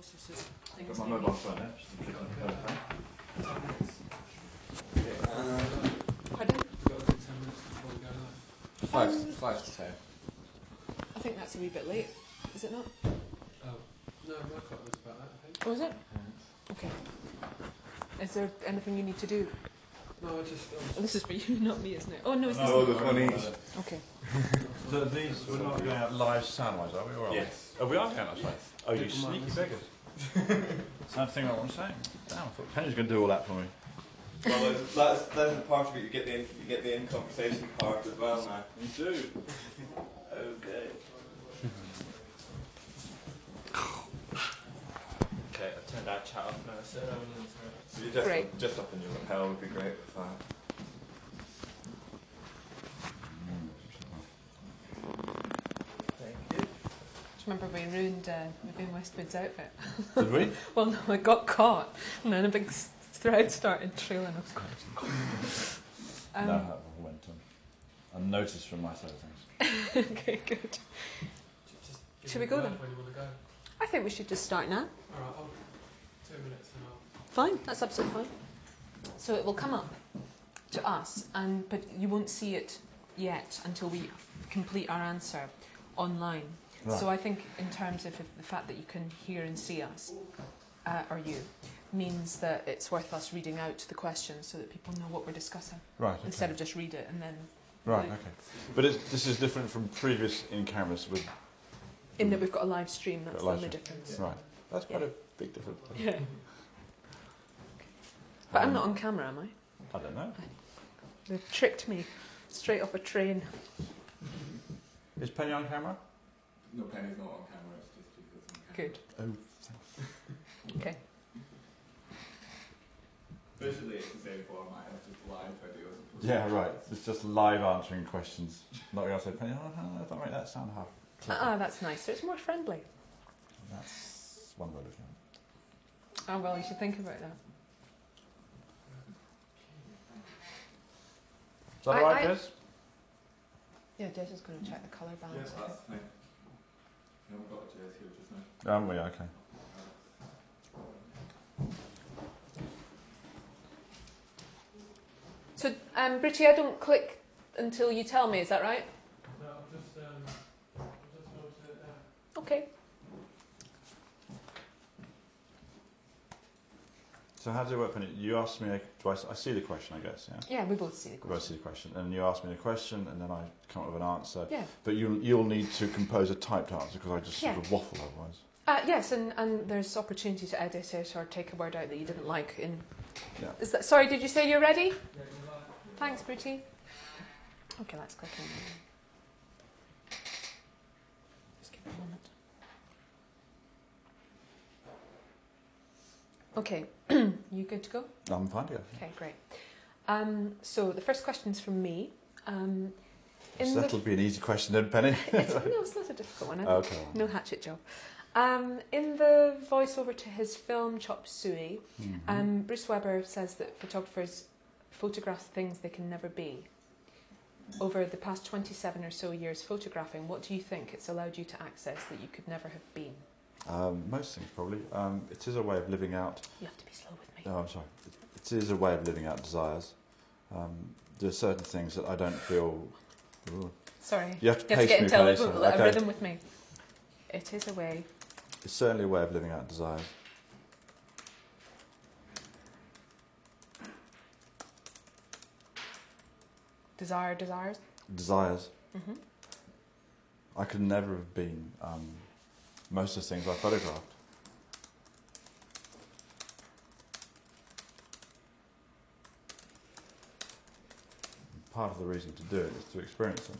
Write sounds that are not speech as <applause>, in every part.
closer so things Got my mobile phone there. just click on the phone. Pardon? Got a 10 minutes before we go live. Five, Um, five to ten. I think that's a wee bit late. Is it not? Oh, no, my clock was about that, I think. Oh, is it? Okay. Is there anything you need to do? No, I just. I was Oh, this is for you, <laughs> not me, isn't it? Oh, no, it's No, this there's one each. Okay. So these, we're not going out live sound-wise, are we? Or are Yes. We? Oh, we are going outside. Oh, you sneaky beggars. Same thing what I'm saying. Damn, I thought Penny's going to do all that for me. Well, there's- that's, that's the part of it. You get the in, you get the in conversation part as well now. You do. Okay. Okay, I've turned that chat off now. So, so you just Great. just up in your lapel would be great with that. Thank you. Just remember we ruined uh, Vivienne Westwood's outfit. Did we? <laughs> Well, no, it got caught, and then a big thread started trailing us. <laughs> Um, no, that went on. Unnoticed from my side of things. <laughs> okay, good. just Should we go then? word When you want to go. I think we should just start now. Alright, I'll. Two minutes and I'll. Fine, that's absolutely fine. So it will come up to us, and but you won't see it yet until we complete our answer online. So I think in terms of the fact that you can hear and see us, uh, or you, means that it's worth us reading out the questions so that people know what we're discussing Right. Okay. instead of just read it and then Right. Okay. But it's, this is different from previous in cameras with. in that we've got a live stream. That's Got a the only stream. difference. Right. That's quite Yeah. a big difference. <laughs> Yeah. But I'm Um, not on camera, am I? I don't know. They've tricked me straight off a train. Is Penny on camera? No, Penny's not on camera. It's just because. I'm Good. Oh. <laughs> Okay. Visually, it's the same format. It's just live videos. Yeah, right. It's just live answering questions. Not going to say, Penny, oh, no, don't make that sound half. Ah, that's nice. So it's more friendly. That's one way of looking at it. Oh well, you should think about that. Is that I- all right, I- Des? Yeah, Jess is going to check the colour balance. Yes, that's think. fine. No, we've got Jez here just now. Um, we okay. So, um, Britty, I don't click until you tell me. Is that right? No, I'll just. Um, I'll just note it down. Okay. So how does it work, Penny? You ask me, a, do I, s- I see the question, I guess, yeah? Yeah, we both see the I question. see the question, and you ask me the question, and then I come up with an answer. Yeah. But you'll, you'll need to compose a typed answer because I just Yeah. sort of waffle otherwise. Uh, yes, and, and there's opportunity to edit it or take a word out that you didn't like. In Yeah. is that sorry? Did you say you're ready? Yeah, you're right. Thanks, Britty. Okay, let's click in. Just give it a moment. Okay, <clears throat> you good to go? I'm fine, yeah. Okay, great. Um, so the first question's from me. Um, So that'll be an easy question then, Penny. <laughs> it's, no, it's not a difficult one. Okay. No hatchet job. Um, in the voiceover to his film Chop Suey, Mhm. um, Bruce Weber says that photographers photograph things they can never be. Over the past 27 or so years photographing, what do you think it's allowed you to access that you could never have been? um, most things, probably. Um, it is a way of living out You have to be slow with me. Oh, I'm sorry. It is a way of living out desires. Um, there are certain things that I don't feel. Ooh. Sorry. You have to You have to get me, into a, Penny, a okay. rhythm with me. It is a way. It's certainly a way of living out desires. Desire, desires. Desires. hmm I could never have been um, most of the things I photographed. Part of the reason to do it is to experience them.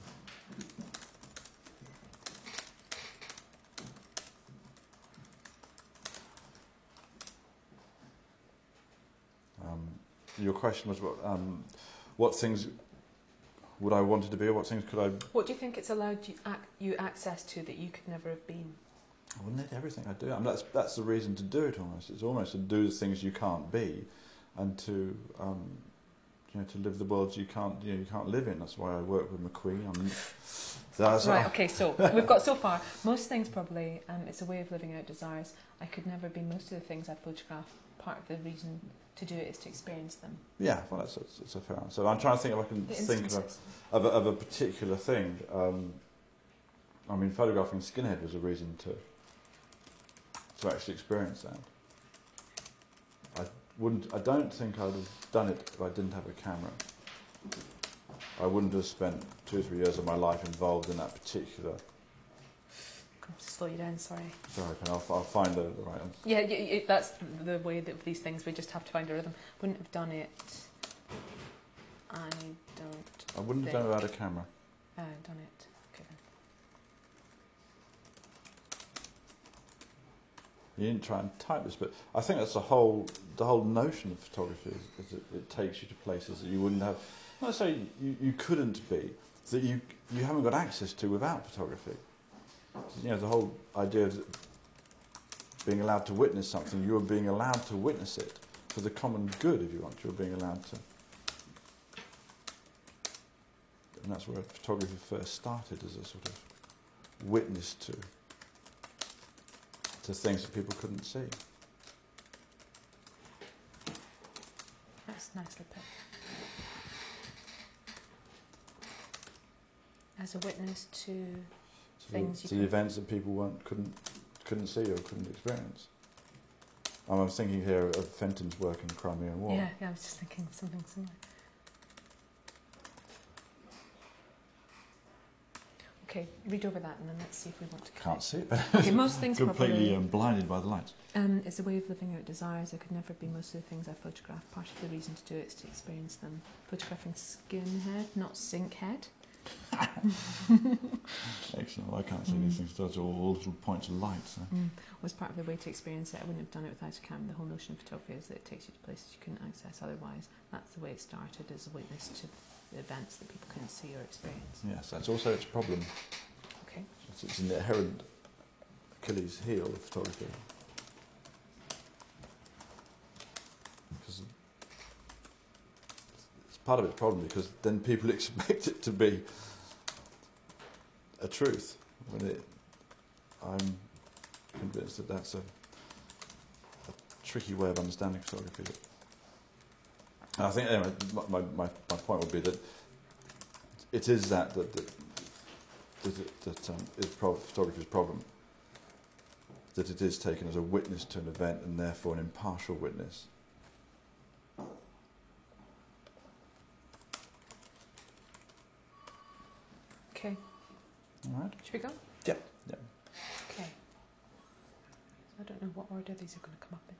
Um, your question was what, um, what things would I wanted to be, or what things could I What do you think it's allowed you, ac- you access to that you could never have been? I wouldn't need everything I do. I mean, that's that's the reason to do it. Almost, it's almost to do the things you can't be, and to um, you know, to live the worlds you can't, you know, you can't live in. That's why I work with McQueen. I'm, that's Right, okay, so we've got so far. Most things probably, um, it's a way of living out desires. I could never be most of the things I photograph. Part of the reason to do it is to experience them. Yeah, well, that's, that's, that's a fair answer. I'm trying to think if I can The think of a, of a, of a particular thing. Um, I mean, photographing skinhead was a reason to to actually experience that. I wouldn't. I don't think I'd have done it if I didn't have a camera. I wouldn't have spent two or three years of my life involved in that particular. I'll slow you down, sorry. Sorry, I'll, I'll find the, the right answer. Yeah, that's the way that these things, we just have to find a rhythm. Wouldn't have done it. I don't. I wouldn't have done it without a camera. Uh, done it. Okay then. You didn't try and type this, but I think that's the whole the whole notion of photography is, is it, it takes you to places that you wouldn't have. Not say you, you couldn't be that you you haven't got access to without photography. You know the whole idea of being allowed to witness something. You're being allowed to witness it for the common good, if you want. You're being allowed to, and that's where photography first started as a sort of witness to to things that people couldn't see. That's nicely put. As a witness to. to, Things you to the events that people weren't couldn't couldn't see or couldn't experience. I'm thinking here of Fenton's work in the Crimean War. Yeah, yeah, I was just thinking of something similar. Okay, read over that and then let's see if we want to. Can't see it, <laughs> Okay, most things completely um, blinded by the lights. Um, it's a way of living out desires. I could never be most of the things I photograph. Part of the reason to do it is to experience them. Photographing skinhead, not sinkhead. <laughs> Excellent. Well, I can't see Mm. these things. Those are all little points of light. So. Mm. Was part of the way to experience it. I wouldn't have done it without a camera. The whole notion of photography is that it takes you to places you couldn't access otherwise. That's the way it started as a witness to events that people can't see or experience. Yes, that's also its problem. Okay. It's, it's an inherent Achilles heel of photography. Because it's part of its problem because then people <laughs> expect it to be a truth when it. I'm convinced that that's a, a tricky way of understanding photography. And I think anyway, my, my, my point would be that it is that that, that that, that um, is photography's problem. That it is taken as a witness to an event and therefore an impartial witness. Okay. All right. Should we go? Yeah. Yeah. Okay. I don't know what order these are going to come up in.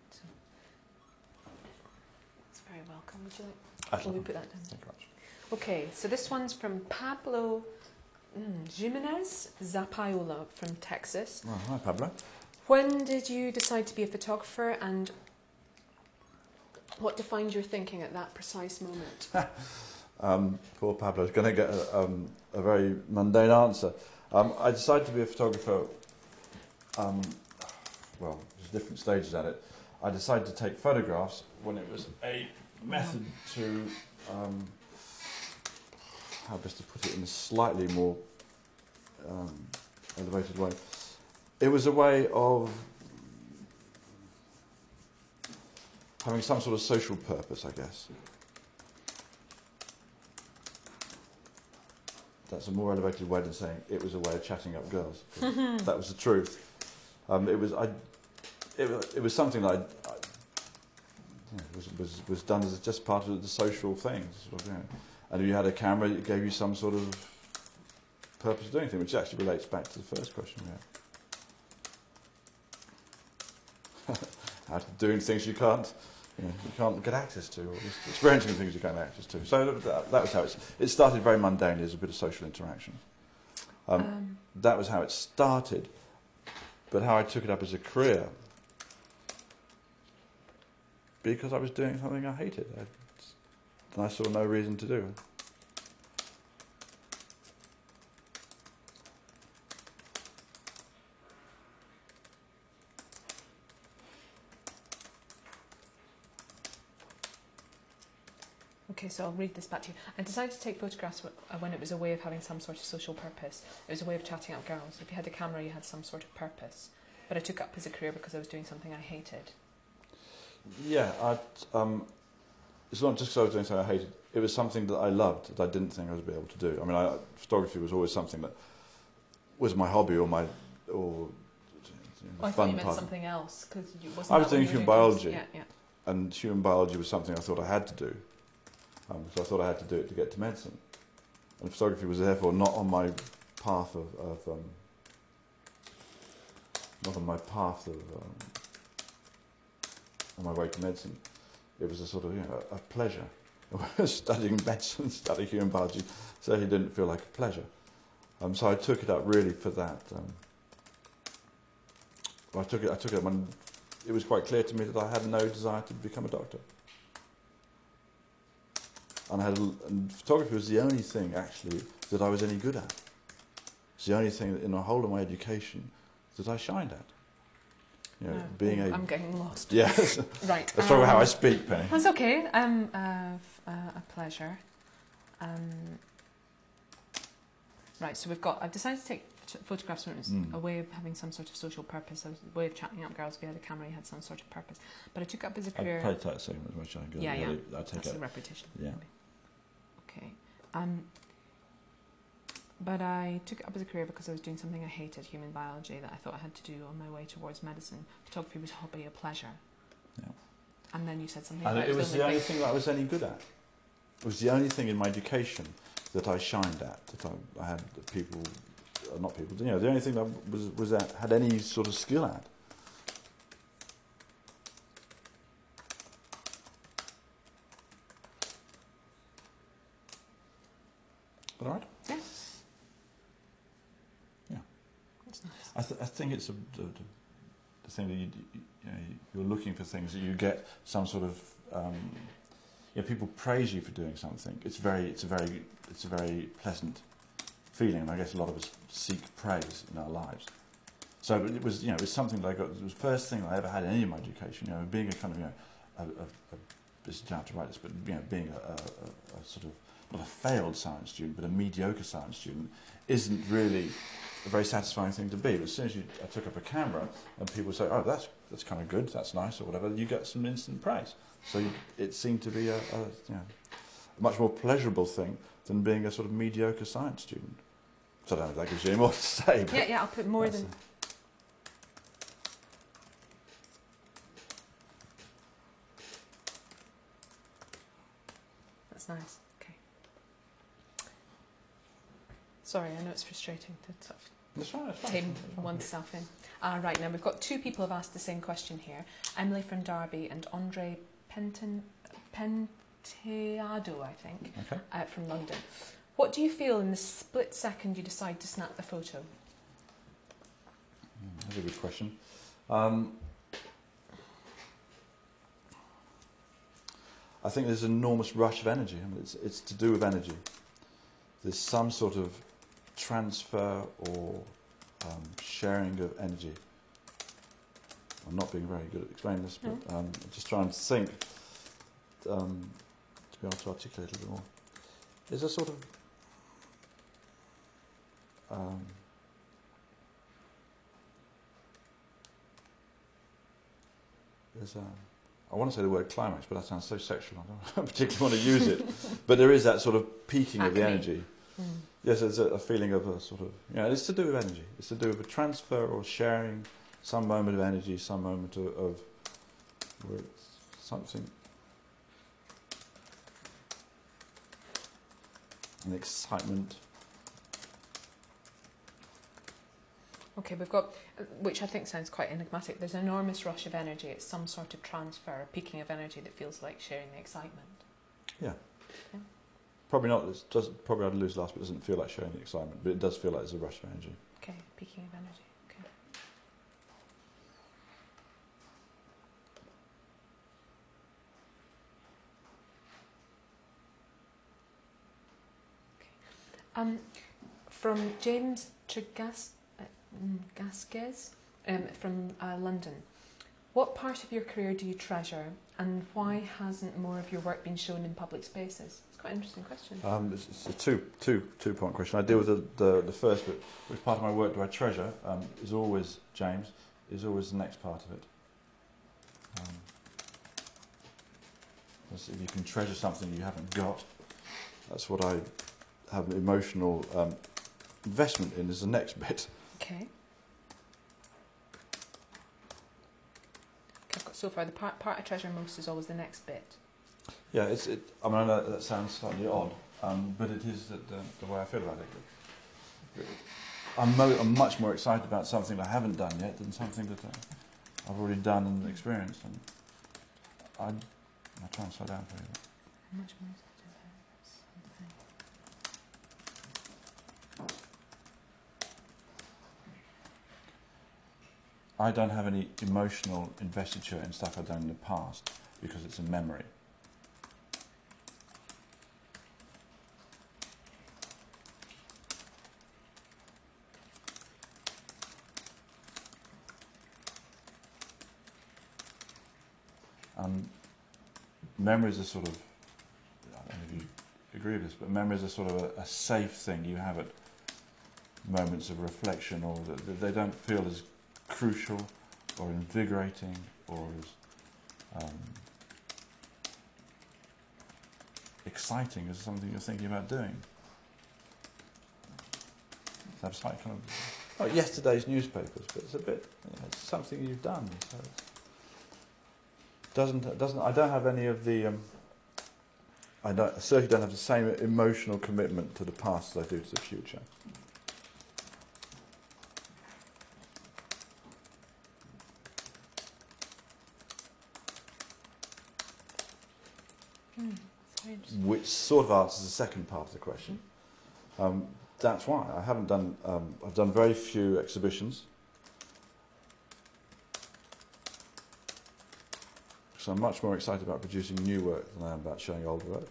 Very welcome. Would you like? Will we put that down? Thank you much. Okay, so this one's from Pablo mm, Jimenez Zapayola from Texas. Oh, hi, Pablo. When did you decide to be a photographer and what defined your thinking at that precise moment? <laughs> Um, poor Pablo's going to get a, um, a very mundane answer. Um, I decided to be a photographer. Um, well, there's different stages at it. I decided to take photographs when it was a method to, um, how best to put it in a slightly more um, elevated way. It was a way of having some sort of social purpose, I guess. That's a more elevated way than saying it was a way of chatting up girls. <laughs> that was the truth. Um, it was I. It, it was something that I, I yeah, was, was was done as just part of the social thing. Sort of, you know. And if you had a camera, it gave you some sort of purpose of doing things, which actually relates back to the first question we had. <laughs> How doing things you can't, you, know, you can't get access to, or just experiencing things you can't get access to. So that, that was how it started very mundanely as a bit of social interaction. Um, Um, that was how it started, but how I took it up as a career, because I was doing something I hated, I, and I saw no reason to do it. Okay, so I'll read this back to you. I decided to take photographs uh, when it was a way of having some sort of social purpose. It was a way of chatting up girls. If you had a camera, you had some sort of purpose. But I took up as a career because I was doing something I hated. Yeah, I, um, it's not just because I was doing something I hated. It was something that I loved that I didn't think I would be able to do. I mean, I, photography was always something that was my hobby or my or you know, Oh, I thought you meant part. something else because you wasn't. I was doing human biology. Yeah, yeah. And human biology was something I thought I had to do. Um, so I thought I had to do it to get to medicine. And photography was therefore not on my path of, of um, not on my path of um, on my way to medicine. It was a sort of you know a, pleasure. <laughs> Studying medicine, <laughs> studying human biology, certainly didn't feel like a pleasure. Um, so I took it up really for that. Um, I took it. I took it when it was quite clear to me that I had no desire to become a doctor. And I had, and photography was the only thing actually that I was any good at. It's the only thing in the whole of my education that I shined at. You know, No, being a I'm getting lost. <laughs> yes. Right. That's probably how I um, speak, Penny. That's okay. Um, uh, uh, a pleasure. Um, right. So we've got. I've decided to take photographs it was Mm. a way of having some sort of social purpose. A way of chatting up girls. via the camera, you had some sort of purpose. But I took up as a career. play that segment as much as I can. Yeah, yeah. I take That's it. a repetition. Yeah. Okay. Um, but I took it up as a career because I was doing something I hated, human biology, that I thought I had to do on my way towards medicine. Photography was a hobby, a pleasure. Yeah. And then you said something And about it was the only thing. thing that I was any good at. It was the only thing in my education that I shined at. That I, I had people, uh, not people, you know, the only thing that I was was at, had any sort of skill at. All right. Yeah. Yeah. That's nice. I, th- I think it's a, the, the, thing that you, you you're looking for things that you get some sort of um, you know, people praise you for doing something. It's very, it's a very, it's a very pleasant feeling, and I guess a lot of us seek praise in our lives. So it was, you know, it was something that I got. It was the first thing I ever had in any of my education. You know, being a kind of, you know, a, a, a to write this, but you know, being a, a, a sort of not a failed science student, but a mediocre science student, isn't really a very satisfying thing to be. But as soon as you I took up a camera and people say, "Oh, that's that's kind of good, that's nice," or whatever, you get some instant praise. So you, it seemed to be a, a, you know, a much more pleasurable thing than being a sort of mediocre science student. So I don't know if that gives you any more to say. Yeah, yeah, I'll put more than. That's nice. Okay. Sorry, I know it's frustrating to sort of right, oneself in. Uh, right, now we've got two people have asked the same question here Emily from Derby and Andre Penton, Penteado, I think, Okay. uh, from London. What do you feel in the split second you decide to snap the photo? Mm, That's a good question. Um, I think there's an enormous rush of energy. I mean, it's, it's to do with energy. There's some sort of transfer or um, sharing of energy. I'm not being very good at explaining this, but um, I'm just trying to think um, to be able to articulate a little bit more. There's a sort of um, there's a, I want to say the word climax, but that sounds so sexual. I don't <laughs> particularly want to use it. <laughs> but there is that sort of peaking of the energy. Mm. Yes, there's a, a feeling of a sort of, you know, it's to do with energy. It's to do with a transfer or sharing some moment of energy, some moment of, of where it's something, an excitement. Okay, we've got, which I think sounds quite enigmatic. There's an enormous rush of energy. It's some sort of transfer, a peaking of energy that feels like sharing the excitement. Probably not. Probably I'd lose last, but it doesn't feel like showing the excitement. But it does feel like there's a rush of energy. Okay, peaking of energy. Okay. Um, from James Tregas, uh, mm, um, from uh, London. What part of your career do you treasure, and why hasn't more of your work been shown in public spaces? Quite an interesting question. Um, it's, it's a two, two, two point question. I deal with the, the, the first bit, which part of my work do I treasure, um, is always, James, is always the next part of it. Um, if you can treasure something you haven't got, that's what I have an emotional um, investment in, is the next <laughs> bit. Okay. I've got so far the part, part I treasure most is always the next bit. Yeah, it's, it, I mean, I know that sounds slightly odd, um, but it is the, the, the way I feel about it. I'm, mo- I'm much more excited about something that I haven't done yet than something that I've already done and experienced. And I, I try and slow down for you. Much more excited about something. I don't have any emotional investiture in stuff I've done in the past because it's a memory. And memories are sort of, I don't know if you agree with this, but memories are sort of a, a safe thing you have at moments of reflection or that they don't feel as crucial or invigorating or as um, exciting as something you're thinking about doing. Slightly kind of not yesterday's newspapers, but it's a bit. You know, it's something you've done. So it's- doesn't doesn't I don't have any of the. Um, I don't I certainly don't have the same emotional commitment to the past as I do to the future. Interesting. which sort of answers the second part of the question. Um, that's why I haven't done. Um, I've done very few exhibitions, I'm much more excited about producing new work than I am about showing old work.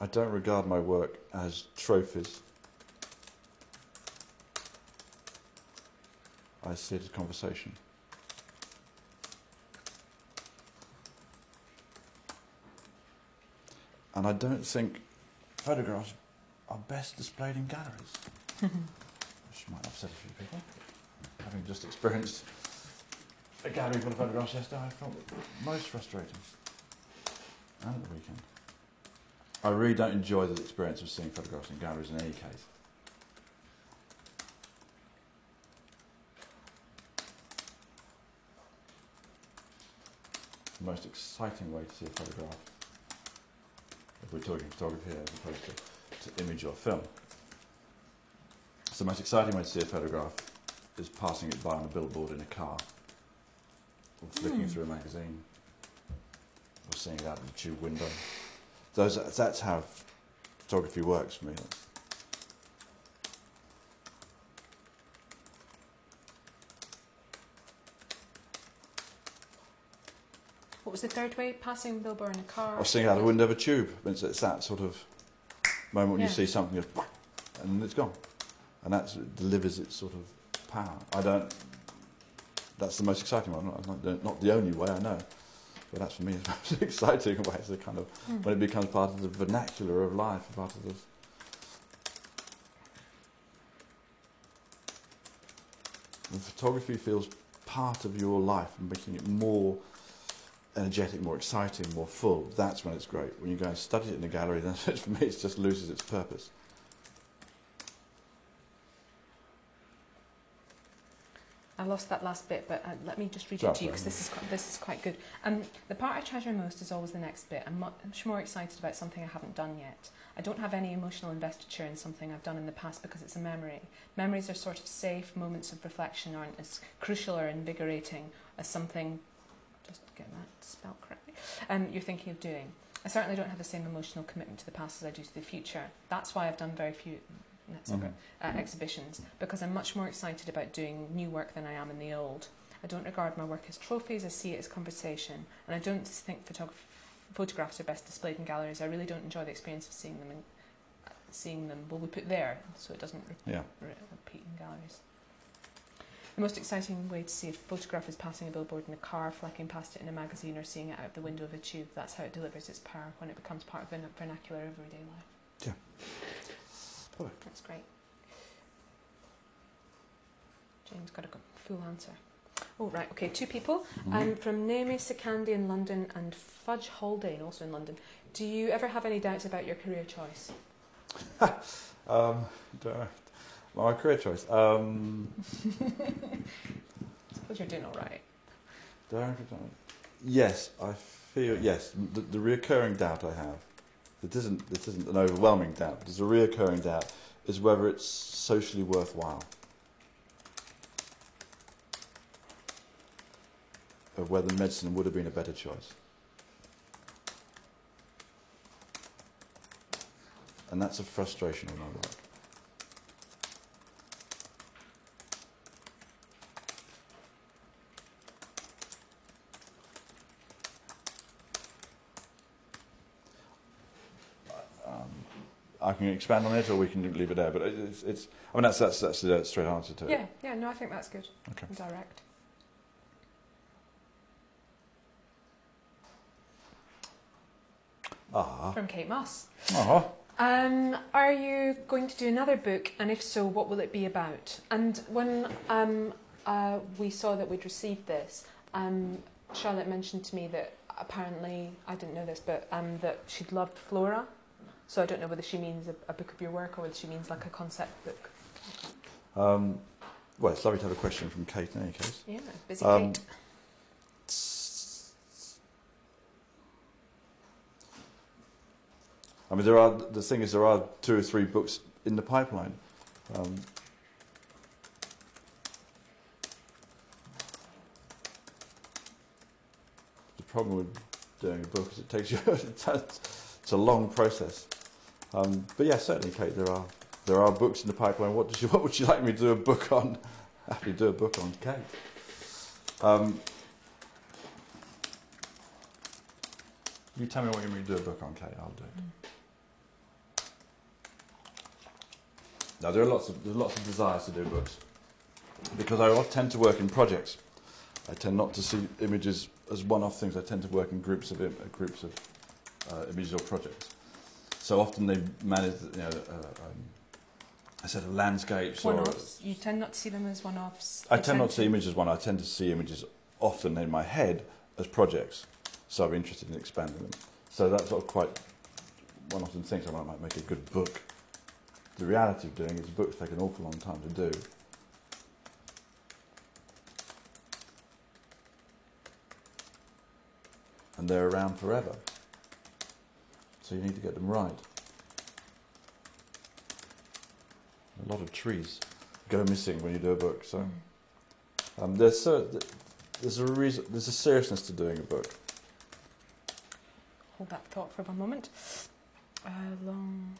I don't regard my work as trophies. I see it as conversation. And I don't think photographs are best displayed in galleries, <laughs> which might upset a few people. Having just experienced a gallery full of photographs yesterday, I felt most frustrating. And at the weekend. I really don't enjoy the experience of seeing photographs in galleries in any case. The most exciting way to see a photograph, we're talking photography as opposed to, to image or film, so the most exciting way to see a photograph is passing it by on a billboard in a car, or flicking Hmm. through a magazine, or seeing it out of the tube window. Those, that's how photography works for me. The third way? Passing billboard in a car. Or seeing out of the window of a tube. It's, it's that sort of moment when Yeah. you see something and it's gone. And that delivers its sort of power. I don't. That's the most exciting one. Not, not, the, not the only way I know, but that's for me <laughs> the most exciting way. It's the kind of Hmm. when it becomes part of the vernacular of life, part of the. When photography feels part of your life and making it more energetic, more exciting, more full, that's when it's great. When you go and study it in a gallery, <laughs> then for me it just loses its purpose. I lost that last bit, but uh, let me just read Sorry, it to you because this is quite, this is quite good. Um, the part I treasure most is always the next bit. I'm much more excited about something I haven't done yet. I don't have any emotional investiture in something I've done in the past because it's a memory. Memories are sort of safe moments of reflection, aren't as crucial or invigorating as something. Just get that spelled correctly. Um, you're thinking of doing. I certainly don't have the same emotional commitment to the past as I do to the future. That's why I've done very few. That's Mhm. uh, exhibitions because I'm much more excited about doing new work than I am in the old. I don't regard my work as trophies, I see it as conversation. And I don't think photog- photographs are best displayed in galleries. I really don't enjoy the experience of seeing them. In, uh, seeing them, well, we put there so it doesn't Yeah. re- repeat in galleries. The most exciting way to see a photograph is passing a billboard in a car, flicking past it in a magazine, or seeing it out of the window of a tube. That's how it delivers its power when it becomes part of verna- vernacular everyday life. Yeah. Perfect. That's great. James got a full answer. Oh, right, okay, two people. Mhm. Um, from Naomi Sikandi in London and Fudge Haldane, also in London. Do you ever have any doubts about your career choice? <laughs> Um, don't my career choice. Um, <laughs> Suppose you're doing all right. do I have a doubt? yes, I feel yes. The, the reoccurring doubt I have. It isn't. This isn't an overwhelming doubt. But there's a reoccurring doubt is whether it's socially worthwhile. Of whether medicine would have been a better choice. And that's a frustration in my work. I can expand on it, or we can leave it there. But it's, it's I mean, that's that's that's the straight answer to it. Yeah, yeah, no, I think that's good. Okay. Direct. Ah. From Kate Moss. Ah. Um, are you going to do another book, and if so, what will it be about? And when um, uh, we saw that we'd received this, um, Charlotte mentioned to me that apparently I didn't know this, but um, that she'd loved Flora. So I don't know whether she means a, a book of your work or whether she means like a concept book. Um, well, it's lovely to have a question from Kate in any case. Yeah, busy Um, Kate. I mean, there are. The thing is, there are two or three books in the pipeline. Um, the problem with doing a book is it takes you. <laughs> it's a long process. Um, but yeah, certainly, Kate, there are there are books in the pipeline. What does you? <laughs> What would you like me to do a book on? <laughs> Happy to do a book on Kate. Um, you tell me what you want me to do a book on Kate. I'll do it. Now there are lots of there's lots of desires to do books because I tend to work in projects. I tend not to see images as one-off things. I tend to work in groups of im- uh, groups of uh, images or projects. So often they manage, you know, uh, um, a set of landscapes or One-offs. You tend not to see them as one-offs. I You tend not to see images as one. I tend to see images often in my head as projects. So I'm interested in expanding them. So that's sort of quite. One often thinks I might make a good book. The reality of doing is books take an awful long time to do. And they're around forever. So you need to get them right. A lot of trees go missing when you do a book. So. Um, there's, so, there's a reason. There's a seriousness to doing a book. Hold that thought for one moment. Uh, long.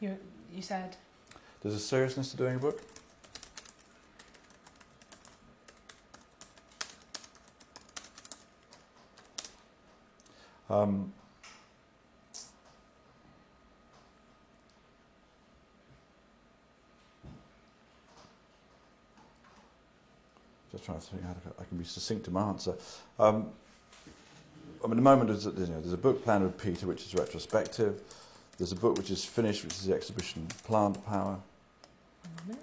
You, you said There's a seriousness to doing a book. Um, just trying to think how I can be succinct in my answer. Um, I mean, the moment, there's a, you know, there's a book planned with Peter, which is retrospective. There's a book which is finished, which is the exhibition Plant Power. moment.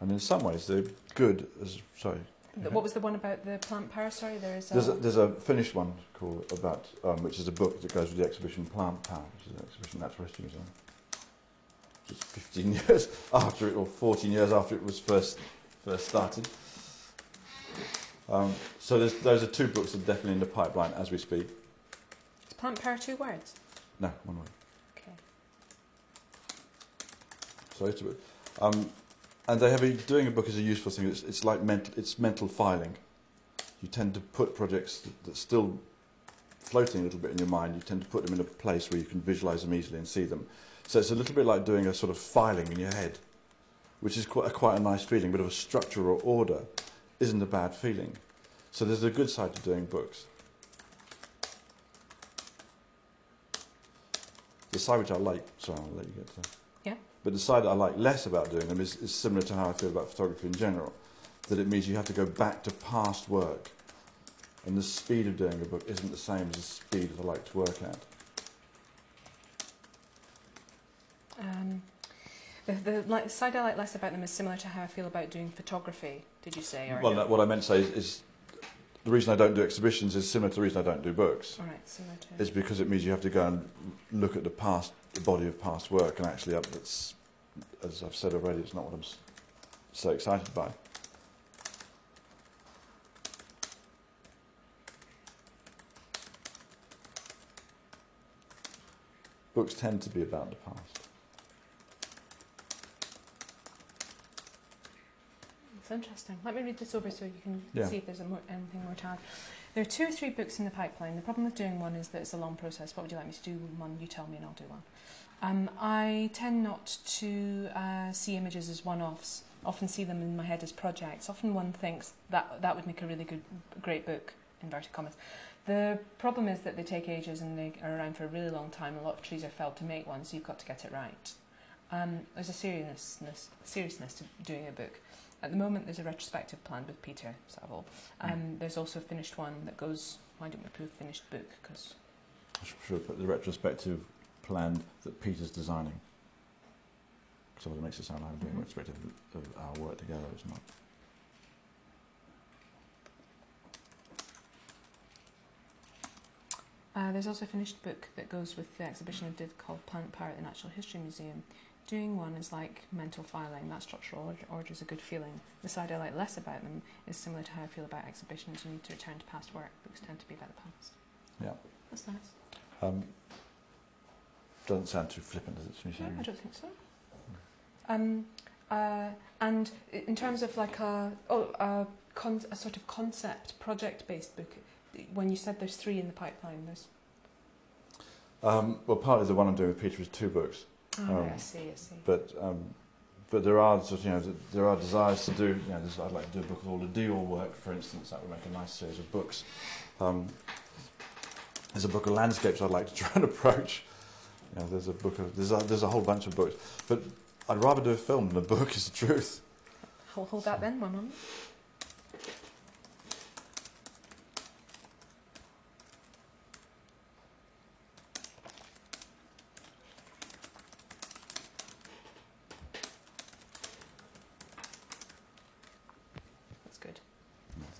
And in some ways, they're good as sorry. What was the one about the plant power? Sorry, there is a. There's a, there's a finished one called about um, which is a book that goes with the exhibition Plant Power, which is an exhibition at the Natural History Museum. It's 15 <laughs> years after it, or 14 years after it was first first started. Um, so there's, those are two books that are definitely in the pipeline as we speak. Is plant power two words? No, one word. Okay. So it's a bit- um, and they have a, doing a book is a useful thing. It's, it's like mental, it's mental filing. You tend to put projects that, that's still floating a little bit in your mind. You tend to put them in a place where you can visualize them easily and see them. So it's a little bit like doing a sort of filing in your head, which is quite a, quite a nice feeling. Bit of a structure or order isn't a bad feeling. So there's a good side to doing books. The side which I like, sorry, I'll let you get to. Yeah. But the side that I like less about doing them is, is similar to how I feel about photography in general. That it means you have to go back to past work. And the speed of doing a book isn't the same as the speed that I like to work at. Um, the, the like, side I like less about them is similar to how I feel about doing photography. Did you say? Or Well, that, what I meant to say is, is the reason I don't do exhibitions is similar to the reason I don't do books. All right, similar to. Is because it means you have to go and look at the past, the body of past work, and actually, uh, that's, as I've said already, it's not what I'm so excited by. Books tend to be about the past. Interesting. Let me read this over so you can Yeah. see if there's more, anything more to add. There are two or three books in the pipeline. The problem with doing one is that it's a long process. What would you like me to do one? You tell me and I'll do one. Um, I tend not to uh, see images as one-offs. Often see them in my head as projects. Often one thinks that that would make a really good, great book. Inverted commas. The problem is that they take ages and they are around for a really long time. A lot of trees are felled to make one, so you've got to get it right. Um, there's a seriousness, seriousness to doing a book. At the moment, there's a retrospective plan with Peter Saville. Um, there's also a finished one that goes. Why don't we prove finished book? Because I should- should put the retrospective plan that Peter's designing. Because it makes it sound like I'm doing a retrospective of our work together. It's not. uh, there's also a finished book that goes with the exhibition I did called Plant Power at the Natural History Museum. Doing one is like mental filing. That structural order, is a good feeling. The side I like less about them is similar to how I feel about exhibitions. You need to return to past work. Books tend to be about the past. Yeah. That's nice. Um, doesn't sound too flippant, does it? No. I don't think so. Um, uh, and in terms of like a, oh, a, con- a sort of concept project-based book, when you said there's three in the pipeline, there's. Um, well, partly the one I'm doing with Peter is two books, Oh, Um, I see, I see. but um, but there are sort of, you know there are desires to do. You know, I'd like to do a book of all the Dior work, for instance. That would make a nice series of books. Um, there's a book of landscapes I'd like to <laughs> try and approach. You know, there's a book of there's a, there's a whole bunch of books, but I'd rather do a film than a book. Is the truth. Hold, hold that then, one moment. That's good.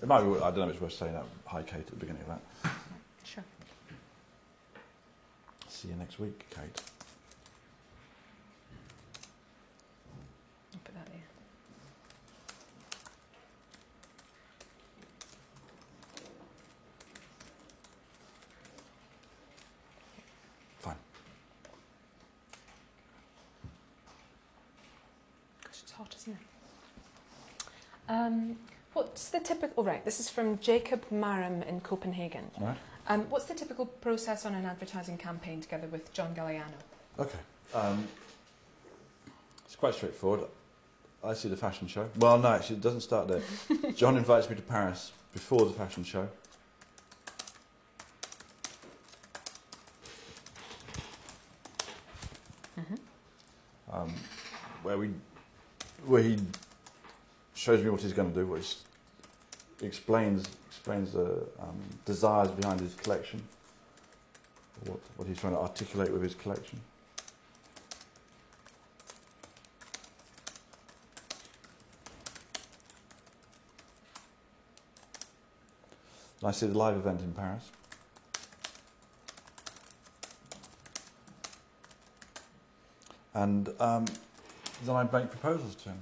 It might be. I don't know if it's worth saying that. Hi, Kate, at the beginning of that. Sure. See you next week, Kate. I'll put that there. Fine. Gosh, it's hot, isn't it? Um, what's the typical? Right, this is from Jacob Maram in Copenhagen. Right. Um, what's the typical process on an advertising campaign together with John Galliano? Okay. Um, it's quite straightforward. I see the fashion show. Well, no, actually, it doesn't start there. <laughs> John invites me to Paris before the fashion show. Mm-hmm. um, where we where he shows me what he's going to do, what he's, explains explains the um, desires behind his collection, what what he's trying to articulate with his collection. And I see the live event in Paris. And um, then I make proposals to him,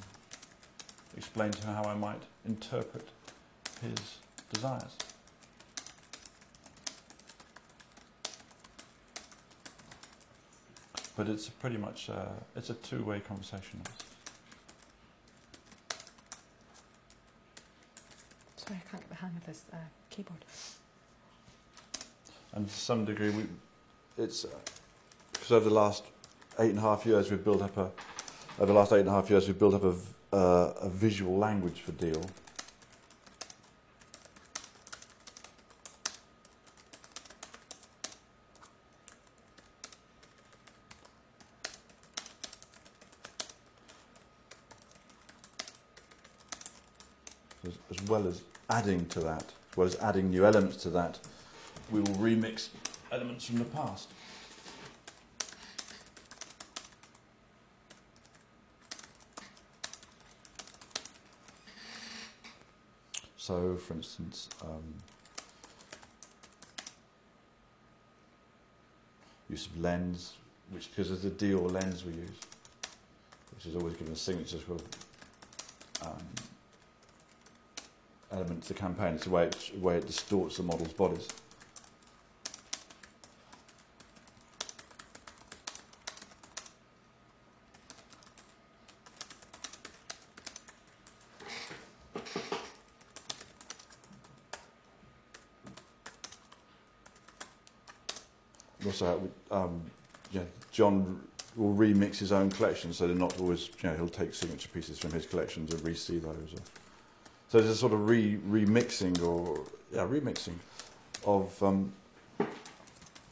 explain to him how I might interpret his desires. But it's pretty much uh, it's a two-way conversation. Sorry, I can't get the hang of this uh, keyboard. and to some degree, we, it's because over the last eight and a half years we've built up a over the last eight and a half years we've built up a, uh, a visual language for Dior. As, as well as adding to that, as well as adding new elements to that, we will remix elements from the past. So, for instance, um, use of lens, which because there's a Dior lens we use, which is always given a signature sort of um, element to the campaign. It's the way it, way it distorts the models' bodies. Also, um, yeah, John will remix his own collection, so they're not always. You know, he'll take signature pieces from his collection to re-see those. Or, so there's a sort of re remixing or yeah, remixing of um,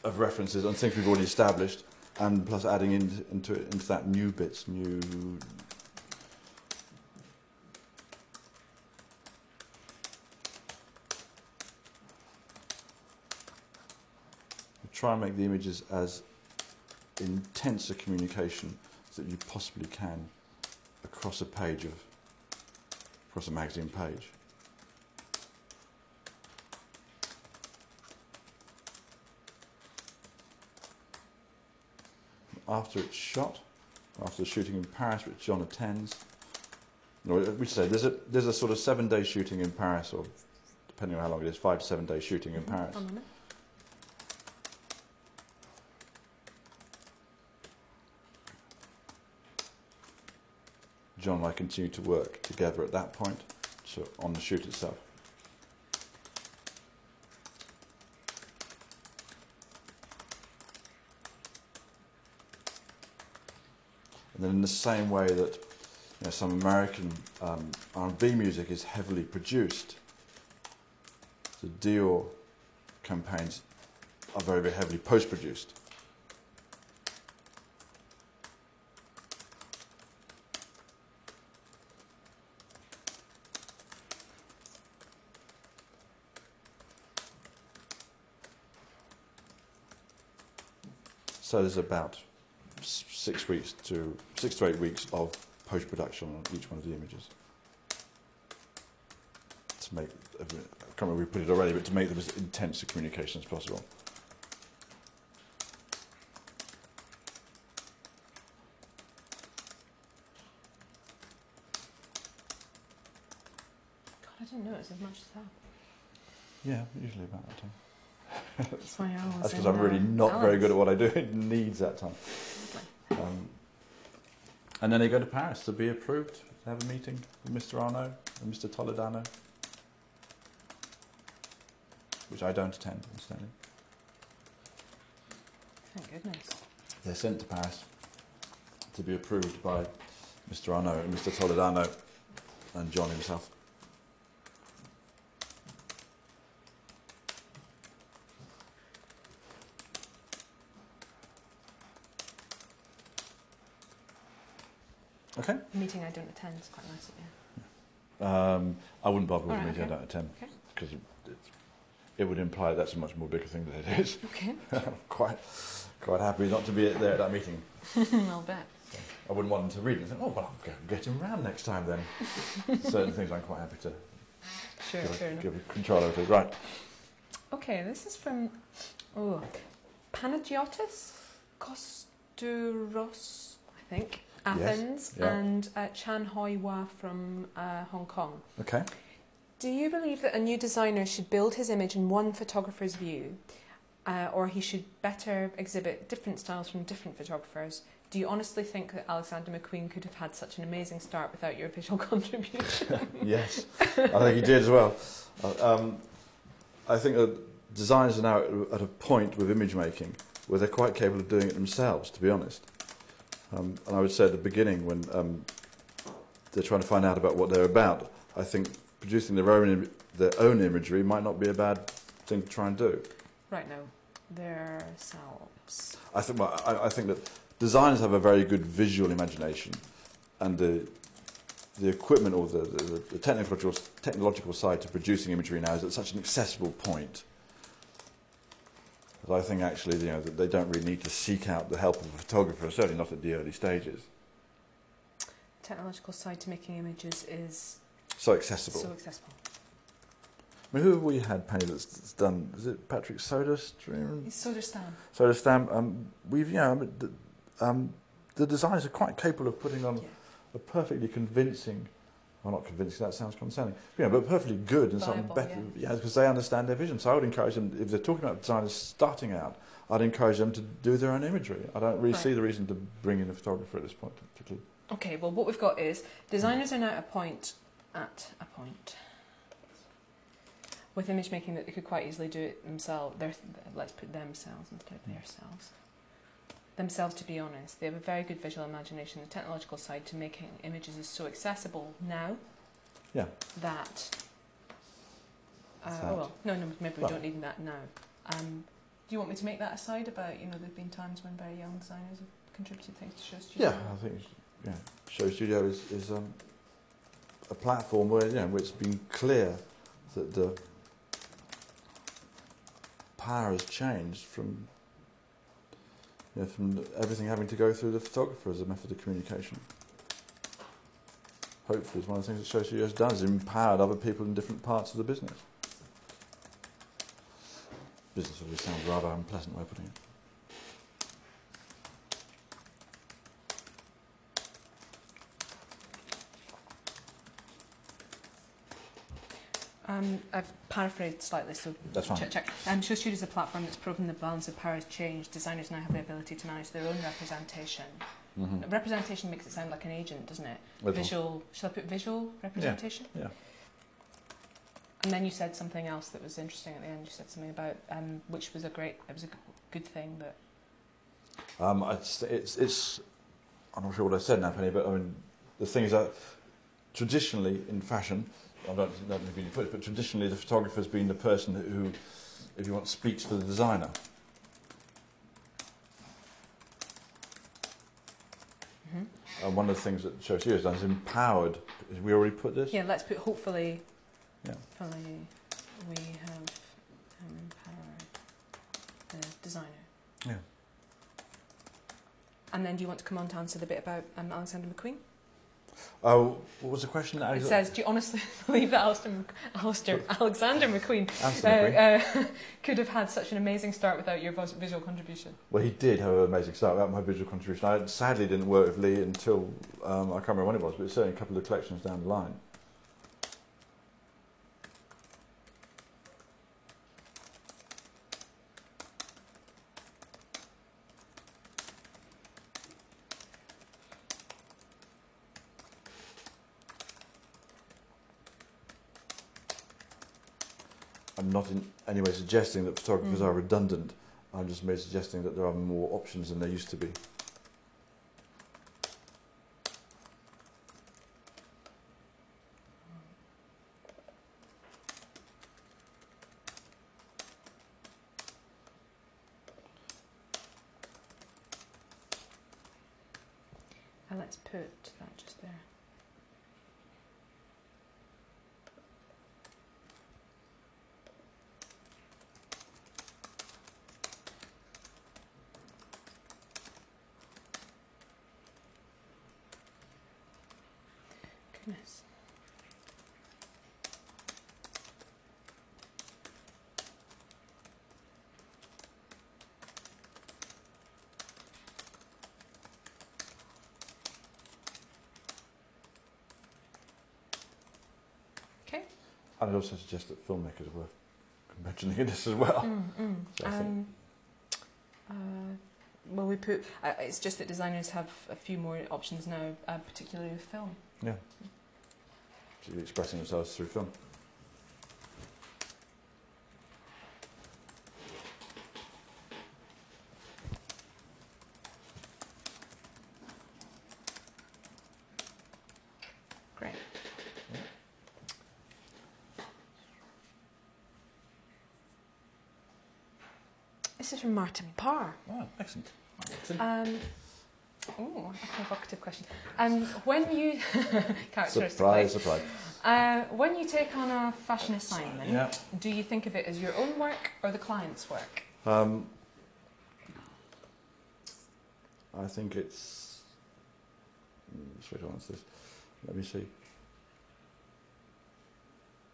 of references and things we've already established, and plus adding in, into into that new bits, new. Try and make the images as intense a communication that you possibly can across a page of across a magazine page. After it's shot, after the shooting in Paris, which John attends, no, we say there's a there's a sort of seven day shooting in Paris, or depending on how long it is, five to seven day shooting in mm-hmm. Paris. John and I continue to work together at that point so on the shoot itself. And then in the same way that you know, some American um, R&B music is heavily produced, the Dior campaigns are very, very heavily post-produced. So there's about six weeks to six to eight weeks of post production on each one of the images to make. I can't remember we put it already, but to make them as intense a communication as possible. God, I didn't notice as much as that. Yeah, usually about that time. That's why I was. That's because I'm really not very good at what I do. <laughs> It needs that time. Um, and then they go to Paris to be approved, to have a meeting with Mr. Arnault and Mr. Toledano, which I don't attend, incidentally. Thank goodness. They're sent to Paris to be approved by Mr. Arnault and Mr. Toledano and John himself. Okay. Meeting I don't attend is quite nice of you. Um, I wouldn't bother with All a right, meeting I don't attend Okay. because it, it would imply that's a much more bigger thing than it is. <laughs> Okay. <laughs> I'm quite, quite happy not to be there at that meeting. <laughs> I'll bet. I wouldn't want them to read it and think, oh, well, I'll get, get him round next time then. Certain things I'm quite happy to Sure, give, enough. give control over. Right. Okay, this is from oh, Panagiotis Kostouros. I think, Yes, Athens, yeah. and uh, Chan Hoi Hua from uh, Hong Kong. Okay. Do you believe that a new designer should build his image in one photographer's view, uh, or he should better exhibit different styles from different photographers? Do you honestly think that Alexander McQueen could have had such an amazing start without your visual <laughs> contribution? <laughs> yes, I think he did as well. Uh, um, I think that designers are now at a point with image making where they're quite capable of doing it themselves, to be honest. Um, and I would say at the beginning, when um, they're trying to find out about what they're about, I think producing their own, Im- their own imagery might not be a bad thing to try and do. right now, themselves. I think, well, I, I think that designers have a very good visual imagination, and the the equipment or the, the, the technological technological side to producing imagery now is at such an accessible point that I think actually you know that they don't really need to seek out the help of a photographer, certainly not at the early stages. Technological side to making images is So accessible. so accessible. I mean, who have we had, Penny, that's, that's done? Is it Patrick Soderstrom? It's Soderstrom. Soderstrom. Um, we've, you know, the, um, the designers are quite capable of putting on Yeah. a perfectly convincing, well, not convinced that sounds condescending, you know, but perfectly good and something better, yeah, because they understand their vision. So I would encourage them, if they're talking about designers starting out, I'd encourage them to do their own imagery. I don't really Right. see the reason to bring in a photographer at this point, particularly. Okay, well, what we've got is designers are now at a point, at a point, with image making that they could quite easily do it themselves. Their, let's put themselves instead of hmm. themselves. Themselves, to be honest, they have a very good visual imagination. The technological side to making images is so accessible now Yeah. that. Uh, oh well, no, no, maybe we Well. don't need that now. Um, do you want me to make that aside about you know there've been times when very young designers have contributed things to SHOWstudio? Yeah, I think yeah, SHOWstudio is, is um, a platform where, you know, where it's been clear that the power has changed from you know, from everything having to go through the photographer as a method of communication. Hopefully, it's one of the things that SHOWstudio has done is empowered other people in different parts of the business. Business always sounds rather unpleasant way of putting it. Um, I've paraphrased slightly, so That's fine. check. check. Um, is a platform that's proven the balance of power has changed. Designers now have the ability to manage their own representation. Mm-hmm. Representation makes it sound like an agent, doesn't it? Visual. Shall I put visual representation? Yeah. And then you said something else that was interesting at the end. You said something about um, which was a great. It was a good thing that. Um, it's, it's, it's, I'm not sure what I said now, Penny, but I mean, the thing is that traditionally in fashion, I don't know if you put it, but traditionally the photographer's been the person who, if you want, speaks for the designer. Mm-hmm. And one of the things that SHOWstudio has done is empowered. Have we already put this? Yeah, let's put hopefully. Yeah. Hopefully, we have empowered the designer. Yeah. And then, do you want to come on to answer the bit about um, Alexander McQueen? Oh, what was the question? It says, "Do you honestly <laughs> believe that Alistair, Alistair, Alexander McQueen uh, uh, <laughs> could have had such an amazing start without your visual contribution?" Well, he did have an amazing start without my visual contribution. I sadly didn't work with Lee until, um, I can't remember when it was, but certainly a couple of collections down the line. Not in any way suggesting that photographers Mm. are redundant. I'm just suggesting that there are more options than there used to be. Okay. I'd also suggest that filmmakers were mentioning this as well. Mm. mm. So um, uh, well, we put. Uh, it's just that designers have a few more options now, uh, particularly with film. Yeah. Expressing themselves through film. Great. This is from Martin Parr. Oh, excellent. Um, oh, a provocative question. Um, when you <laughs> Surprise, surprise. uh, when you take on a fashion assignment, Yeah. do you think of it as your own work or the client's work? Um, I think it's. Hmm, Which answer this? Let me see.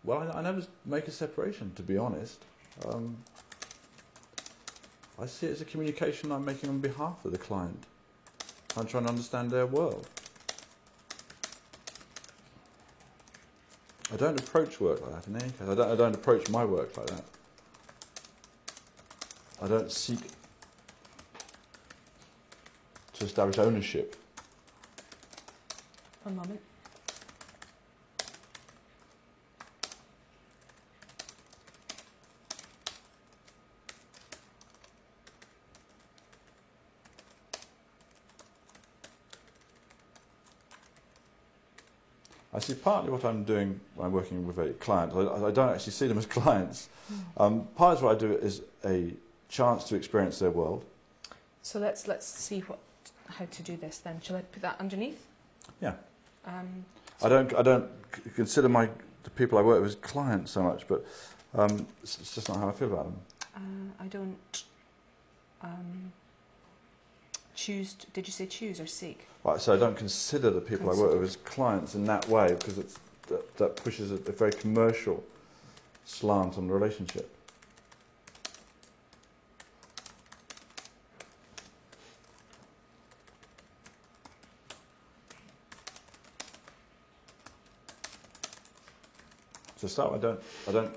Well, I, I never make a separation, to be honest. Um, I see it as a communication I'm making on behalf of the client. I'm trying to understand their world. I don't approach work like that in any case. I don't, I don't approach my work like that. I don't seek to establish ownership. One moment. See partly what I'm doing when I'm working with a client. I, I don't actually see them as <laughs> clients. Um, part of what I do is a chance to experience their world. So let's let's see what how to do this then. Shall I put that underneath? Yeah. Um, I don't, I don't consider my the people I work with as clients so much, but um, it's, it's just not how I feel about them. uh, I don't um, choose. To, did you say choose or seek? Right, so I don't consider the people I work with as clients in that way because it's, that, that pushes a, a very commercial slant on the relationship. So start, with, I don't, I don't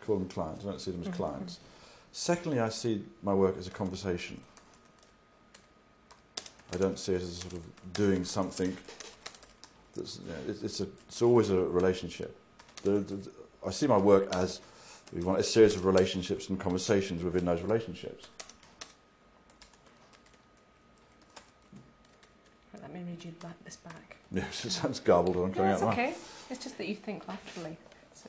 call them clients. I don't see them as Mhm, clients. Secondly, I see my work as a conversation. I don't see it as sort of doing something. That's, you know, it's, it's, a, it's always a relationship. The, the, I see my work as we want a series of relationships and conversations within those relationships. Right, let me read you back, this back. <laughs> Yes, it sounds garbled I'm coming No, it's out. okay. It's just that you think laterally. So,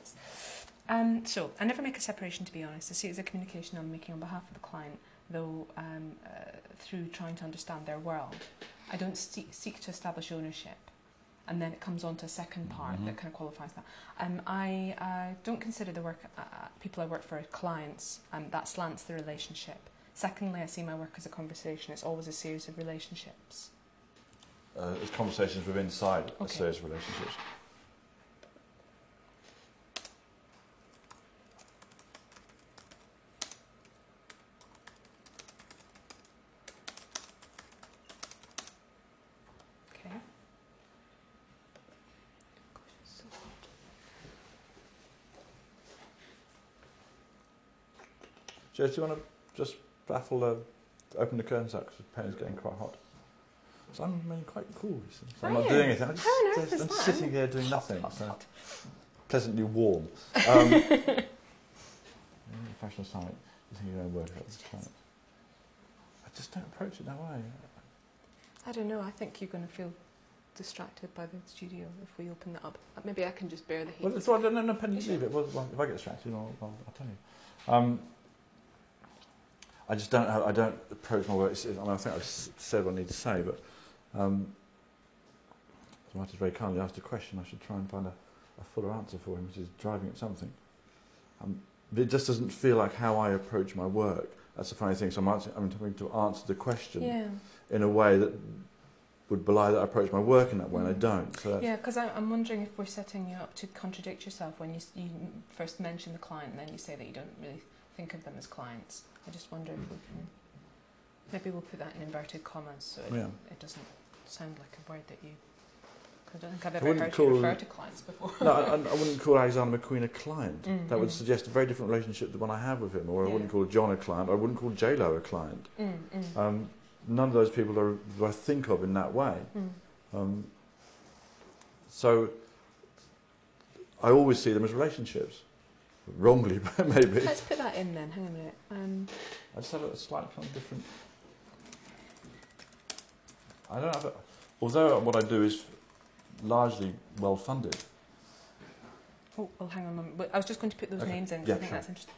um, so I never make a separation, to be honest. I see it as a communication I'm making on behalf of the client, though um, uh, through trying to understand their world. I don't seek, seek to establish ownership. And then it comes on to a second part Mhm. that kind of qualifies that. Um, I uh, don't consider the work uh, people I work for clients. Um, that slants the relationship. Secondly, I see my work as a conversation. It's always a series of relationships. Uh, it's conversations with inside a series of relationships. Do you want to just baffle, uh, open the curtains up because the pen is getting quite hot? So I'm remaining quite cool. So I'm not doing anything. I'm just, How on earth just- is I'm that? sitting here doing nothing. Hot, so hot. pleasantly warm. <laughs> Um, <laughs> fashion think you're going work out this client? I just don't approach it that way. I don't know. I think you're going to feel distracted by the studio if we open that up. Uh, Maybe I can just bear the heat. Well, it's, well, no, no, Penny, leave it. Well, if I get distracted, I'll, I'll, I'll tell you. Um, I just don't. Have, I don't approach my work. I, mean, I think I've said what I need to say, but um, Martin's very kindly asked a question, I should try and find a, a fuller answer for him, which is driving at something. Um, but it just doesn't feel like how I approach my work. That's the funny thing. So I'm, answering, I'm having to answer the question yeah, in a way that would belie that I approach my work in that way, and I Mm. don't. So yeah. Because I'm wondering if we're setting you up to contradict yourself when you, you first mention the client, and then you say that you don't really think of them as clients. I just wonder if we can. Maybe we'll put that in inverted commas so it, Yeah. it doesn't sound like a word that you 'Cause I don't think I've ever wouldn't heard you call- refer to clients before. no, I, <laughs> I wouldn't call Alexander McQueen a client. Mm, That would mm. suggest a very different relationship the one I have with him. Or I wouldn't call John a client. I wouldn't call J Lo a client. Mm, mm, Um, none of those people are, do I think of in that way. mm. Um, so I always see them as relationships. Wrongly, but <laughs> maybe. Let's put that in then. Hang on a minute. Um, I just have a slightly kind of different. I don't have a, although what I do is largely well funded. oh, well, hang on a moment. I was just going to put those Okay. names in. Yeah, I think sure. that's interesting.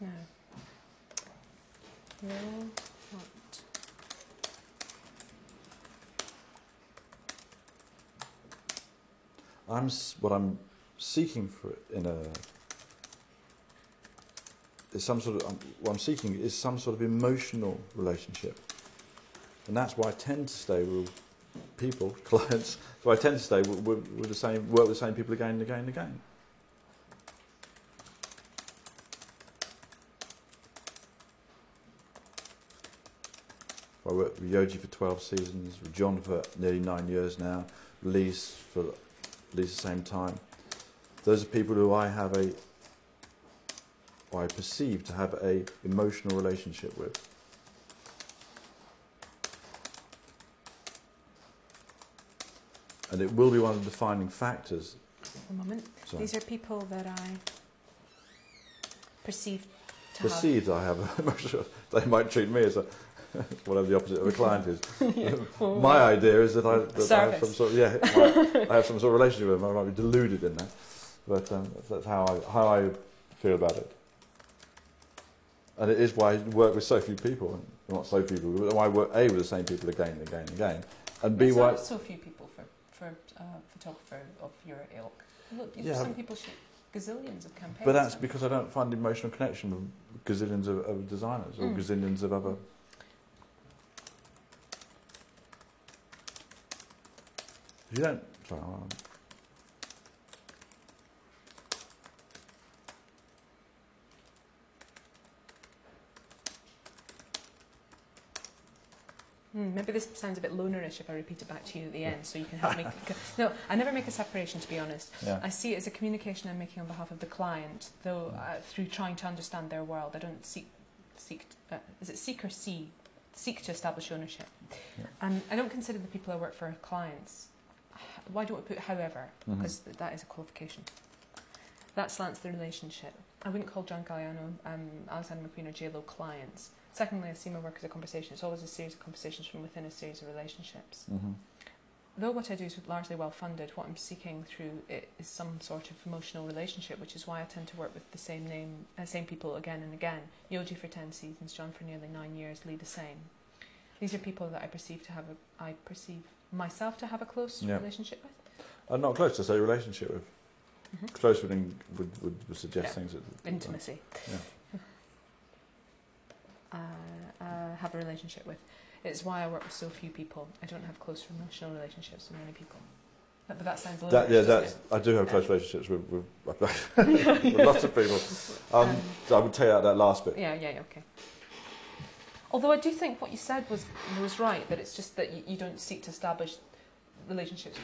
No. I'm what I'm seeking for in a is some sort of um, what I'm seeking is some sort of emotional relationship, and that's why I tend to stay with people, <laughs> clients. So I tend to stay with, with, with the same work with the same people again and again and again. With Yohji for 12 seasons, with John for nearly nine years now, Lise for at least the same time. Those are people who I have a, or I perceive to have a emotional relationship with. And it will be one of the defining factors. A moment. So These are people that I perceive to perceive that I have <laughs> emotional. They might treat me as a <laughs> whatever the opposite of a client is. <laughs> <laughs> My idea is that I, that I have some sort of yeah, I, I have some sort of relationship with them. I might be deluded in that, but um, that's, how I how I feel about it. And it is why I work with so few people, not so few people, but why I work a with the same people again and again and again, and b why so few people for for uh, photographer of your ilk. Look, Yeah, some people shoot gazillions of campaigns. But that's because I don't find emotional connection with gazillions of, of designers or Mm. gazillions of other. You don't. Sorry, um, Hmm, maybe this sounds a bit lonerish if I repeat it back to you at the end, so you can help me. <laughs> no, I never make a separation, to be honest. yeah. I see it as a communication I'm making on behalf of the client, though uh, through trying to understand their world. I don't seek, seek uh, is it seek or see? Seek to establish ownership. Yeah. And I don't consider the people I work for clients. Why don't we put however? Mhm. Because th- that is a qualification. That slants the relationship. I wouldn't call John Galliano, um, Alexander McQueen, or JLo clients. Secondly, I see my work as a conversation. It's always a series of conversations from within a series of relationships hmm though what I do is largely well funded, what I'm seeking through it is some sort of emotional relationship, which is why I tend to work with the same name, uh, same people again and again. Yohji for ten seasons, John for nearly nine years, Lee the same. These are people that I perceive to have a, I perceive myself to have a close Yeah. relationship with. I'm not close to say relationship with. Mhm. Close would, in- would, would, would suggest Yeah. things that. Intimacy. Yeah. Uh, uh, have a relationship with. It's why I work with so few people. I don't have close emotional relationships with many people. But, but that sounds a little That, yeah, that's, it? I do have close relationships with, with, <laughs> with <laughs> lots of people. <laughs> Um, Um, so I would take out that last bit. Yeah, yeah, yeah, okay. Although I do think what you said was was right that it's just that you, you don't seek to establish relationships.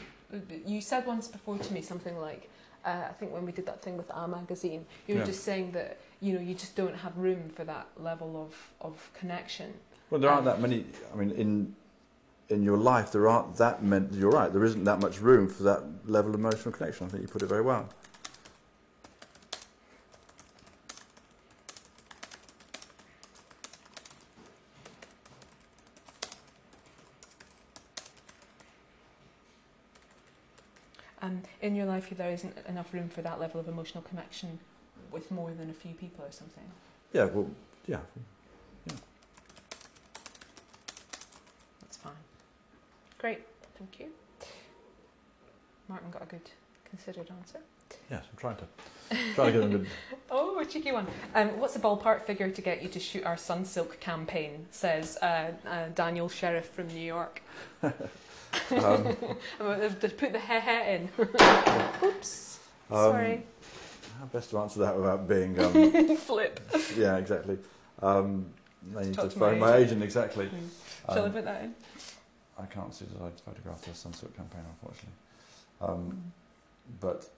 You said once before to me something like, uh, I think when we did that thing with our magazine, you were Yeah. just saying that you know you just don't have room for that level of of connection. Well, there aren't Um, that many. I mean, in in your life, there aren't that many. You're right. There isn't that much room for that level of emotional connection. I think you put it very well. Um, in your life, there isn't enough room for that level of emotional connection with more than a few people or something. Yeah. Well. Yeah. That's fine. Great, thank you. Martin got a good considered answer. Yes. I'm trying to trying to get them. To, <laughs> Oh, a cheeky one. Um, what's the ballpark figure to get you to shoot our Sunsilk campaign? Says uh, uh, Daniel Sheriff from New York. <laughs> um, <laughs> just put the hair he in. <laughs> Oops. Sorry. How best to answer that without being, um, <laughs> Flip. yeah, exactly. Um, they need to phone my agent. exactly. Shall I Um, put that in? I can't see that I'd photographed the Sunset campaign, unfortunately. Um, but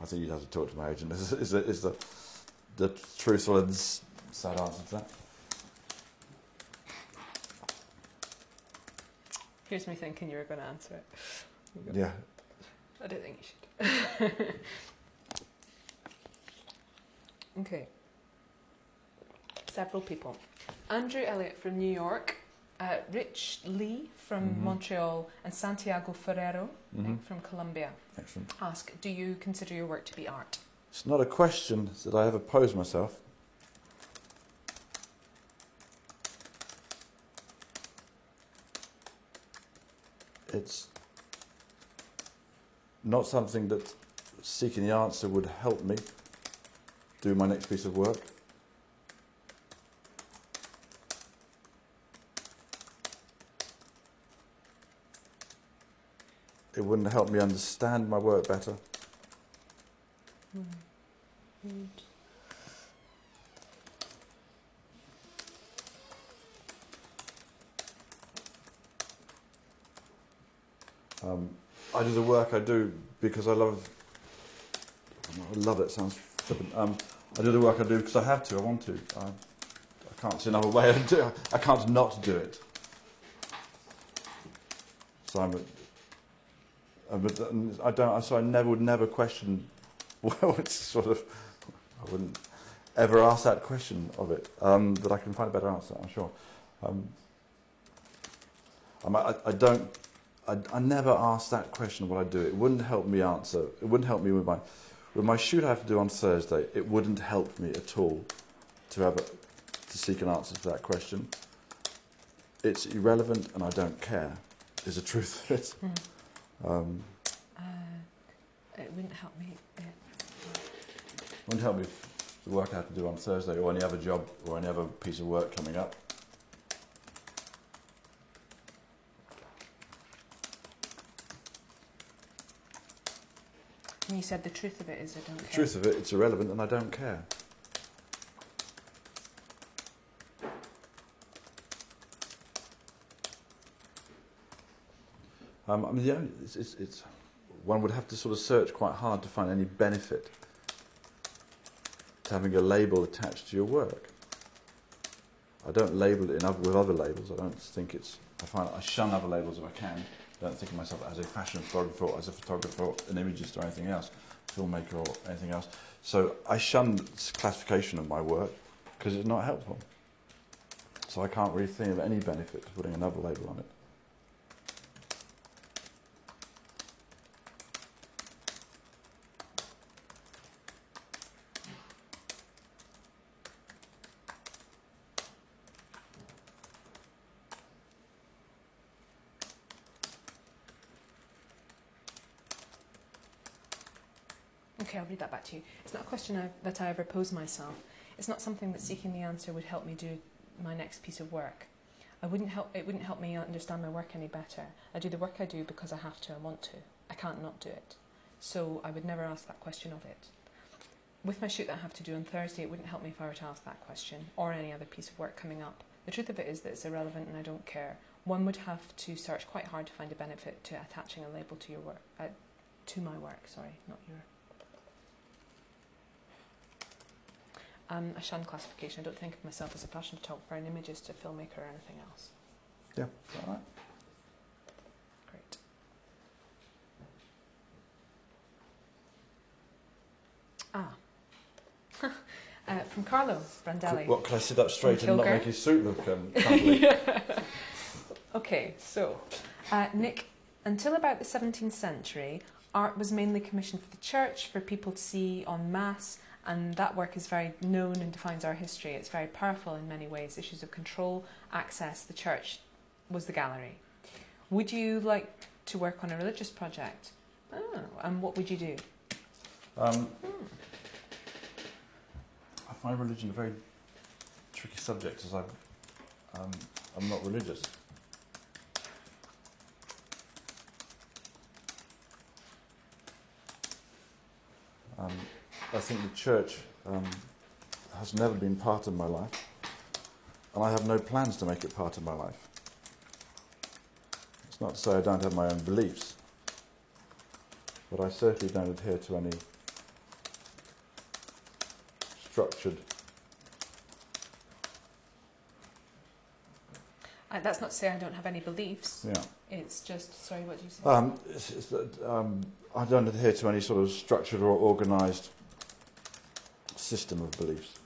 I think you'd have to talk to my agent. Is, is, the, is the the truthful and sad answer to that? Here's me thinking you were going to answer it. Yeah. I don't think you should. <laughs> okay. Several people. Andrew Elliott from New York, uh, Rich Lee from Mhm. Montreal, and Santiago Ferrero I hmm from Colombia Excellent. ask Do you consider your work to be art? It's not a question that I ever posed myself. It's not something that seeking the answer would help me do my next piece of work. It wouldn't help me understand my work better. Hmm. Um, I do the work I do because I love. I love it. Sounds flippant. Um, I do the work I do because I have to. I want to. I, I can't see another way. to do. I can't not do it. So I'm. A, a, I don't. So I never would never question. <laughs> Well, it's sort of. I wouldn't ever ask that question of it. Um, but I can find a better answer. I'm sure. Um, I, I don't. I, I never ask that question of what I do. It wouldn't help me answer. It wouldn't help me with my with my shoot I have to do on Thursday. It wouldn't help me at all to have a, to seek an answer to that question. It's irrelevant, and I don't care. Is the <laughs> truth of it. Um, Uh, it wouldn't help me. It wouldn't help me the work I have to do on Thursday, or any other job, or any other piece of work coming up. And you said the truth of it is I don't The care. truth of it, it's irrelevant, and I don't care. Um, I mean, the only, it's, it's, it's, one would have to sort of search quite hard to find any benefit to having a label attached to your work. I don't label it in other, with other labels. I don't think it's. I find I shun other labels if I can. Don't think of myself as a fashion photographer, or as a photographer, or an imagist, or anything else, filmmaker, or anything else. So I shun classification of my work because it's not helpful. So I can't really think of any benefit to putting another label on it. Okay, I'll read that back to you. It's not a question I, that I ever pose myself. It's not something that seeking the answer would help me do my next piece of work. I wouldn't help. It wouldn't help me understand my work any better. I do the work I do because I have to. I want to. I can't not do it. So I would never ask that question of it. With my shoot that I have to do on Thursday, it wouldn't help me if I were to ask that question or any other piece of work coming up. The truth of it is that it's irrelevant and I don't care. One would have to search quite hard to find a benefit to attaching a label to your work, uh, to my work. Sorry, not your. Um, I shun classification. I don't think of myself as a fashion photographer, an imagist, a filmmaker, or anything else. Yeah, is that all right? Great. Ah. <laughs> uh, from Carlo Brandelli. What, can I sit up straight and not make his suit look um, <laughs> crumbly? Okay, so uh, Nick, until about the 17th century, art was mainly commissioned for the church, for people to see en masse, and that work is very known and defines our history. It's very powerful in many ways. Issues of control, access, the church was the gallery. Would you like to work on a religious project? Oh, and what would you do? Um, I find religion a very tricky subject as I, um, I'm not religious. Um, I think the church um, has never been part of my life, and I have no plans to make it part of my life. It's not to say I don't have my own beliefs, but I certainly don't adhere to any structured. Uh, that's not to say I don't have any beliefs. Yeah. It's just sorry, what did you say? Um, it's, it's that, um, I don't adhere to any sort of structured or organised system of beliefs.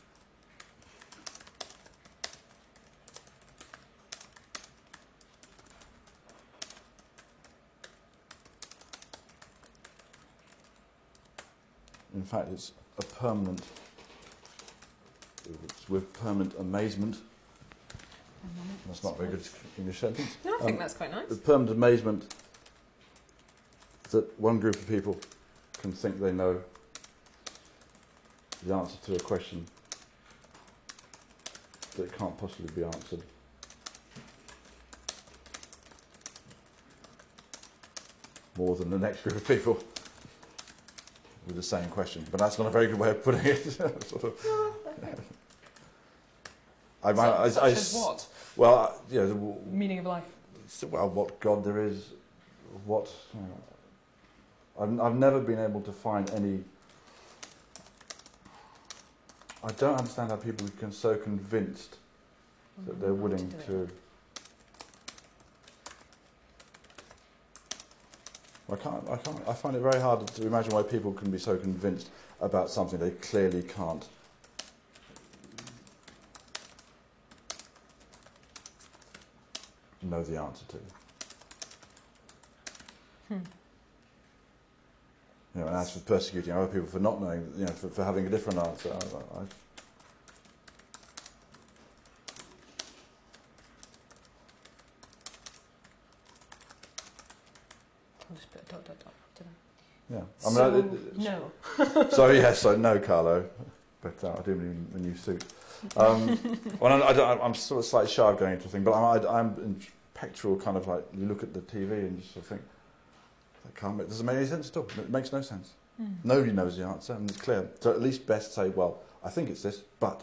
In fact, it's a permanent, it's with permanent amazement. That's not a very good English sentence. No, I think Um, that's quite nice. The permanent amazement that one group of people can think they know the answer to a question that can't possibly be answered. More than the next group of people with the same question. But that's not a very good way of putting it. <laughs> sort of. <laughs> I, might, I, Such I, as what? well, I- you know, the Meaning of life. well, what God there is, what. You know, I've, I've never been able to find any. I don't understand how people can so convinced that they're willing do it. to. I can't, I can't. I find it very hard to imagine why people can be so convinced about something they clearly can't. Know the answer to. Hmm. You know, and as for persecuting other people for not knowing, you know, for, for having a different answer, I, I, yeah. I so, mean, I- it- no. <laughs> so yes, I know Carlo, but uh, I do need a new suit. Um, <laughs> well, I, I don't, I'm sort of slightly shy of going into a thing, but I'm, I, I'm in pectoral kind of like you look at the TV and you sort of think that can't make, doesn't make any sense at all. It makes no sense. Hmm. Nobody knows the answer, and it's clear. So at least best say, well, I think it's this, but.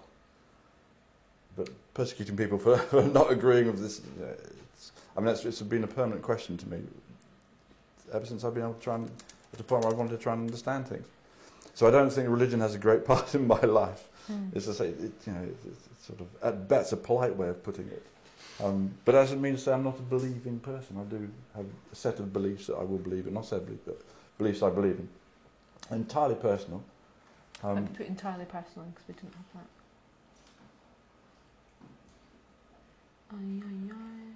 But persecuting people for, <laughs> for not agreeing with this, you know, it's, I mean, that's, it's been a permanent question to me ever since I've been able to try and, at the point where I wanted to try and understand things. So I don't think religion has a great <laughs> part in my life. Hmm. It's to say, it, you know, it's, it's sort of, at best, a polite way of putting it. Um, but that doesn't mean to say I'm not a believing person. I do have a set of beliefs that I will believe in, not set beliefs, but beliefs I believe in. Entirely personal. Um, I'd put entirely personal because we didn't have that. Ay, ay, ay.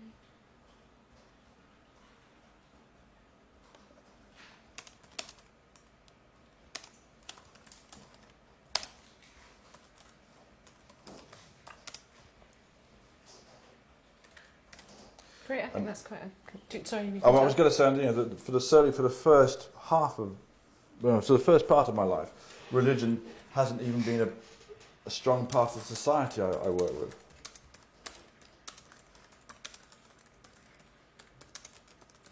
Great, I think that's quite a. Sorry, you Oh, I was going to say, you know, that for the certainly for the first half of, well, so the first part of my life, religion hasn't even been a, a strong part of the society I, I work with.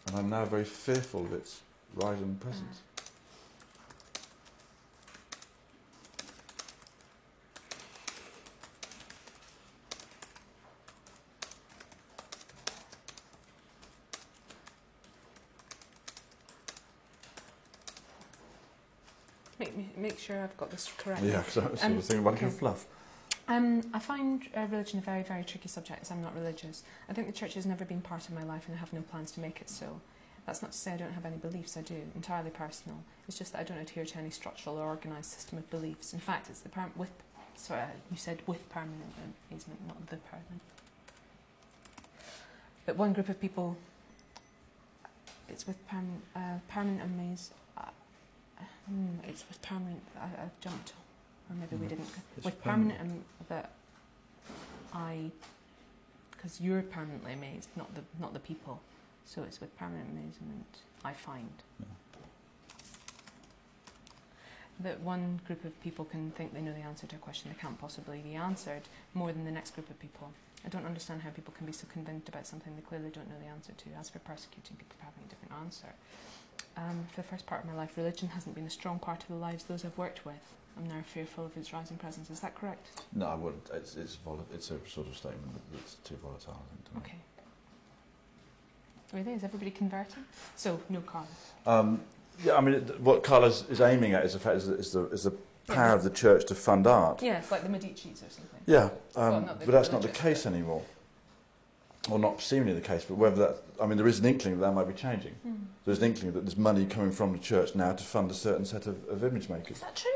And I'm now very fearful of its rising presence. Make, me, make sure I've got this correct. Yeah, so I was Um, thinking about okay. your fluff. Um, I find uh, religion a very, very tricky subject as I'm not religious. I think the church has never been part of my life and I have no plans to make it so. That's not to say I don't have any beliefs, I do, entirely personal. It's just that I don't adhere to any structural or organised system of beliefs. In fact, it's the per- with, sorry, you said with permanent amazement, not the permanent. But one group of people, it's with permanent, uh, permanent amaze, it's with permanent, I, I jumped, or maybe we Mm. didn't It's with permanent um, that I because you're permanently amazed, not the not the people. So it's with permanent amazement I find Yeah. that one group of people can think they know the answer to a question that can't possibly be answered more than the next group of people. I don't understand how people can be so convinced about something they clearly don't know the answer to. As for persecuting people for having a different answer, um, for the first part of my life, religion hasn't been a strong part of the lives those I've worked with. I'm now fearful of its rising presence. Is that correct? No, I wouldn't. It's it's, vol- it's a sort of statement that's too volatile. I think. Okay. Really? Is everybody converting? So, no Carla. Um, yeah, I mean, it, what Carla's is aiming at is the fact is the, is the, is the power of the church to fund art. Yeah, it's like the Medicis or something. Yeah, um, Well, but that's not the case but- anymore. Or not seemingly the case, but whether that, I mean, there is an inkling that that might be changing. Hmm. There's an inkling that there's money coming from the church now to fund a certain set of, of image makers. Is that true?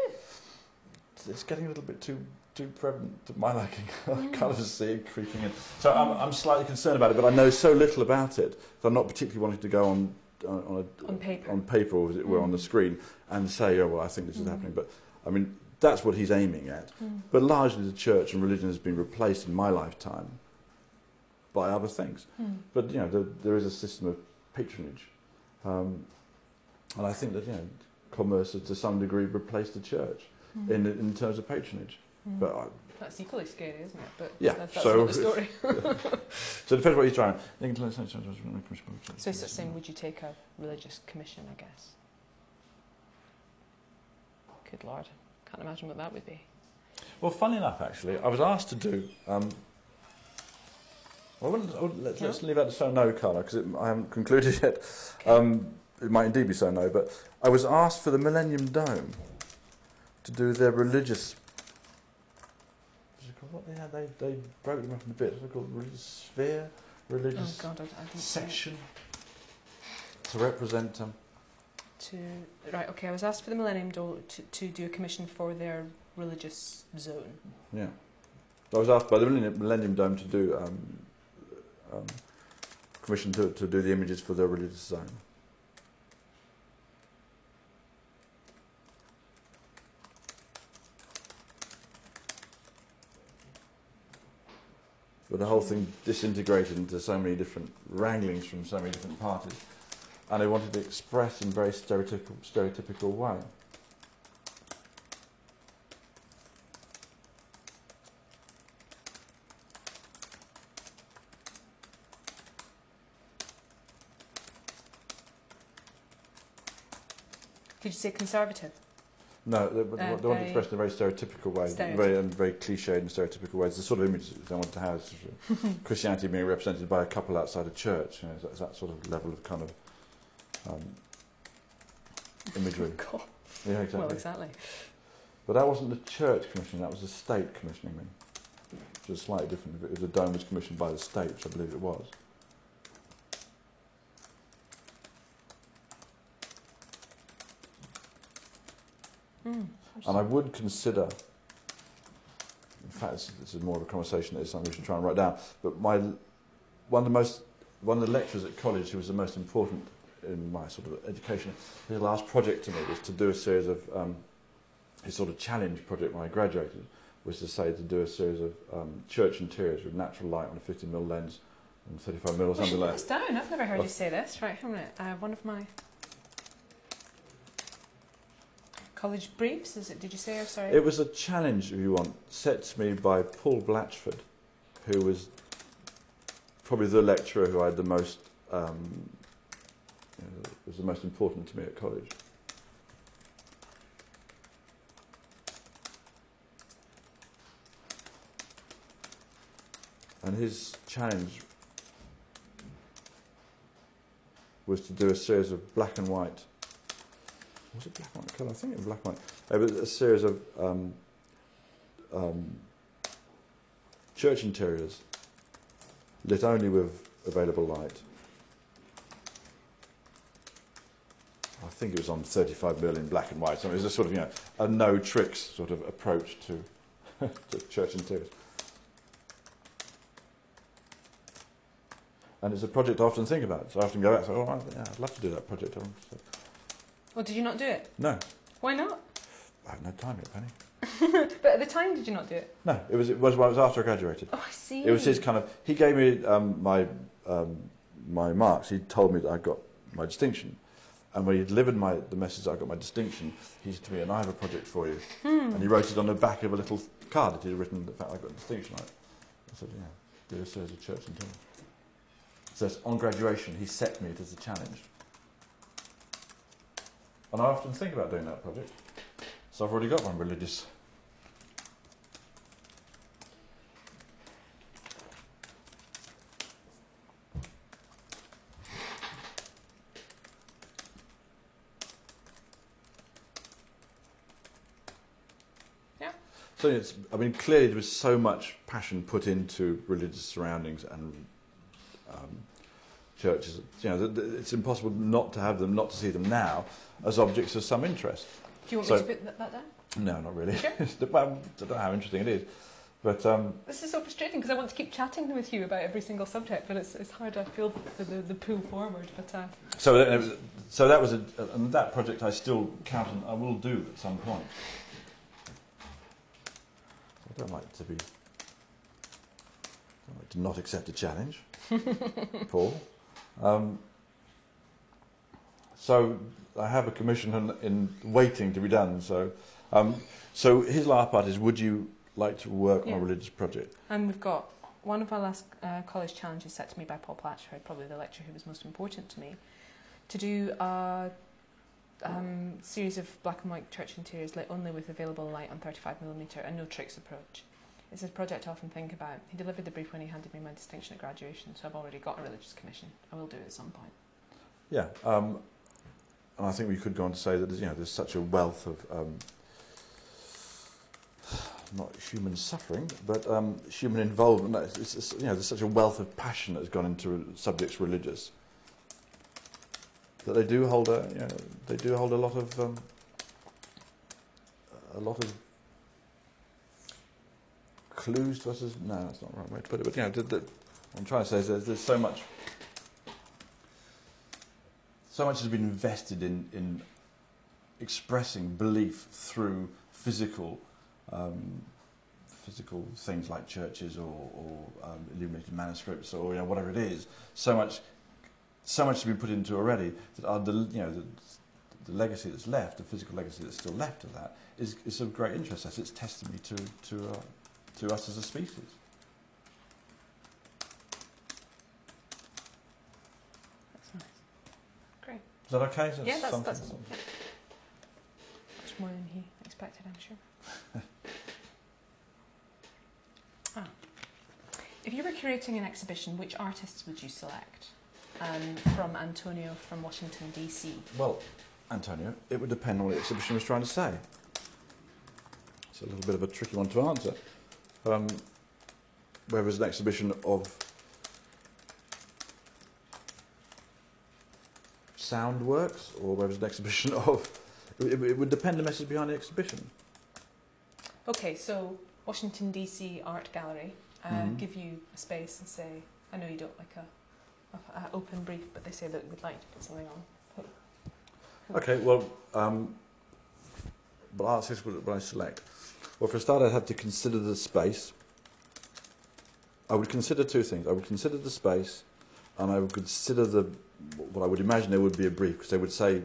It's, getting a little bit too too prevalent to my liking. <laughs> I Mm. kind of see it creeping in. So I'm, I'm slightly concerned about it, but I know so little about it that I'm not particularly wanting to go on on, on, a, On paper. on paper, or as it were, on the Mm. screen and say, oh, well, I think this is Mm. happening. But I mean, that's what he's aiming at. Hmm. But largely, the church and religion has been replaced in my lifetime by other things. Hmm. But you know, there, there is a system of patronage, um, and I think that you know, commerce has to some degree replaced the church Hmm. in in terms of patronage. Hmm. But I, That's equally scary, isn't it? But Yeah, that, that's so- not the story. <laughs> so it depends what you're trying. So it's just saying, would you take a religious commission, I guess? Good Lord. Can't imagine what that would be. Well, funny enough, actually, I was asked to do. Um, well, I wouldn't- I wouldn't- let's, let's leave that to so no, Carla, because I haven't concluded <laughs> yet. Um, it might indeed be so no, but I was asked for the Millennium Dome to do their religious. What's it called? What they had? They they broke them up into bits. It called? Religious sphere, religious Oh God, I, I section to represent them. To right, okay. I was asked for the Millennium Dome to, to do a commission for their religious zone. Yeah. I was asked by the Millennium, Millennium Dome to do um, um, commission to, to do the images for their religious zone. But the whole thing disintegrated into so many different wranglings from so many different parties, and they wanted to express in very stereotypical, stereotypical way. Say conservative? No, they, they Uh, want to express in a very stereotypical way, stereotypical. very and very cliched and stereotypical ways. The sort of image they want to have is sort <laughs> of Christianity being represented by a couple outside a church. You know, that, that sort of level of kind of um, imagery. <laughs> God. Yeah, exactly. Well, exactly. But that wasn't the church commissioning; that was the state commissioning me. Which is slightly different. It was the dome was commissioned by the state, which I believe it was. Mm. And I would consider, in fact, this, this is more of a conversation that is something we should try and write down. But my one of the most one of the lecturers at college who was the most important in my sort of education, his last project to me was to do a series of um, his sort of challenge project when I graduated was to say to do a series of um, church interiors with natural light on a 50 mm lens and 35 mm or We something like down. I've never heard you say this. Right, a minute. Uh, one of my college briefs. Is it? Did you say? Or sorry. It was a challenge, if you want, set to me by Paul Blatchford, who was probably the lecturer who I had the most, um, you know, was the most important to me at college. And his challenge was to do a series of black and white. Was it black and white colour? I think it was black and white. It was a series of um, um, church interiors lit only with available light. I think it was on 35 mm in black and white. So it was a sort of, you know, a no tricks sort of approach to, <laughs> to church interiors. And it's a project I often think about. So I often go back and say, oh, yeah, I'd love to do that project. On." Well, did you not do it? no, Why not? I have no time yet, Penny. <laughs> But at the time, did you not do it? No, it was, it was, well, it was after I graduated. Oh, I see. It was his kind of. He gave me um, my um, my marks. He told me that I got my distinction, and when he delivered my the message that I got my distinction, he said to me, "And I have a project for you." Hmm. And he wrote it on the back of a little card that he'd written the fact I got the distinction on it. I said, "Yeah, do a series of church and temple." So on graduation, he set me it as a challenge. And I often think about doing that project. So I've already got one religious. Yeah. So it's, I mean, clearly there was so much passion put into religious surroundings and um, churches. You know, it's impossible not to have them, not to see them now as objects of some interest. Do you want So- me to put that, that down? No, not really. Sure. <laughs> Well, I don't know how interesting it is, but um, This is so frustrating because I want to keep chatting with you about every single subject, but it's, it's hard. I feel the, the, the pull forward. But uh, so uh, it was- so that was a, and that project I still count and I will do at some point. I don't like to be. I don't like to not accept a challenge, <laughs> Paul. Um, so I have a commission in, in waiting to be done. So, um, so his last part is: Would you like to work on a religious project? and we've got one of our last uh, college challenges set to me by Paul Platchford, probably the lecturer who was most important to me, to do a um, series of black and white church interiors lit only with available light on 35mm and no tricks approach. It's a project I often think about. He delivered the brief when he handed me my distinction at graduation, so I've already got a religious commission. I will do it at some point. Yeah, um, and I think we could go on to say that you know there's such a wealth of um, not human suffering, but um, human involvement. It's, it's, you know, there's such a wealth of passion that has gone into subjects religious that they do hold a you know, they do hold a lot of um, a lot of clues to us. As, no, that's not the right way to put it. But you know, the, the, I'm trying to say there's, there's so much so much has been invested in, in expressing belief through physical um, physical things like churches or, or um, illuminated manuscripts or you know whatever it is. So much so much has been put into already that our, the, you know the, the legacy that's left, the physical legacy that's still left of that, is, is of great interest. That's its testimony to to uh, to us as a species. That's nice. Great. Is that okay? Is that Yeah, that's- something- that's- Much more than he expected, I'm sure. <laughs> ah. If you were curating an exhibition, which artists would you select? Um, from Antonio from Washington, D.C. Well, Antonio, it would depend on what the exhibition was trying to say. It's a little bit of a tricky one to answer. Um, whether it's an exhibition of sound works or whether it's an exhibition <laughs> of. It, it would depend the message behind the exhibition. Okay, so Washington, D.C. Art Gallery uh, Mhm. give you a space and say, I know you don't like a, a, a open brief, but they say, that we'd like to put something on. Okay, well, um, but is what I select. Well, for a start, I'd have to consider the space. I would consider two things. I would consider the space, and I would consider the what I would imagine there would be a brief because they would say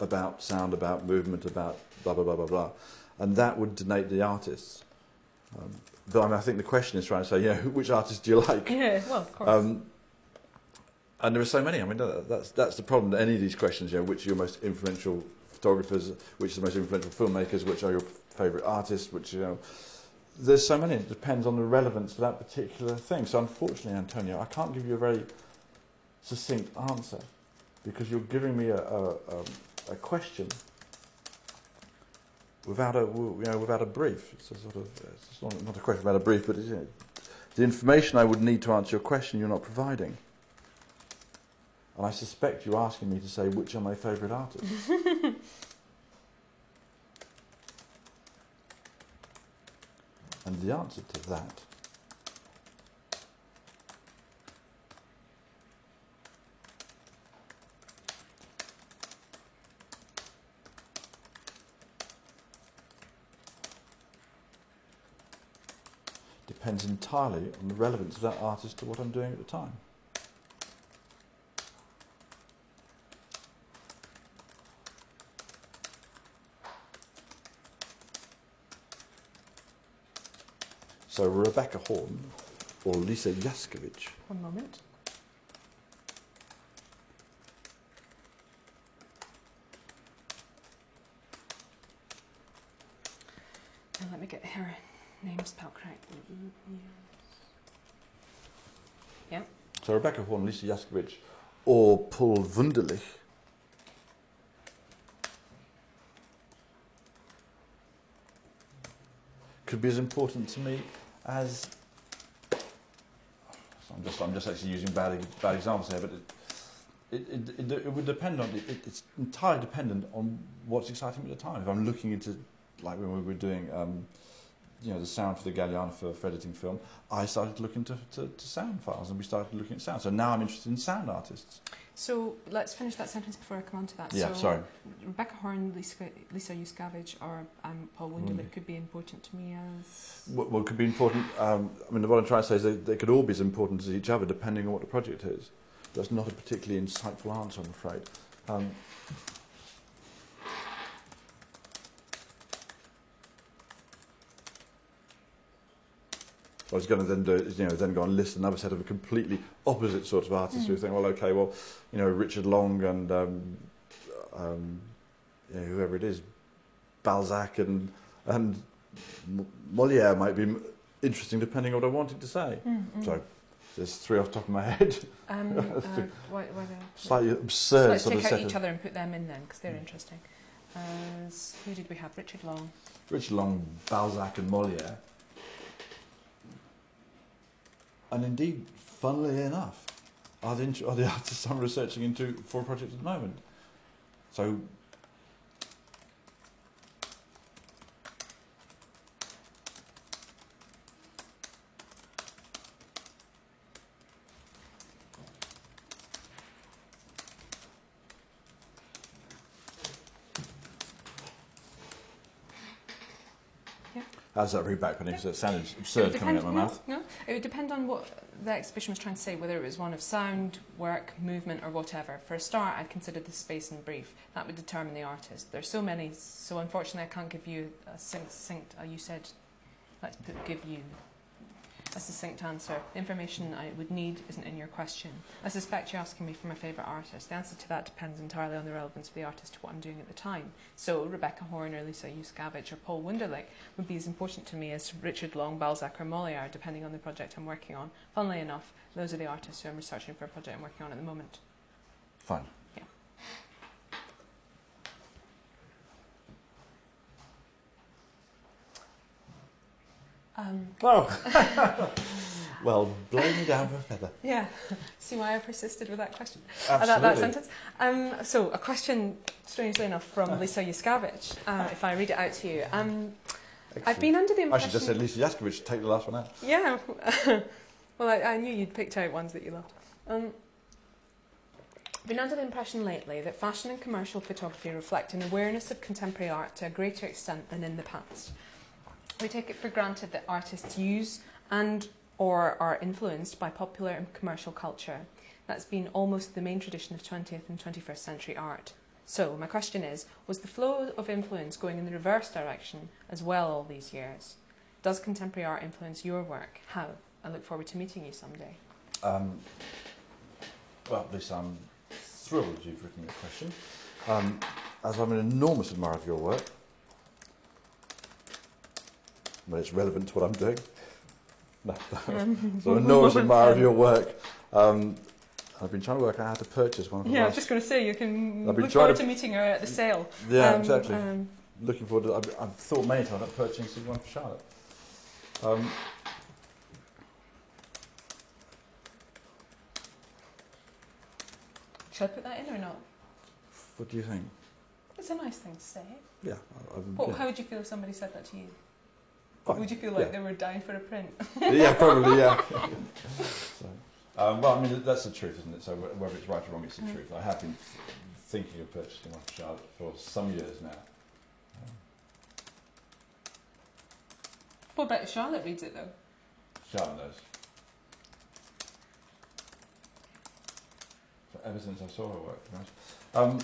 about sound, about movement, about blah blah blah blah blah, and that would denote the artists. Um, but I, mean, I think the question is trying to say, you <laughs> know, which artist do you like? Yeah, well, of course. Um, and there are so many. I mean, that's that's the problem. That any of these questions, you know, which are your most influential photographers, which are the most influential filmmakers, which are your favourite artists, which you know, there's so many. It depends on the relevance of that particular thing. So, unfortunately, Antonio, I can't give you a very succinct answer because you're giving me a a, um, a question without a you know without a brief. It's a sort of it's not, not a question without a brief, but you know, the information I would need to answer your question you're not providing. And I suspect you're asking me to say which are my favourite artists. <laughs> and the answer to that depends entirely on the relevance of that artist to what I'm doing at the time. So Rebecca Horn or Lisa Yuskavage. One moment. Now let me get her name spelled correct. Yeah. So Rebecca Horn, Lisa Yuskavage, or Paul Wunderlich. Could be as important to me as. I'm just, I'm just actually using bad, bad examples here, but it, it, it, it, would depend on. It, it's entirely dependent on what's exciting at the time. If I'm looking into, like when we were doing, um, you know, the sound for the Galliano for, for editing film, I started looking to, to, to sound files and we started looking at sound. So now I'm interested in sound artists. So let's finish that sentence before I come on to that. Yeah, so sorry. Rebecca Horn, Lisa, Lisa Yuskavage, or um, Paul Wunderlich Wunderlich. could be important to me as. What, what could be important, um, I mean, what I'm trying to say is they, they could all be as important as each other depending on what the project is. That's not a particularly insightful answer, I'm afraid. Um, I was going to then do you know, then go and list another set of a completely opposite sort of artists who Mm. think, well, okay, well, you know, Richard Long and um, um, you know, whoever it is, Balzac and and Molière might be interesting depending on what I wanted to say. Mm, mm. So there's three off the top of my head. Um, <laughs> uh, why, why Slightly So absurd let's sort take of out each other and put them in then, because they're Mm. interesting. As who did we have? Richard Long. Richard Long, Balzac and Molière. And indeed, funnily enough, are the, are the <laughs> artists I'm researching into for a project at the moment. So how's that read back? Because it sounded absurd coming out of my mouth. No, it would depend on what the exhibition was trying to say, whether it was one of sound, work, movement, or whatever. For a start, I'd consider the space and brief. That would determine the artist. There's so many, so unfortunately, I can't give you a succinct. Uh, you said, let's put give you a succinct answer. The information I would need isn't in your question. I suspect you're asking me for my favourite artist. The answer to that depends entirely on the relevance of the artist to what I'm doing at the time. So Rebecca Horn or Lisa Yuskavage or Paul Wunderlich would be as important to me as Richard Long, Balzac or Molière, depending on the project I'm working on. Funnily enough, those are the artists who I'm researching for a project I'm working on at the moment. Fine. Um, Oh. well, <laughs> blow me down for a feather. yeah, see why I persisted with that question. uh, Absolutely. that, that sentence. Um, so, a question, strangely enough, from Lisa Yuskavage, uh, if I read it out to you. Um, I've been under the impression. I should just said Lisa Yuskavage, take the last one out. Yeah. <laughs> well, I, I knew you'd picked out ones that you loved. Um, I've been under the impression lately that fashion and commercial photography reflect an awareness of contemporary art to a greater extent than in the past. We take it for granted that artists use and or are influenced by popular and commercial culture. That's been almost the main tradition of 20th and 21st century art. So, my question is Was the flow of influence going in the reverse direction as well all these years? Does contemporary art influence your work? How? I look forward to meeting you someday. Um, well, Lisa, I'm thrilled you've written the question. Um, as I'm an enormous admirer of your work, when it's relevant to what I'm doing. <laughs> So enormous admirer of your work. Um, I've been trying to work out how to purchase one of the Yeah, I was just going to say you can I've been look forward to- to meeting her at the sale. yeah, Um, exactly. um, Looking forward to. I've, I've thought many times about purchasing one for Charlotte. Um, should I put that in or not? what do you think? It's a nice thing to say. Yeah, I, I, What, yeah. How would you feel if somebody said that to you? Fine. Would you feel like Yeah. they were dying for a print? yeah, probably, yeah. <laughs> so, um, well, I mean, that's the truth, isn't it? So whether it's right or wrong, it's the Mm. truth. I have been thinking of purchasing one for Charlotte for some years now. What about Charlotte reads it though? Charlotte knows. So ever since I saw her work. Um,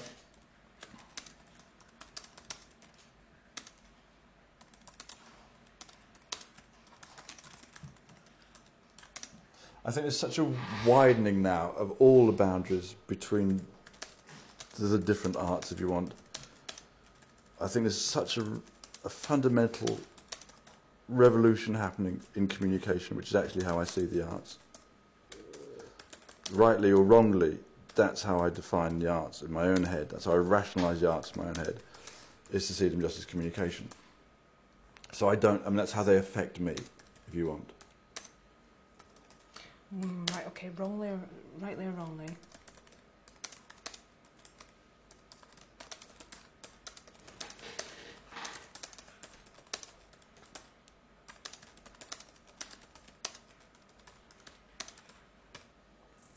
I think there's such a widening now of all the boundaries between the, different arts, if you want. I think there's such a, a fundamental revolution happening in communication, which is actually how I see the arts. Rightly or wrongly, that's how I define the arts in my own head. That's how I rationalise the arts in my own head, is to see them just as communication. So I don't, I mean, that's how they affect me, if you want. Mm, right, okay, wrongly or, rightly or wrongly.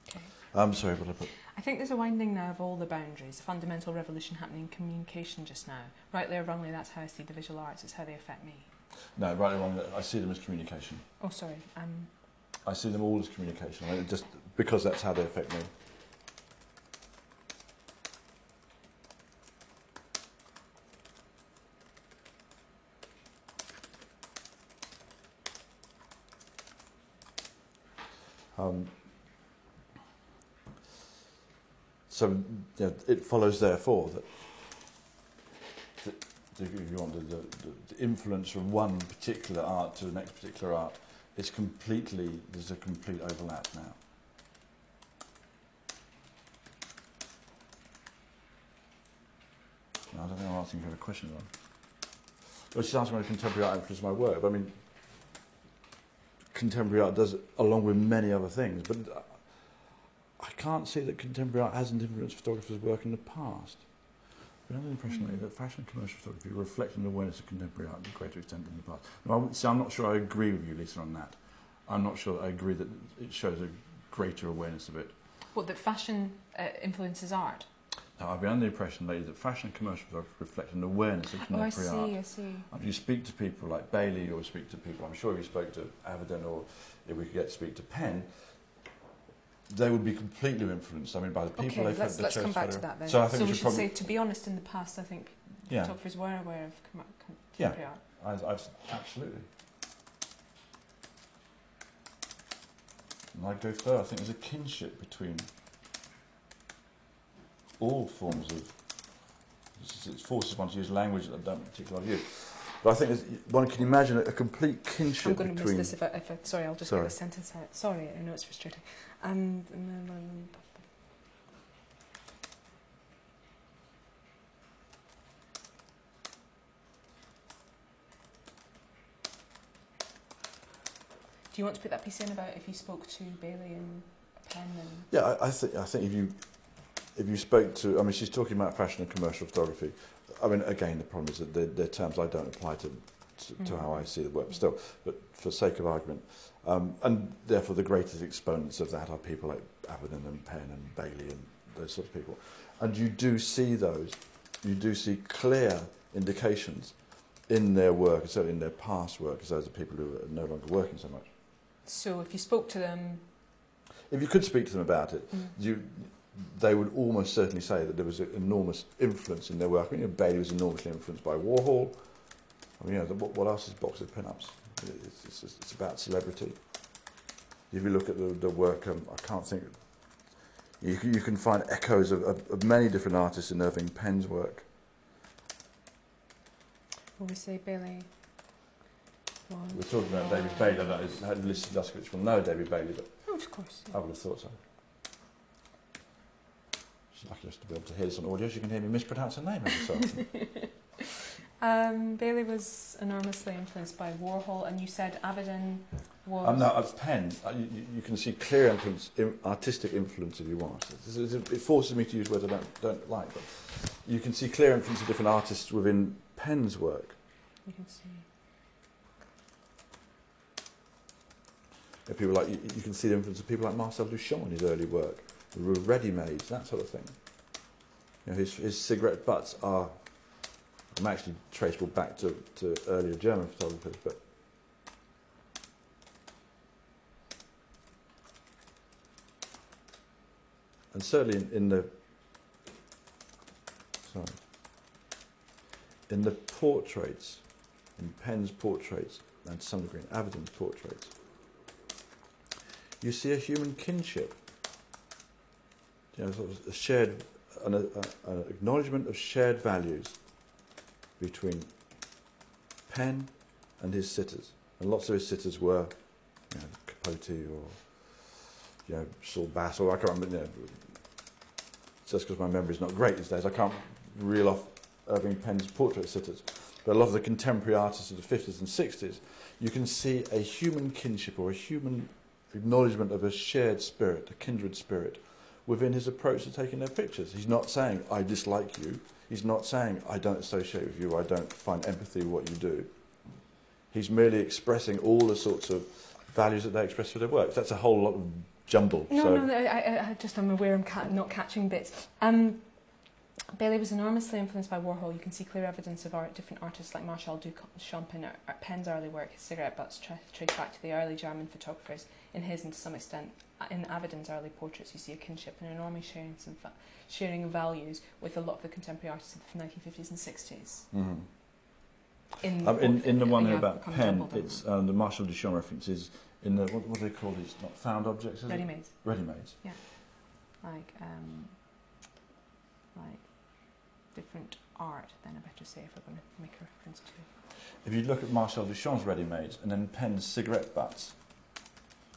Okay. I'm sorry, but I put. I think there's a winding now of all the boundaries, a fundamental revolution happening in communication just now. Rightly or wrongly, that's how I see the visual arts, it's how they affect me. No, right or wrong, I see them as communication. Oh, sorry. Um, I see them all as communication, just because that's how they affect me. Um, so you know, it follows, therefore, that, that if you want the, the, the influence from one particular art to the next particular art it's completely, there's a complete overlap now. No, I don't think I'm asking for a question on. Well, she's asking about contemporary art influences my work. I mean, contemporary art does, along with many other things, but I can't see that contemporary art hasn't influenced photographers' work in the past. But I have the impression Mm. that fashion and commercial photography reflect an awareness of contemporary art to a greater extent than the past. Now, I say I'm not sure I agree with you, Lisa, on that. I'm not sure that I agree that it shows a greater awareness of it. what, that fashion uh, influences art? Now, I've been under the impression, ladies, that fashion and commercial photography reflect an awareness of contemporary Oh, I see, art. I see. If you speak to people like Bailey or speak to people, I'm sure if you spoke to Avedon or if we could get to speak to Penn, they would be completely influenced. I mean, by the people okay, they've let's, the let's come back to that then. So I think we we should should probably, say, to be honest, in the past, I think yeah, photographers were aware of com- Yeah. art. I, I've, absolutely. And I'd go further. I think there's a kinship between all forms of. it's- It forces one to use language that I don't particularly use. But I think one can imagine a, a complete I'm going to miss this if I, if I, sorry, I'll just Sorry. get the sentence out. Sorry, I know it's frustrating. Um, um, do you want to put that piece in about if you spoke to Bailey and Penn and Yeah, I, I think I think if you if you spoke to, I mean, she's talking about fashion and commercial photography. I mean, again, the problem is that they're, they're terms I don't apply to to, to Mhm. how I see the work. Still, but for sake of argument, um, and therefore the greatest exponents of that are people like Avedon and Penn and Bailey and those sorts of people. And you do see those, you do see clear indications in their work, certainly in their past work, as those are people who are no longer working so much. so if you spoke to them If you could speak to them about it, mm, you, they would almost certainly say that there was an enormous influence in their work. I mean, you know, Bailey was enormously influenced by Warhol. I mean, you know, the, what, what else is box of pin-ups? It's, it's, it's about celebrity. If you look at the, the work, um, I can't think. You, can- you can find echoes of, of, of many different artists in Irving Penn's work. will we say Bailey We're talking about David Bailey. That is, Lisa Duskowitz will know David Bailey, but Oh, of course. I would have thought so. She's lucky just to be able to hear this on audio. so you can hear me mispronounce a name every so often. <laughs> Um, Bailey was enormously influenced by Warhol, and you said Avedon was. Um, no, of Penn, uh, you, you- can see clear influence, artistic influence if you want. It, forces me to use words I don't, don't like, but you can see clear influence of different artists within Penn's work. You can see. People like you, you can see the influence of people like Marcel Duchamp in his early work, ready-made, that sort of thing. You know, his, his cigarette butts are, I'm actually traceable back to, to earlier German photographers, but and certainly in, in the sorry in the portraits, in Penn's portraits, and to some degree in Avedon's portraits, you see a human kinship. You know, sort of a shared, an, a, an acknowledgement of shared values between Penn and his sitters. And lots of his sitters were, you know, Capote or, you know, Saul Bass, or I can't remember, you know, just because my memory's not great these days, I can't reel off Irving Penn's portrait sitters. But a lot of the contemporary artists of the 50s and 60s, you can see a human kinship or a human acknowledgement of a shared spirit, a kindred spirit, within his approach to taking their pictures. He's not saying, I dislike you. He's not saying, I don't associate with you, I don't find empathy with what you do. He's merely expressing all the sorts of values that they express through their works. That's a whole lot of jumble. No, so no, no, I, I, I just I'm aware I'm ca- not catching bits. Um, Bailey was enormously influenced by Warhol. You can see clear evidence of art, different artists like Marcel Duchamp in uh, Penn's early work. His cigarette butts tra- trace back to the early German photographers. In his, and to some extent, uh, in Avedon's early portraits, you see a kinship and an enormous sharing, some fa- sharing of values with a lot of the contemporary artists of the 1950s and 60s. Mhm. In, Um, in, in the one here about Penn, it's um, the Marcel Duchamp reference is in the what, what do they call these? Not found objects, is it? ready-made, Ready-mades. Yeah. Like um, like different art. Then I better say if we're going to make a reference to. If you look at Marcel Duchamp's ready-mades and then Penn's cigarette butts,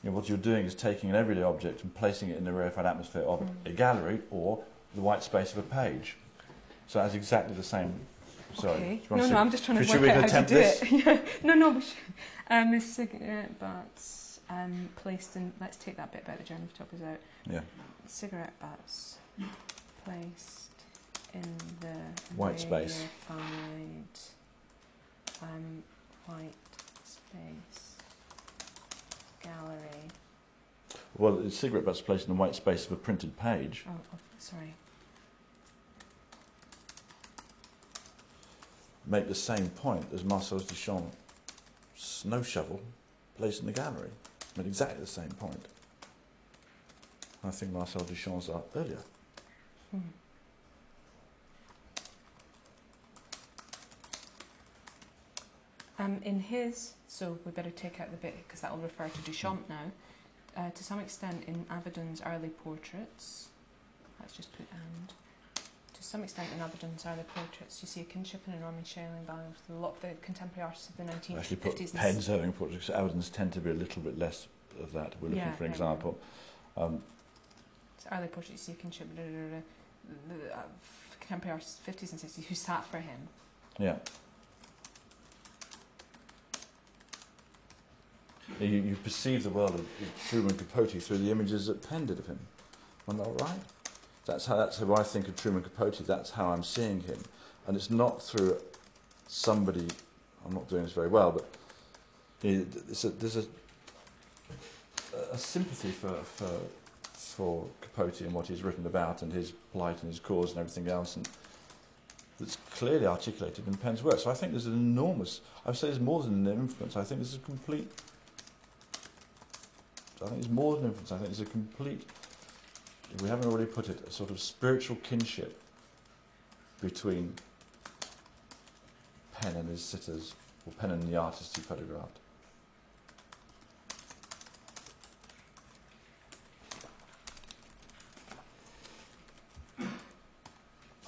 you know, what you're doing is taking an everyday object and placing it in the rarefied atmosphere of Mm. a gallery or the white space of a page. So that's exactly the same. Sorry. Okay. do you want No, no, I'm just trying to work out how to do this? it. <laughs> Yeah. no, no. But um, the cigarette butts um, placed in. Let's take that bit about the German photographers out. Yeah. Cigarette butts placed in the White space. Um, white space gallery. Well, the cigarette butts placed in the white space of a printed page. Oh, oh sorry. make the same point as Marcel Duchamp's snow shovel placed in the gallery. Made exactly the same point. I think Marcel Duchamp's are earlier. Hmm. Um, in his, so we better take out the bit because that will refer to Duchamp now. Uh, to some extent, in Avedon's early portraits, let's just put and. To some extent, in Avedon's early portraits, you see a kinship and enormous sharing value with a lot of the contemporary artists of the I actually 1950s. put and Penn's Irving portraits. Evidence tend to be a little bit less of that. We're looking Yeah, for an example. Um, So early portraits, you see a kinship, da, da, da, the, uh, contemporary artists, 50s and 60s, who sat for him. yeah. You, you perceive the world of Truman Capote through the images that Penn did of him. Am I not right? That's how, that's how I think of Truman Capote. That's how I'm seeing him. And it's not through somebody, I'm not doing this very well, but you know, there's, a, there's a, a sympathy for, for, for Capote and what he's written about and his plight and his cause and everything else. And that's clearly articulated in Penn's work. So I think there's an enormous, I would say there's more than an influence. I think there's a complete, I think it's more than influence. I think it's a complete, if we haven't already put it, a sort of spiritual kinship between Penn and his sitters, or Penn and the artist he photographed.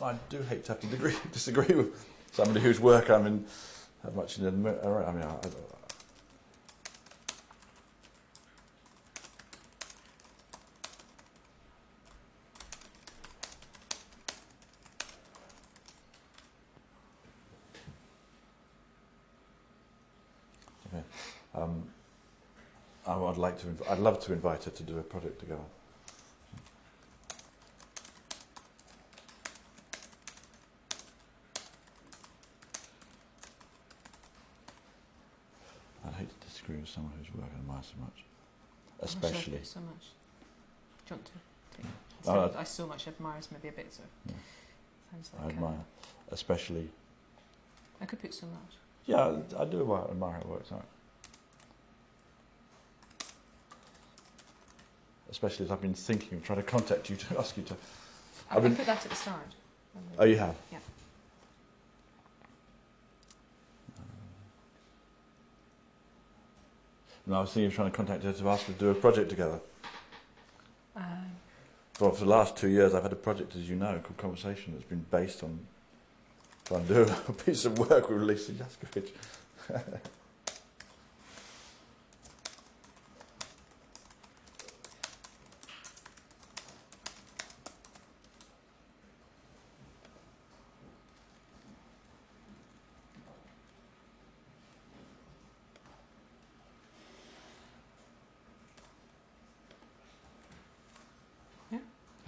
I do hate to have to <laughs> disagree with somebody whose work I'm in that much in. admi- I mean, I, I, Okay. Um, I would like to. Inv- I'd love to invite her to do a project together. I'd hate to disagree with someone whose work I admire so much, especially. so much. Do you want to take? Oh, I so much admire is maybe a bit of. Yeah. Sounds I like. Um, admire, especially. I could put so much. Yeah, I, I do admire, admire her work. Sorry. Especially as I've been thinking of trying to contact you to <laughs> ask you to. I I've been- put that at the start. Oh, you have. Yeah. No, I was thinking of trying to contact her to ask her to do a project together. Um, Well, for the last two years, I've had a project, as you know, called Conversation, that's been based on trying to do a <laughs> piece of work with Lisa Yuskavage. <laughs>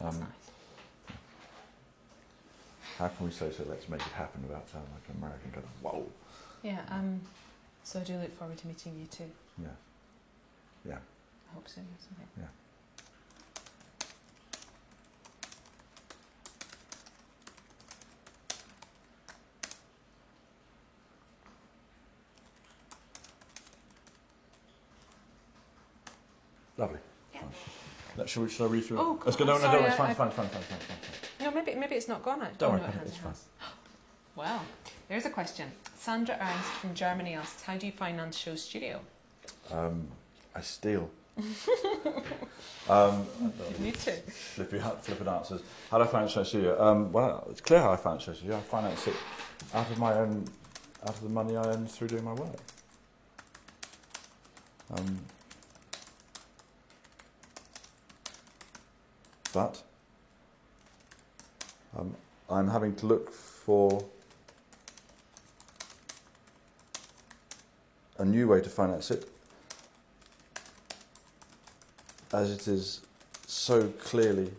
Um, nice. How can we say so? Let's make it happen without sounding like an American going, whoa. Yeah. Um, so I do look forward to meeting you too. Yeah. Yeah. I hope soon or something. Yeah. Lovely. Yeah. Shall, we, shall I read through Oh, it? Let's go. God, No, no, no, it's fine, I- fine, fine, fine, fine, fine, maybe maybe it's not gone. Actually. Don't oh, worry, no, it Penny, it's fine. <gasps> has. Well, there's a question. Sandra Ernst from Germany asks, how do you finance SHOWstudio? Um, I steal. <laughs> um, You need to. flippy, flippant answers. How do I finance SHOWstudio? Um, well, it's clear how I finance SHOWstudio. I finance it out of my own, out of the money I earn through doing my work. Um, but um, I'm having to look for a new way to finance it, as it is so clearly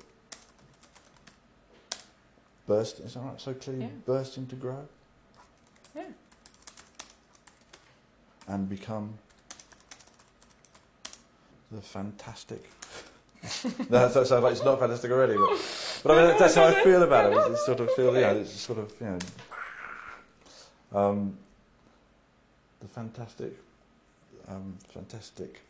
bursting. Is that right? So clearly Yeah. bursting to grow Yeah. and become the fantastic. <laughs> no, that sounds like it's not fantastic already, but, but I mean, that's how I <laughs> feel about it. It's, it's sort of feel, yeah, it's sort of, you know, um, the fantastic, um, fantastic.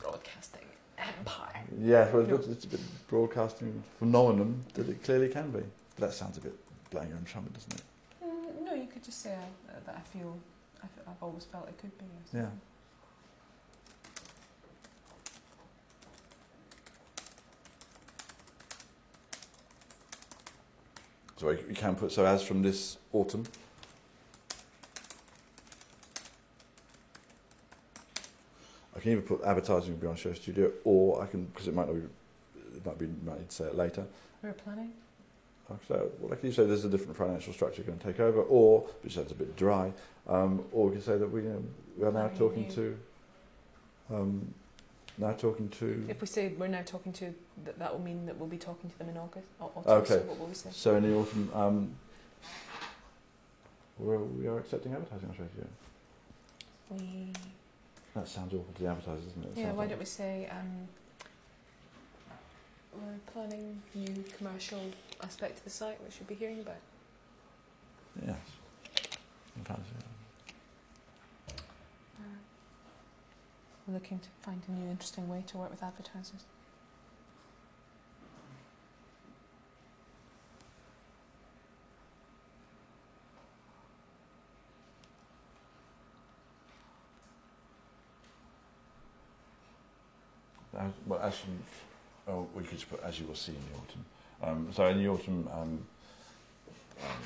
Broadcasting empire. Yeah, well, it's, it's a bit broadcasting phenomenon that it clearly can be. But that sounds a bit blowing your own trumpet, doesn't it? Mm, no, you could just say uh, that I feel, I've, I've always felt it could be. Yeah. So you can put so as from this autumn. I can either put advertising will be on SHOWstudio, or I can because it might not be, it might be might need to say it later. We're planning. So, well, like you say, there's a different financial structure going to take over, or which sounds a bit dry, um, or we can say that we, um, we are now talking to, um, now talking to. If we say we're now talking to, that, that will mean that we'll be talking to them in August. Or, autumn, Okay. So what will we say? So in the autumn, um, we're, we are accepting advertising on Studio. We, That sounds awful to the advertisers, doesn't it? It yeah, why like- don't we say um, we're planning new commercial aspect to the site, which you'll be hearing about. Yes. In fact, yeah. We're looking to find a new interesting way to work with advertisers. As, well, as from, oh, we could put as you will see in the autumn. Um, so in the autumn, um, um,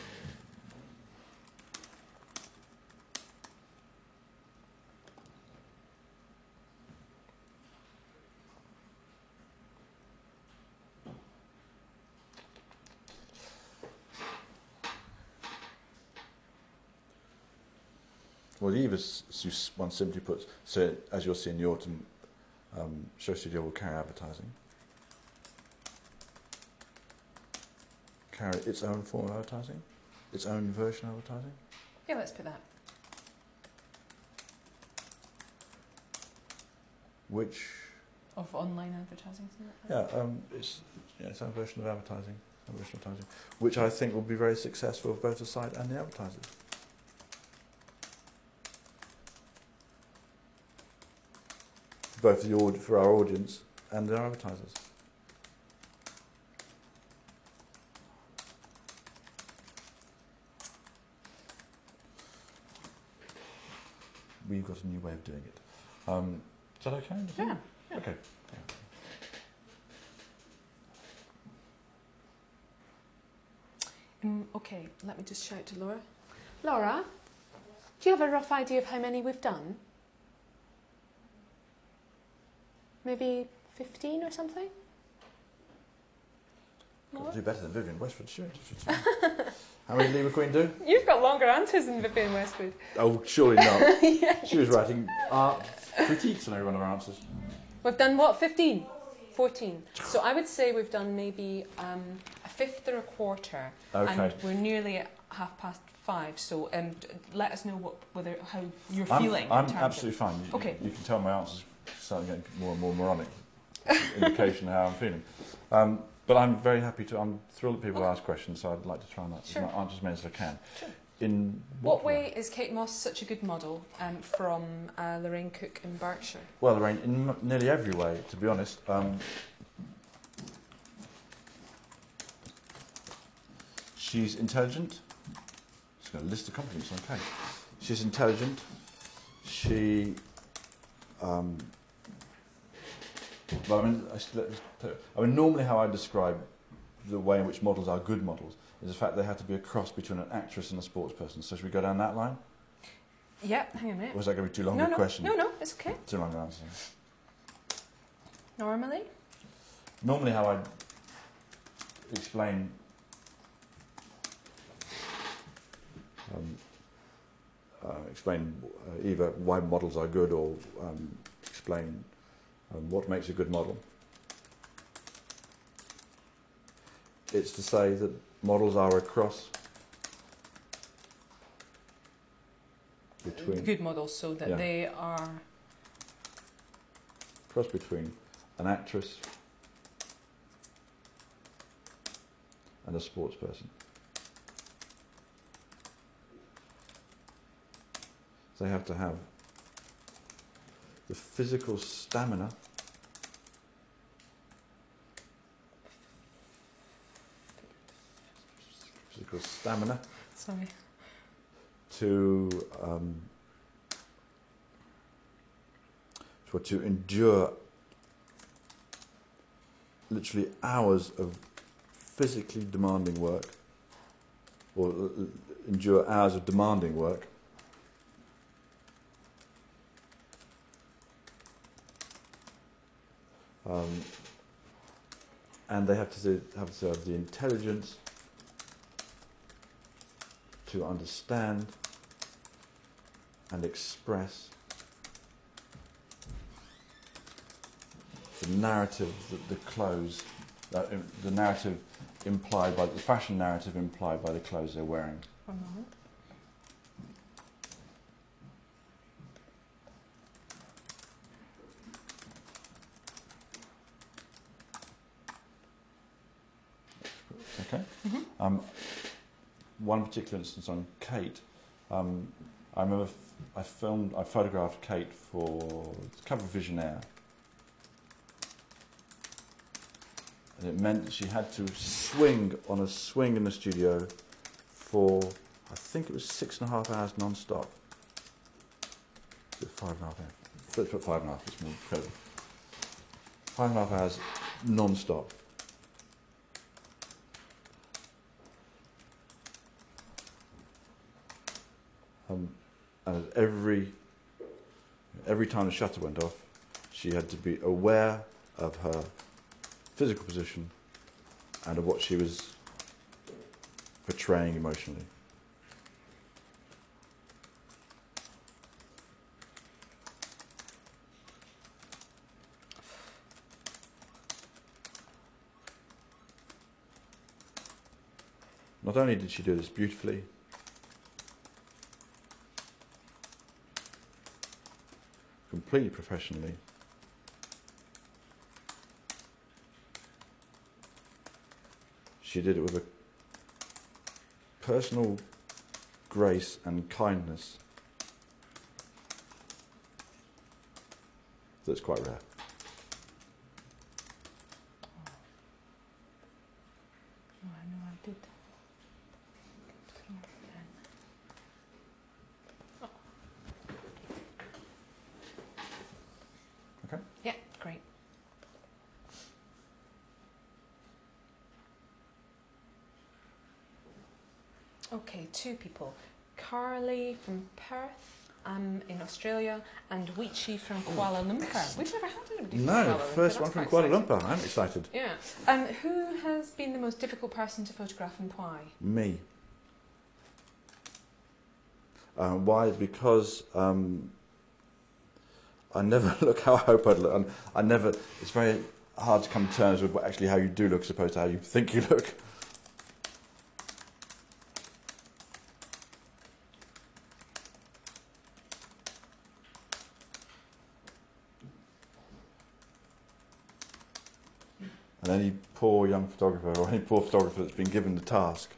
well, either s- s- you one simply puts so as you'll see in the autumn, um, SHOWstudio will carry advertising. Carry its own form of advertising, its own version of advertising. Yeah, let's put that. Which, Of online advertising, isn't yeah, um, it's yeah, its own version of advertising, version of advertising, which I think will be very successful for both the site and the advertisers. Both the aud- for our audience and our advertisers. We've got a new way of doing it. Um, is that okay? Yeah. yeah. Okay. Um, okay, let me just shout to Laura. Laura, do you have a rough idea of how many we've done? Maybe 15 or something? Got More? do better than Vivienne Westwood, sure. <laughs> How many did Lee McQueen do? You've got longer answers than Vivienne Westwood. Oh, surely not. <laughs> yeah. She was writing art critiques on every one of our answers. We've done what, 15? 14. So I would say we've done maybe um, a fifth or a quarter, Okay. and we're nearly at half past five. So um, let us know what whether how you're I'm, feeling. I'm terms of- absolutely fine. You, Okay. You can tell my answers starting getting more and more moronic. indication of how I'm feeling. Um, but I'm very happy to. I'm thrilled that people Okay. ask questions, so I'd like to try and answer, Sure. answer as many as I can. Sure. In What way is Kate Moss such a good model um, from uh, Lorraine Cook in Berkshire? Well, Lorraine, in m- nearly every way, to be honest. Um, she's intelligent. She's got a list of compliments on Kate. She's intelligent. She. Um, well, I mean, I, should I mean, normally how I describe the way in which models are good models is the fact they have to be a cross between an actress and a sports person. So should we go down that line? Yeah, hang on a minute. Was that going to be too long no, a no, question? no, no, it's okay. Too long an answer. Normally? Normally, how I explain um, uh, explain uh, either why models are good or um, explain um, what makes a good model. It's to say that models are a cross between Good models, so that Yeah. they are. cross between an actress and a sports person. They have to have the physical stamina physical stamina Sorry. to um, for to endure literally hours of physically demanding work or endure hours of demanding work um, and they have to have to have the intelligence to understand and express the narrative that the clothes, uh, the narrative implied by the fashion narrative implied by the clothes they're wearing moment. Okay. Mhm. Um, one particular instance on Kate, um, I remember I filmed, I photographed Kate for the cover of Visionaire. And it meant that she had to swing on a swing in the studio for, I think it was six and a half hours non-stop. Five and a half hours. Let's put five and a half, it's more credible. Five and a half hours non-stop. Um, and at every every time the shutter went off, she had to be aware of her physical position and of what she was portraying emotionally. Not only did she do this beautifully, completely professionally. She did it with a personal grace and kindness that's quite rare. Oh, I know I did. Yeah, great. Okay, two people. Carly from Perth um, in Australia and Weechi from Kuala Lumpur. We've never had anybody from No, Kuala Lumpur. first one from Kuala exciting. Lumpur. I'm excited. Yeah. Um, who has been the most difficult person to photograph and why? Me. Uh, why? Because um, I never <laughs> look how I hope I'd look. I never. It's very. hard to come to terms with actually how you do look as opposed to how you think you look. Any poor young photographer or any poor photographer that's been given the task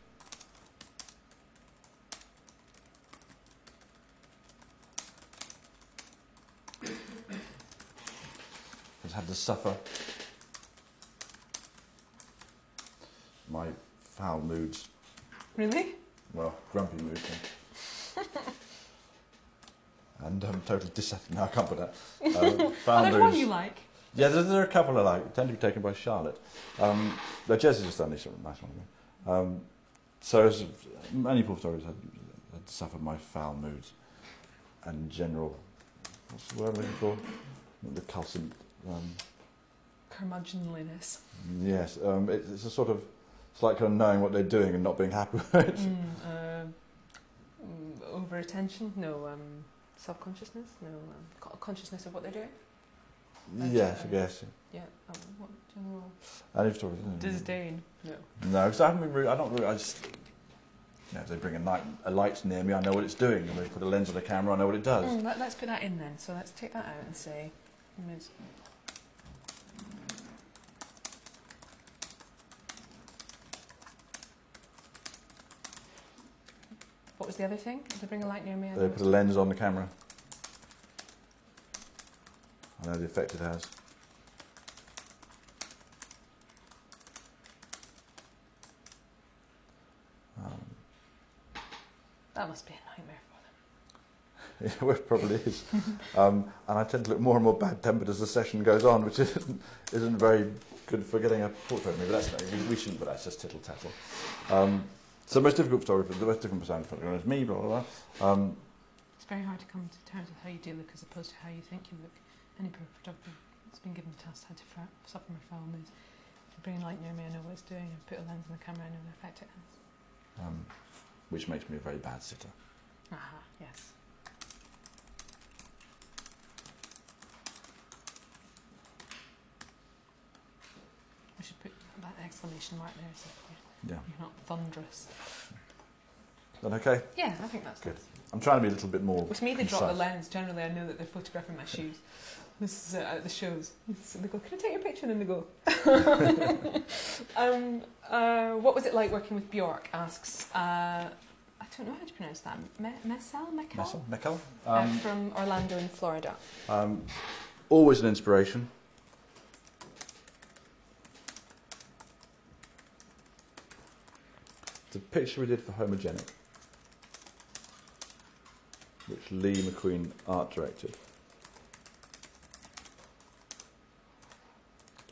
has had to suffer my foul moods, Really? well, grumpy moods, <laughs> and, and um, total dissatisfaction. No, I can't put that. <laughs> Um, foul one you like. Yeah, there, there are a couple I like. Tend to be taken by Charlotte. Um, Jess has just done this nice one. Um, so as many poor photographers had, had suffered my foul moods and general. What's the word I'm looking for? The calcent. Um, Curmudgeonliness. yes, um, it, it's a sort of. It's like kind of knowing what they're doing and not being happy <laughs> with it. Mm, uh, mm, over attention? No. Um, Self consciousness? No. Um, consciousness of what they're doing? Yes, I guess. Yeah. Um, what general Any photographer. disdain? No. No, because I haven't been. Rude, I don't. Really, I just. You know, if they bring a, light, a light near me, I know what it's doing. And they put a lens on the camera, I know what it does. Mm, let, let's put that in then. So let's take that out and say. image- What was the other thing? If they bring a light near me, I They put a lens on the camera. I know the effect it has. Um, that must be a nightmare for them. <laughs> yeah, well, it probably is. <laughs> um, and I tend to look more and more bad tempered as the session goes on, which <laughs> isn't, isn't very good for getting a portrait of me, but that's no, we, we shouldn't, but that's just tittle tattle. Um, so the most difficult photographer, the most different person photographer is me, blah, blah, blah. Um, It's very hard to come to terms with how you do look as opposed to how you think you look. Any photographer that's been given the task had to suffer from a foul mood. Bring light near me, I know what it's doing. I put a lens on the camera, I know the effect it has. um, which makes me a very bad sitter. Aha, yes. I should put that exclamation mark there so you're, Yeah. you're not thunderous. Is that okay? Yeah, I think that's Good. nice. I'm trying to be a little bit more. With me, they drop the lens. Generally, I know that they're photographing my shoes. This is uh, at the shows. So they go, "Can I take your picture?" And then they go. <laughs> um, uh, what was it like working with Bjork? Asks. Uh, I don't know how to pronounce that. Me- Messel, Meckel, Messel? Meckel? Um, from Orlando in Florida. Um, always an inspiration. The picture we did for Homogenic, which Lee McQueen art directed,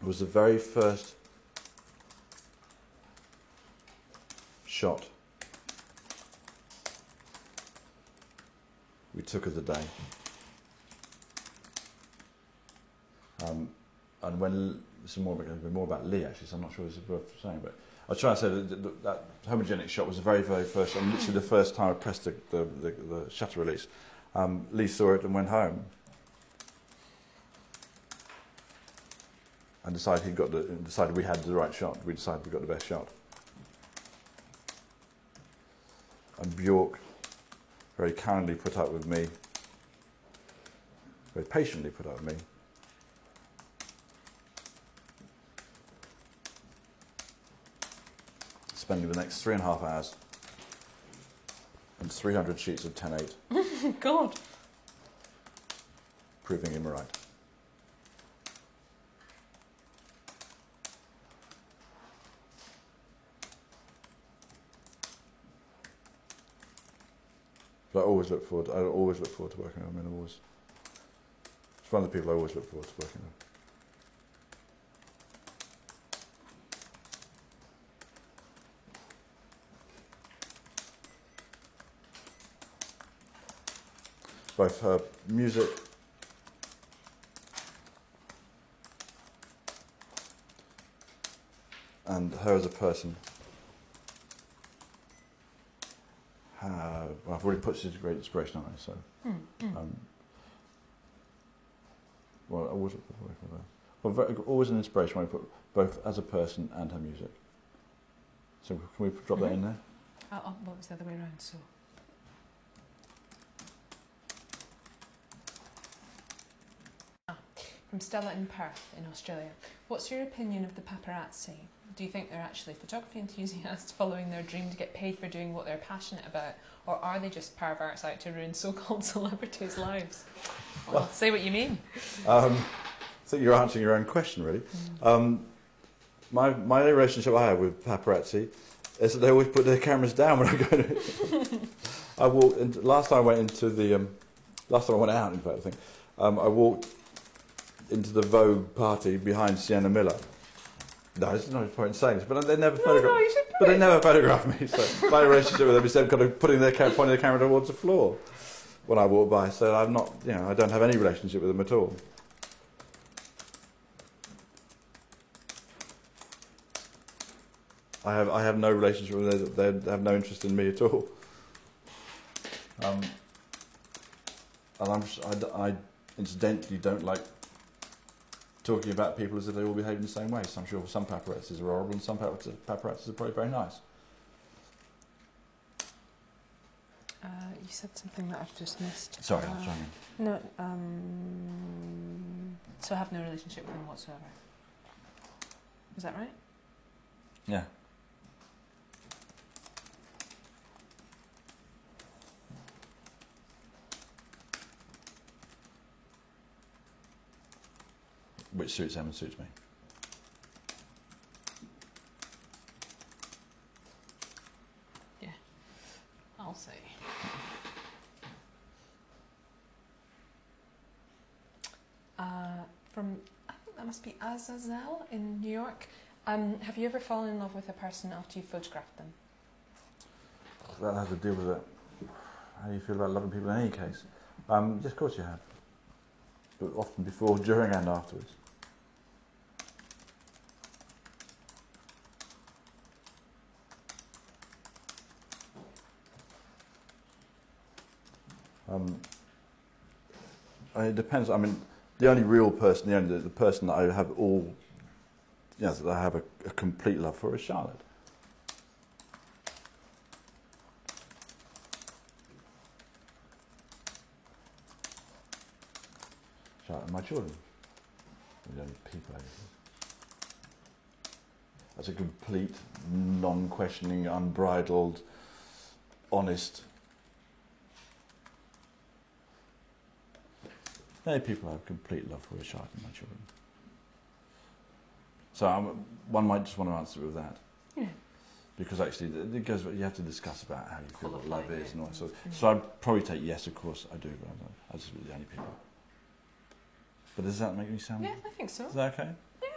was the very first shot we took of the day. Um, and when is more more about Lee actually, so I'm not sure is worth saying, but I was trying to say that, that, that homogenic shot was the very, very first, and literally the first time I pressed the, the, the, the shutter release. Um, Lee saw it and went home, and decided he got the, decided we had the right shot. We decided we got the best shot. And Bjork very kindly put up with me, very patiently put up with me. Spending the next three and a half hours and 300 sheets of 10.8 <laughs> God. proving him right. I always look forward. I always look forward to working with him. It's one of the people I always look forward to working with. Both her music and her as a person. Well, I've already put she's a great inspiration on her, so Mm, mm. um, well, I always look forward to working with her. Well, very, always an inspiration when we put both as a person and her music. So can we drop that in there? Oh, oh, what was the other way around? So. Ah, From Stella in Perth, in Australia. What's your opinion of the paparazzi? Do you think they're actually photography enthusiasts <laughs> following their dream to get paid for doing what they're passionate about? Or are they just perverts out to ruin so called <laughs> celebrities' lives? Well, Well- say what you mean. Um, I think you're answering your own question, really. Um, my, my only relationship I have with paparazzi is that they always put their cameras down when I go to. <laughs> I walked. Last time I went into the. Um, last time I went out, in fact, I think um, I walked into the Vogue party behind Sienna Miller. No, there's no point in saying this, but they never No, photographed. no, you should But they never photographed me. So my relationship with them is them kind of putting their pointing their camera towards the floor when I walk by. So I'm not, you know, I don't have any relationship with them at all. I have I have no relationship with them. They have no interest in me at all. Um, and I'm, I I incidentally don't like talking about people as if they all behave in the same way. So I'm sure some paparazzis are horrible and some paparazzi- paparazzis are probably very nice. Uh, you said something that I've just missed. Sorry, Uh, I'm sorry. No, um, So I have no relationship with them whatsoever. Is that right? Yeah. Which suits them and suits me. Yeah, I'll say. Uh, from, I think that must be Azazel in New York. Um, have you ever fallen in love with a person after you photographed them? That has to do with it. How do you feel about loving people in any case? Um, yes, of course you have. But often before, during, and afterwards. Um, it depends. I mean, the only real person, the only the person that I have all, yes, that I have a, a complete love for is Charlotte. Charlotte and my children. The only people. That's a complete, non-questioning, unbridled, honest. The only people I have complete love for is Charlotte and my children. So um, one might just want to answer it with that. Yeah. Because actually, it goes. You have to discuss about how you feel what love is and all that. So, Mm. so I'd probably take yes. Of course, I do. But I I just the only people. But does that make me sound? Yeah, I think so. Is that okay? Yeah.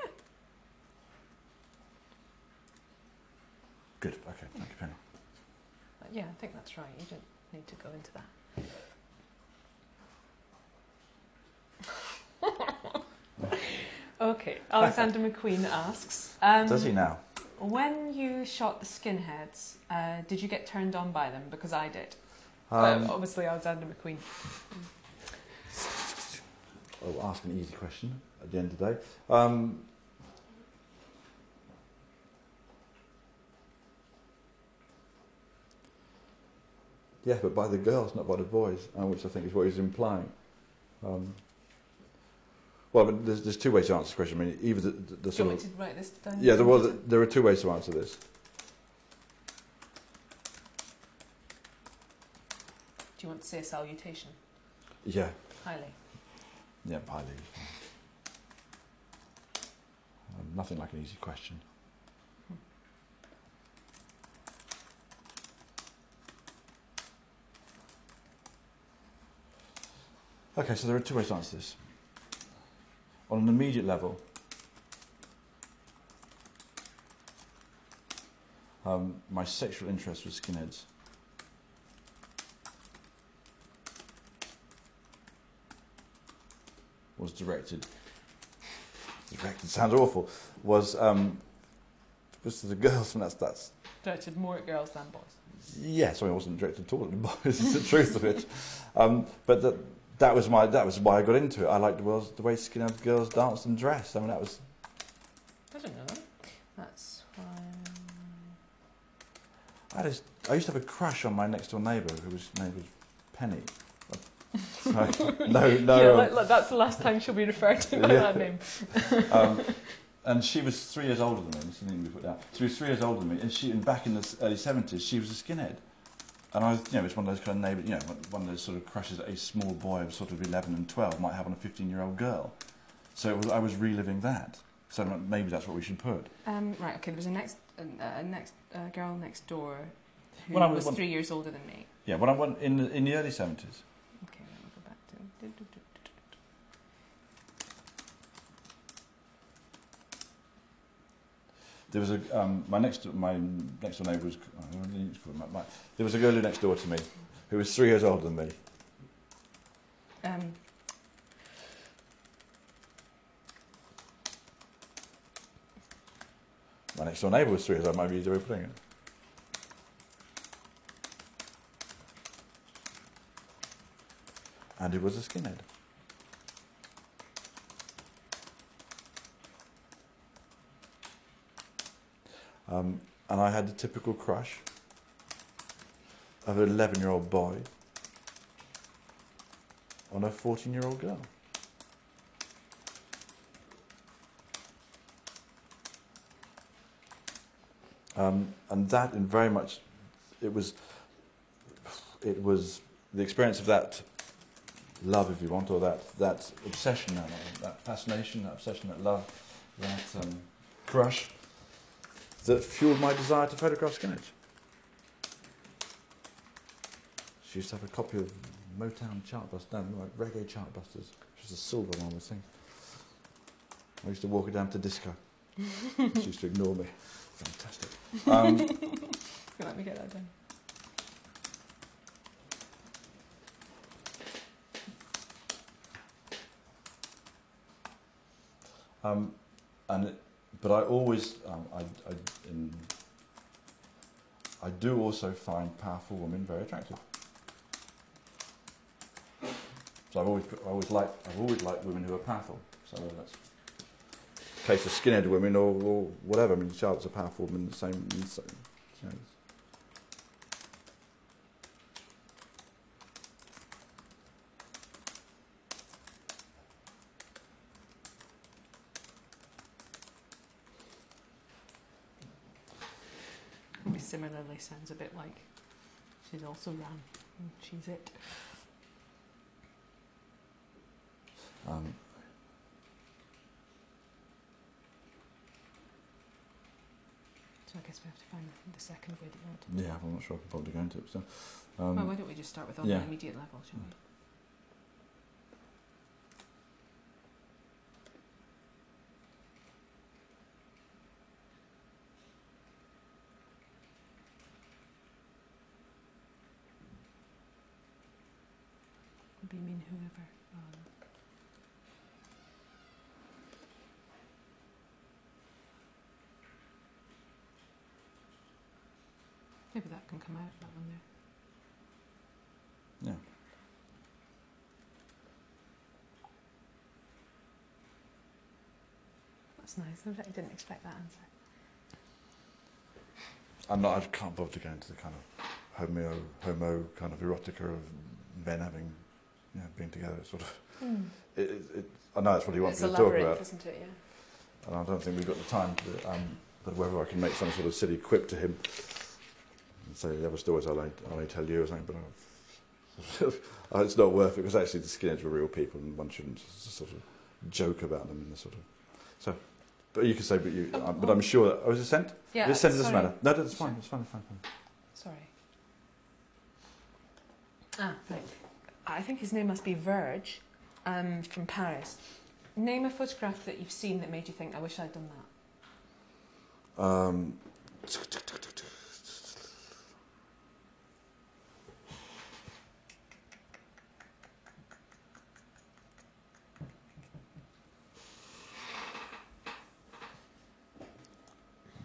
Good. Okay. Thank you, Penny. Yeah, I think that's right. You don't need to go into that. Okay, Alexander <laughs> McQueen asks um, Does he now? When you shot the skinheads, uh, did you get turned on by them? Because I did. Um, obviously, Alexander McQueen. I'll ask an easy question at the end of the day. Um, yeah, but by the girls, not by the boys, uh, which I think is what he's implying. Um, well, but there's, there's two ways to answer this question. I mean, either the, the, the sort of, write this down? yeah, there, was, there are two ways to answer this. Do you want to say a salutation? Yeah, Highly. yeah, highly. Um, nothing like an easy question. Okay, so there are two ways to answer this. On an immediate level, um, my sexual interest with skinheads was directed. Directed sounds awful. Was um, was to the girls, and that's that's Directed more at girls than boys. Yes, I mean, it wasn't directed at all at the boys, <laughs> is the truth of it. Um, but that, that was my that was why I got into it. I liked the, girls, the way skinhead girls danced and dressed. I mean, that was I don't know that. That's why. I just I used to have a crush on my next door neighbour who was name was Penny. <laughs> So, no, no. yeah, um, like, like, that's the last time she'll be referred to by Yeah. that name. <laughs> um, <laughs> and she was three years older than me. She didn't be put down. She was three years older than me, and she and back in the early seventies, she was a skinhead. And I, you know, it's one of those kind of neighbor, you know, one of those sort of crushes that a small boy of sort of 11 and 12 might have on a 15-year-old girl. So was, I was reliving that. So maybe that's what we should put. Um, right. Okay. There was a next, uh, next uh, girl next door who when was, was three years older than me. Yeah. When I went in in the early 70s. There was a um, my next my next door neighbour was I don't know what you call it, my, there was a girl who next door to me who was three years older than me. Um, My next door neighbour was three years old. Might be easier way of putting it. And he was a skinhead. Um, and I had the typical crush of an 11 year old boy on a 14 year old girl. Um, and that in very much, it was, it was the experience of that love, if you want, or that, that obsession, that, that fascination, that obsession, that love, that um, crush, that fueled my desire to photograph skinheads. She used to have a copy of Motown Chartbusters, no, like Reggae Chartbusters, which was a silver one, I think. I used to walk her down to disco. <laughs> she used to ignore me. Fantastic. <laughs> Um, let me get that done. Um, and it, but I always, um, I, I, in, I do also find powerful women very attractive. So I've always, I always like, I've always liked women who are powerful. So that's case of skinhead women or, or whatever. I mean, Charlotte's a powerful woman. The same, the same Maybe similarly sounds a bit like she's also ran. and She's it. um, So I guess we have to find the second way that you want to. yeah, I'm not sure I can probably go into it. So, well, um, why don't we just start with on yeah. the immediate level, shall we? Maybe you mean whoever. Um, maybe that can come out, that one there. yeah. That's nice. I didn't expect that answer. I'm not. I can't bother to go into the kind of homo, homo kind of erotica of men having, you know, been together. It's sort of. It, it, it, I know that's what he wants me to talk about, isn't it? Yeah. and I don't think we've got the time. To, um, but whether I can make some sort of silly quip to him and say the other stories I'll I'll only tell you or something, but I, <laughs> it's not worth it because actually the skinheads were real people and one shouldn't sort of joke about them in the sort of. So, but you can say, but you, Oh, uh, but I'm sure that. Oh, is it sent? Yeah. If it's sent, it doesn't matter. No, that's fine. It's fine. It's fine. Fine. Sorry. Ah, right. I think his name must be Verge, um, from Paris. Name a photograph that you've seen that made you think, I wish I'd done that. Um,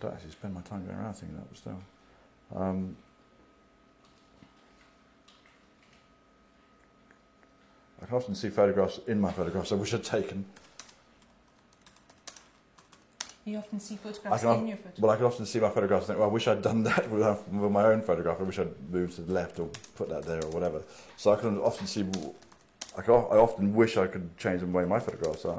don't actually spend my time going around thinking that, but still. Um, I can often see photographs in my photographs I wish I'd taken. You often see photographs in your photographs. Well, I can often see my photographs and think, well, I wish I'd done that <laughs> with, with my own photograph. I wish I'd moved to the left or put that there or whatever. So I can often see, I, can, I often wish I could change the way my photographs are.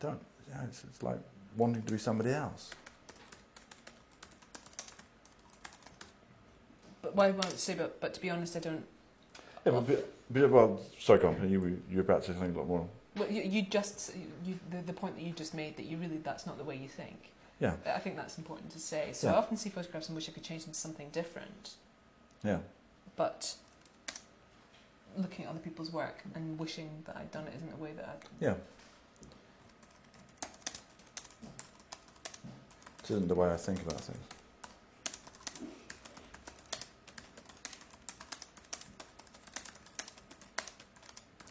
But I don't. It's, it's like wanting to be somebody else. But why won't say? But but to be honest, I don't. Yeah, but, be- be- well, sorry, go on. You, were- you were about to say something a lot more. Well, you, you just you, the, the point that you just made that you really that's not the way you think. Yeah, I think that's important to say. So Yeah. I often see photographs and wish I could change them to something different. yeah. But looking at other people's work and wishing that I'd done it isn't the way that I. Yeah. It isn't the way I think about things.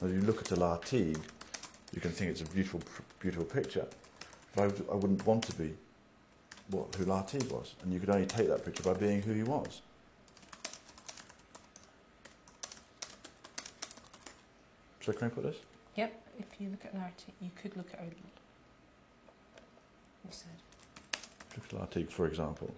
As you look at a Lartigue, you can think it's a beautiful, beautiful picture. But I, I wouldn't want to be what who Lartigue was, and you could only take that picture by being who he was. So can I put this? Yep. If you look at art, you could look at. Our, you said. Look at for example.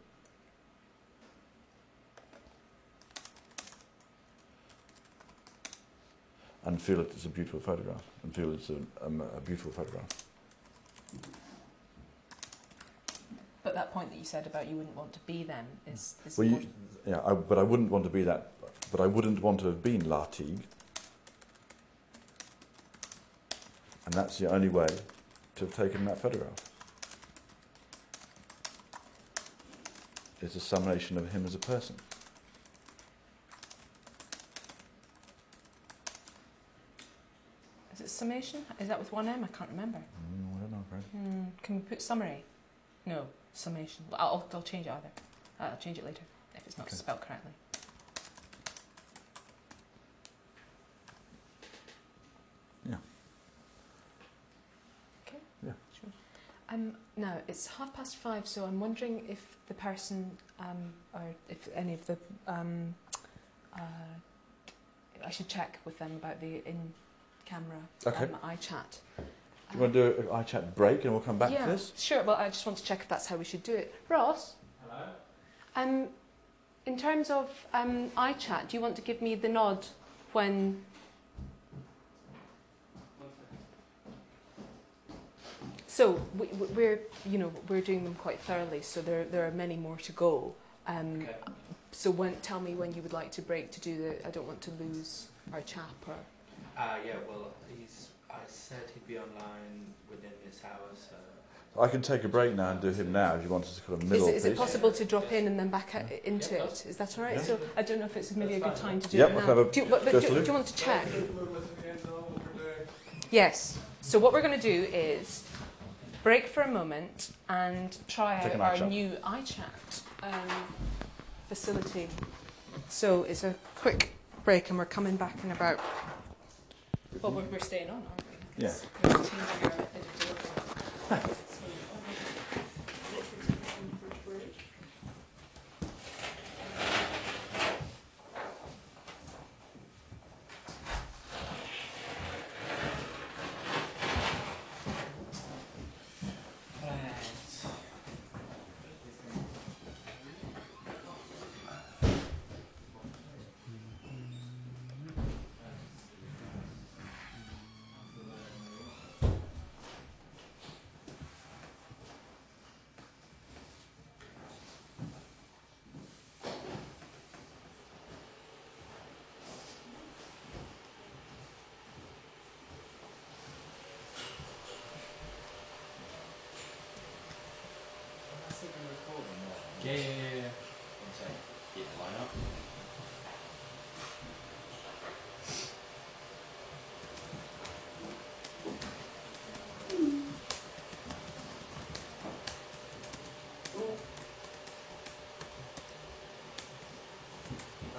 And feel it's a beautiful photograph, and feel it's a, um, a beautiful photograph. But that point that you said about you wouldn't want to be them is. is Well, you, yeah, I, but I wouldn't want to be that. But I wouldn't want to have been Lartigue, and that's the only way to have taken that photograph. It's a summation of him as a person. Is it summation? Is that with one M? I can't remember. Mm, I don't know, Fred. Hmm, can we put summary? No, summation. I'll, I'll change it either. I'll change it later if it's not Okay. spelled correctly. Yeah. Okay. Yeah. Sure. Um, now it's half past five, so I'm wondering if the person, um, or if any of the, um, uh, I should check with them about the in-camera Okay. um, iChat. Do you want to do an iChat break and we'll come back yeah, to this? Sure. Well, I just want to check if that's how we should do it. Ross, Hello? um, in terms of um, iChat, do you want to give me the nod when? So we, we- we're, you know, we're doing them quite thoroughly. So there, there are many more to go. Um, Okay. So when, tell me when you would like to break to do the. I don't want to lose our chap or. Uh, yeah, well, he's. I said he'd be online within this hour, so. I can take a break now and do him now if you want us to kind of Is middle it, is it possible to drop in and then back out into Yeah. it? Is that all right? Yeah. So I don't know if it's maybe a good time to do Yep, it now. can have a- do, you, but, but do, do you want to check? Movement again, know what we're doing. Yes. So what we're going to do is break for a moment and try out our new iChat um, facility. So it's a quick break, and we're coming back in about. Well, we're, we're staying on, aren't we? Yeah. We're changing our editorial. Yeah, <laughs> yeah, yeah, yeah. One sec. Yeah, line up.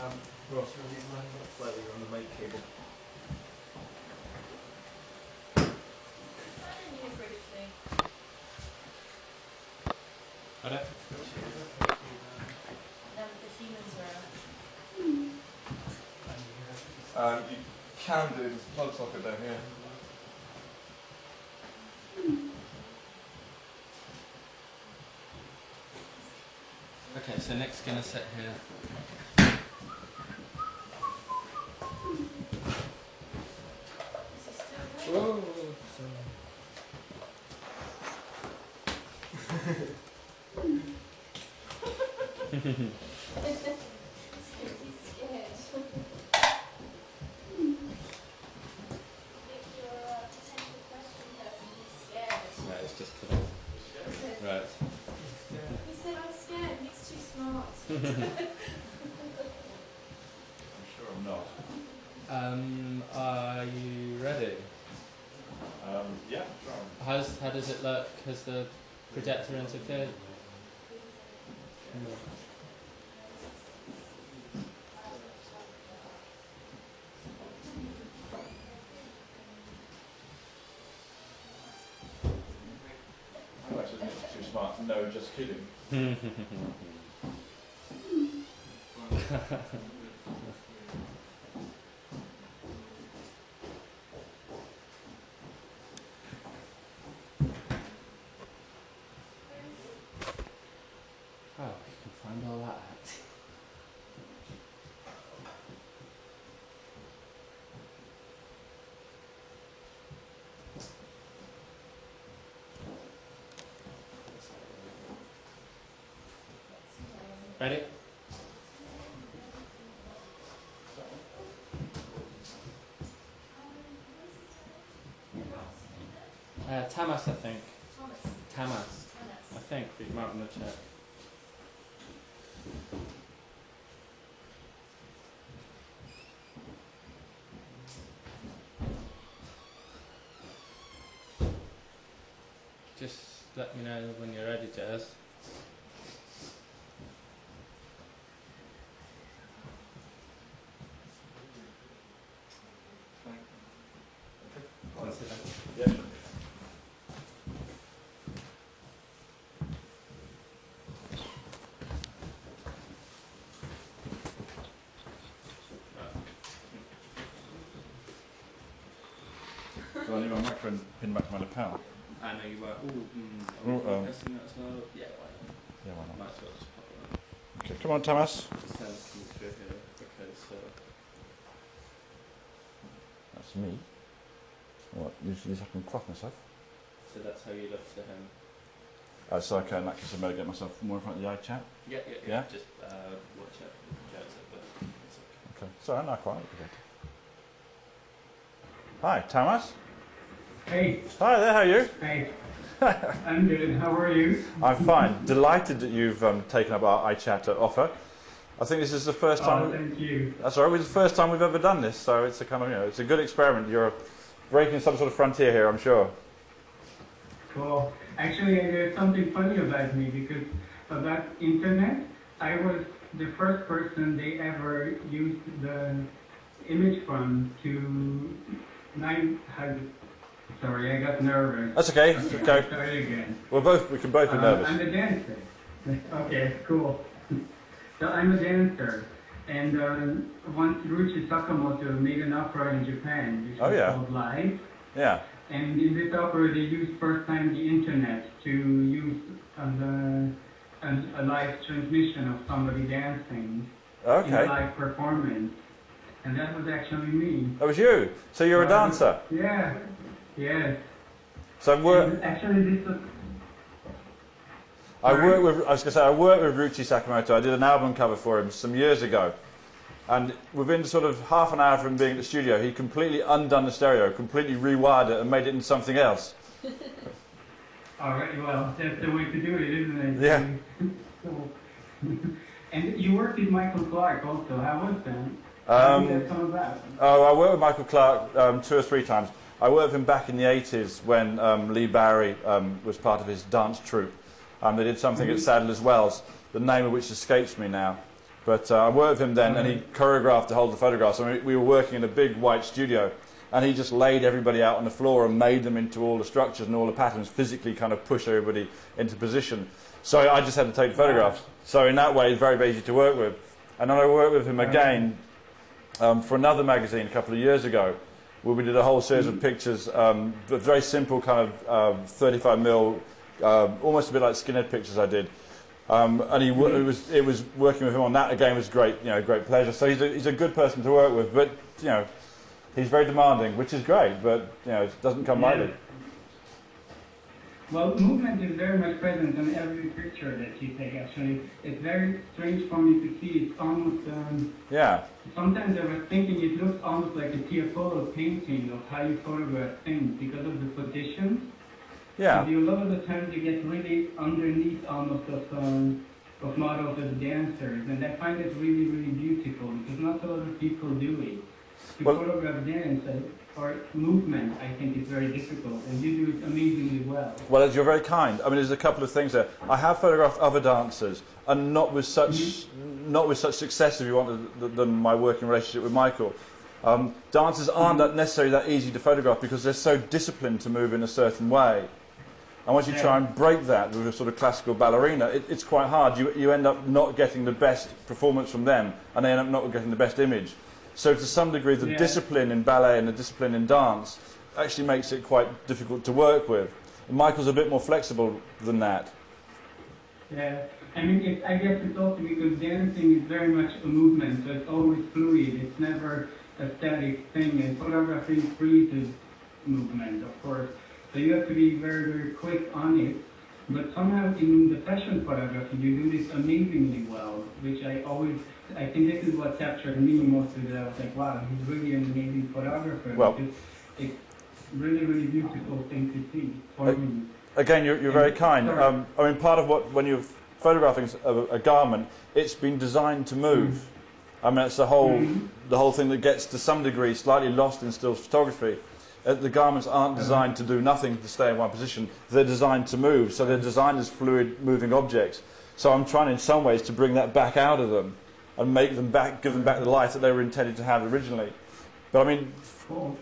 Um, Ross, are these lines up slightly on the mic cable? Hello? Um, the humans were Um, you can do this plug socket down here. Okay, so Nick's gonna sit here. Whoa, sorry. No, it's just for Right. He said I'm scared, Nick's too smart. I'm sure I'm not. Um, are you ready? Um, yeah, sure. How's, how does it look? Has the projector interfered? No. I'm actually not too smart. No, just kidding. <laughs> <laughs> Oh, you can find all that out. Ready? Uh, Tamas, I think. Tamas, I think. But you might want to check. Just let me know when you're ready, Jazz. Consider. Yeah. So I need my microphone pinned back to my lapel. I know you were. Ooh, mm, Ooh, um, that as well. Yeah, why not? Yeah, why not? Might as well just pop it on. Okay, come on, Thomas. Just send here because uh, That's me. What? Usually I can clock myself. so that's how you look to him. Uh, so I can actually better get myself more in front of the eye chat. Yeah, yeah, yeah. Yeah? Just uh, watch out for the projector, but it's okay. Okay. Sorry, no, quite. Okay. Hi, Thomas. Hey, Hi there, how are you? hey. I'm good. How are you? I'm fine. Delighted that you've um, taken up our iChat offer. I think this is the first Oh, time. thank you. That's all right. It's the first time we've ever done this, so it's a kind of you know, it's a good experiment. You're breaking some sort of frontier here, I'm sure. Well, Actually, there's something funny about me because about internet, I was the first person they ever used the image from to nine hundred. Sorry, I got nervous. That's okay. Okay, start again. We're both we can both be Uh, nervous. I'm a dancer. <laughs> okay, cool. <laughs> So I'm a dancer, and um, once Ryuichi Sakamoto made an opera in Japan, which Oh, was yeah. called Live. Yeah. And in this opera, they used first time the internet to use as a, as a live transmission of somebody dancing in a live performance. And that was actually me. That was you. So you're a Uh, dancer. Yeah. Yes. So we're, And actually, this was I worked with. I was going to say I worked with Ryuichi Sakamoto. I did an album cover for him some years ago, and within sort of half an hour from being at the studio, he completely undone the stereo, completely rewired it, and made it into something else. <laughs> All right, well, that's the way to do it, isn't it? Yeah. <laughs> And you worked with Michael Clark also. How was that? How Um, did that? Oh, I worked with Michael Clark um, two or three times. I worked with him back in the 80s when um, Leigh Bowery um, was part of his dance troupe. Um, they did something at Sadler's Wells, the name of which escapes me now. But uh, I worked with him then, and he choreographed the whole of the photographs. I mean, we were working in a big white studio, and he just laid everybody out on the floor and made them into all the structures and all the patterns, physically kind of push everybody into position. So I just had to take photographs. So in that way, it's very, very easy to work with. And then I worked with him again um, for another magazine a couple of years ago, where we did a whole series of pictures, um, but very simple kind of um, 35 mil, um almost a bit like skinhead pictures I did. Um, and he w- it was it was working with him on that again was great, you know, great pleasure. So he's a, he's a good person to work with, but you know, he's very demanding, which is great, but you know, it doesn't come lightly. Well, movement is very much present in every picture that you take, actually. It's very strange for me to see. It's almost, um, Yeah, sometimes I was thinking it looks almost like a Tiepolo painting of how you photograph things because of the positions. Yeah. You, a lot of the times you get really underneath almost of, um, of models as dancers, and I find it really, really beautiful because not a lot of people do it. To Well- photograph dance uh, or movement, I think is very difficult, and you do it amazingly well. Well, as you're very kind. I mean, there's a couple of things there. I have photographed other dancers, and not with such not with such success, if you want, than my working relationship with Michael. Um, dancers aren't that necessarily that easy to photograph because they're so disciplined to move in a certain way. And once you try and break that with a sort of classical ballerina, it, it's quite hard. You, you end up not getting the best performance from them, and they end up not getting the best image. So to some degree, the Yeah. discipline in ballet and the discipline in dance actually makes it quite difficult to work with. And Michael's a bit more flexible than that. Yeah, I mean, it, I guess it's also because dancing is very much a movement, so it's always fluid. It's never a static thing, and photography freezes movement, of course. So you have to be very, very quick on it. But somehow in the fashion photography, you do this amazingly well, which I always, I think this is what captured me most of it. I was like, wow, he's really an amazing photographer. Well- because it's really, really beautiful thing to see for Uh, me. Again, you're, you're very kind. Um, I mean, part of what, when you're photographing a, a garment, it's been designed to move. I mean, it's the whole, Mhm. the whole thing that gets to some degree slightly lost in still photography. Uh, the garments aren't designed to do nothing to stay in one position. They're designed to move, so they're designed as fluid moving objects. So I'm trying in some ways to bring that back out of them and make them back, give them back the life that they were intended to have originally. But I mean,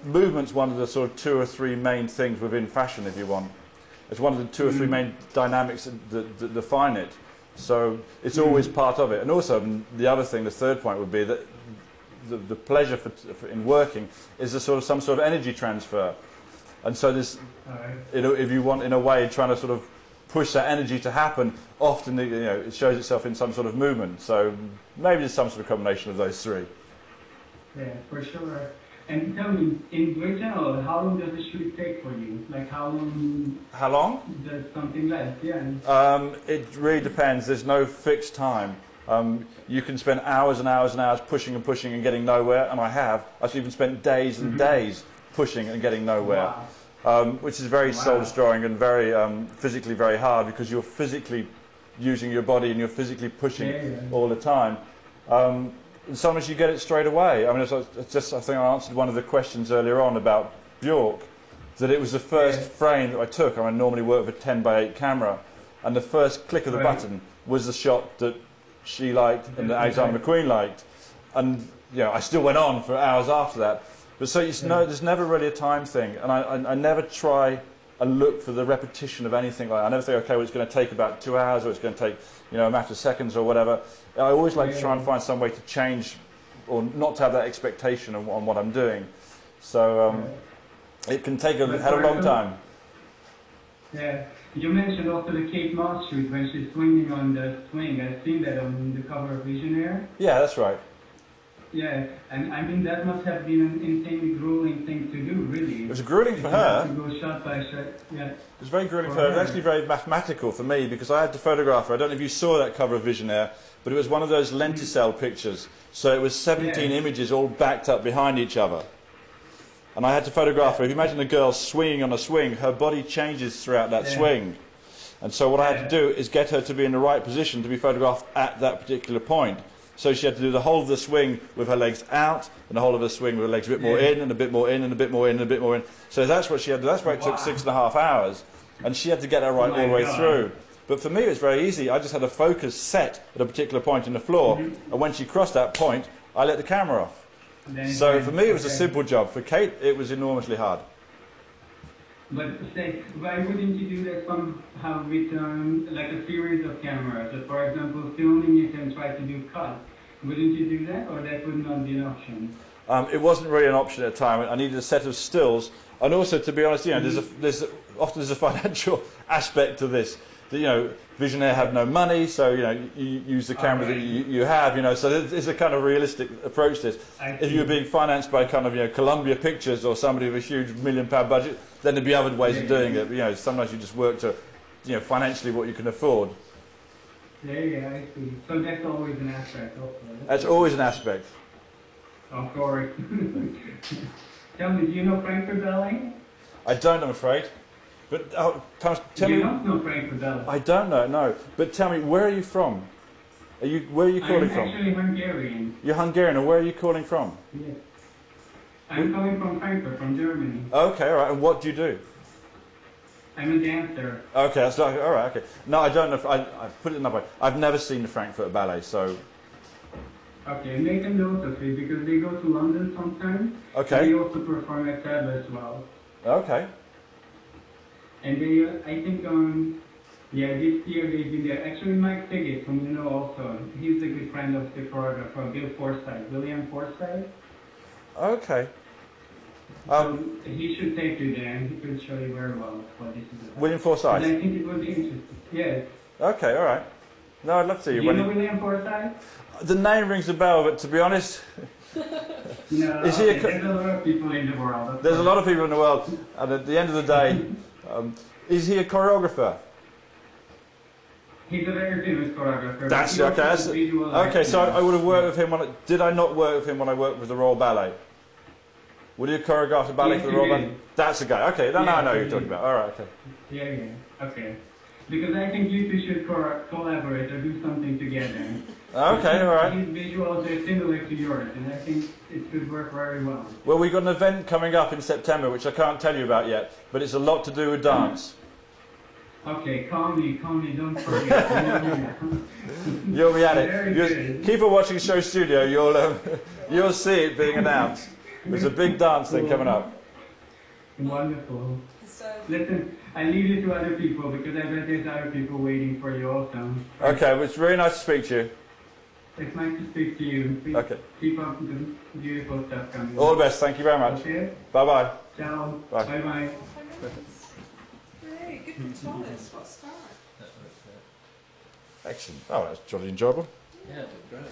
movement's one of the sort of two or three main things within fashion, if you want. It's one of the two or three Mm. main dynamics that, that, that define it. So it's Mm. always part of it. And also, the other thing, the third point would be that the, the pleasure for, for, in working is a sort of some sort of energy transfer. And so this, Alright. you know, if you want, in a way, trying to sort of push that energy to happen, often you know, it shows itself in some sort of movement. So maybe there's some sort of combination of those three. Yeah, for sure. And tell me, in great general, how long does a shoot take for you? Like, how long How long? does something last? Yeah. Um, it really depends. There's no fixed time. Um, you can spend hours and hours and hours pushing and pushing and getting nowhere, and I have. I've even spent days and Mhm. days pushing and getting nowhere, Wow. um, which is very Wow. soul destroying and very um, physically very hard because you're physically using your body and you're physically pushing Yeah, yeah. all the time. Um, sometimes you get it straight away. I mean, it's, it's just I think I answered one of the questions earlier on about Bjork, that it was the first Yeah. frame that I took. I normally work with a 10 by 8 camera, and the first click of the Right. button was the shot that she liked and that Alexander McQueen liked. And you know, I still went on for hours after that. But so you s- know, there's never really a time thing, and I, I, I never try and look for the repetition of anything like that. I never think, okay, well, it's going to take about two hours, or it's going to take you know a matter of seconds, or whatever. I always like to try and find some way to change, or not to have that expectation on, on what I'm doing. So um, it can take a, had a long time. Yeah. You mentioned also the Kate Moss shoot when she's swinging on the swing. I've seen that on the cover of Visionaire. Yeah, that's right. Yeah, and I mean that must have been an insanely grueling thing to do, really. It was grueling for her. To go shot by shot. Yeah. It was very grueling For for her. It was actually very mathematical for me because I had to photograph her. I don't know if you saw that cover of Visionaire, but it was one of those lenticular pictures. So it was 17 Yeah. images all backed up behind each other. And I had to photograph her. If you imagine a girl swinging on a swing, her body changes throughout that Yeah. swing. And so what I had to do is get her to be in the right position to be photographed at that particular point. So she had to do the whole of the swing with her legs out, and the whole of the swing with her legs a bit more Yeah. in, and a bit more in, and a bit more in, and a bit more in. So that's what she had. to do. That's why it took six and a half hours, and she had to get that right Oh all the way God. through. But for me, it was very easy. I just had a focus set at a particular point in the floor, Mm-hmm. and when she crossed that point, I let the camera off. Then- So for me, it was a simple job. For Kate, it was enormously hard. But say, why wouldn't you do that somehow with um, like a series of cameras? So for example, filming it and try to do cuts. Wouldn't you do that, or that would not be an option? Um, it wasn't really an option at the time. I needed a set of stills, and also, to be honest, you know, there's a, there's a, often there's a <laughs> financial aspect to this. You know, Visionaire have no money, so you know, you, use the camera that you, you have. You know, so there's a kind of realistic approach to this. I If you were being financed by kind of you know Columbia Pictures or somebody with a huge million pound budget, then there'd be other ways of doing it. But, you know, sometimes you just work to, you know, financially what you can afford. Yeah, yeah, I see. So that's always an aspect also. That's always an aspect. Of course. <laughs> Tell me, do you know Frankfurt Ballet? I don't, I'm afraid. But uh, Thomas, tell you me. don't know Frankfurt Ballet. I don't know, no. But tell me, where are you from? Are you where are you calling I'm from? actually Hungarian. You're Hungarian, and where are you calling from? Yes. I'm calling from Frankfurt, from Germany. Okay, all right. And what do you do? I'm a dancer. Okay, that's all right. Okay. No, I don't know. If, I I put it another way. I've never seen the Frankfurt Ballet, so Okay, make a note of it because they go to London sometimes. okay, They also perform at Tab as well. okay. And they, I think, um, yeah, this year they've been there. Actually, Mike Figgis, whom you know also, he's a good friend of the choreographer, Bill Forsythe, William Forsythe. Okay. So Um, he should take you there and he can show you very well what this is about. William And Forsythe. I think it would be interesting. Yes. Okay, all right. No, I'd love to see Do you. When know you- William Forsythe? the name rings a bell, but to be honest, <laughs> No. Is he a okay, co- there's a lot of people in the world. there's a lot of people in the world, and at the end of the day, um, is he a choreographer? He's a very famous choreographer. That's okay. That's, okay, so I, I would have worked with him. When I, did I not work with him when I worked with the Royal Ballet? Would he have choreographed a ballet Yes, for the you Royal. Ballet? That's a guy. Okay, then Yeah, I know who you you're talking about. All right, okay. Yeah, yeah. Okay. Because I think you two should co- collaborate or do something together. Okay, all right. His visuals are similar to yours, and I think it could work very well. Well, we've got an event coming up in September, which I can't tell you about yet, but it's a lot to do with dance. Okay, call me, call me, don't forget. <laughs> You'll be at it. You'll- keep on watching SHOWstudio. You'll um, <laughs> you'll see it being announced. There's a big dance thing coming up. Wonderful. So, Listen, I leave it to other people because I bet there's other people waiting for you also. Okay, well, it's really nice to speak to you. It's nice to speak to you. Please Okay, keep up the beautiful stuff coming. all the best. Thank you very much. Okay? Bye bye. Ciao. Bye. Bye bye. Great, good for Thomas. What a start. That. Excellent. Oh, that's jolly enjoyable. Yeah, it did great.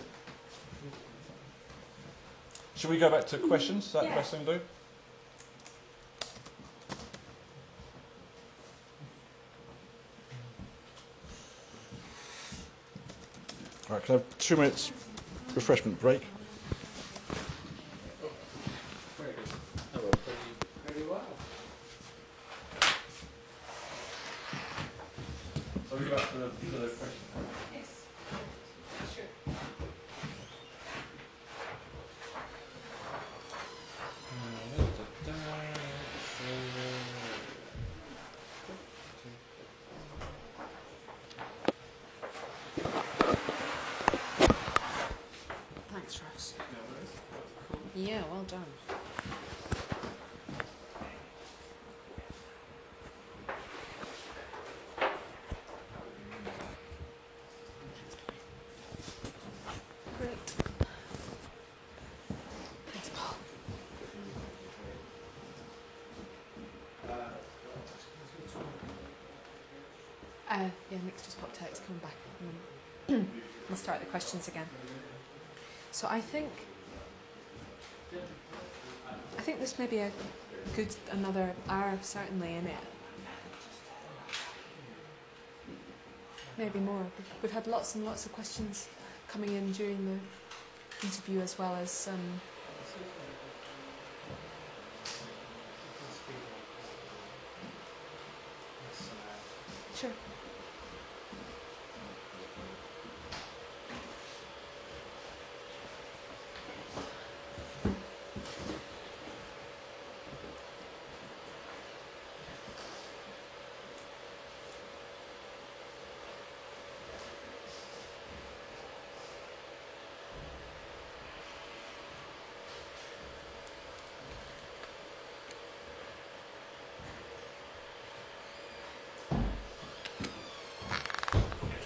Should we go back to questions? Is that Yeah. the best thing to do? All right, can I have two minutes refreshment break? Yes. Sure. Thanks, Ross. Yeah, well done. Great. Thanks, Paul. Uh, yeah, Nick's just popped out. He's coming back. Mm. Start the questions again. So I think, I think this may be a good another hour certainly in it. Maybe more. We've, we've had lots and lots of questions coming in during the interview as well as um, sure.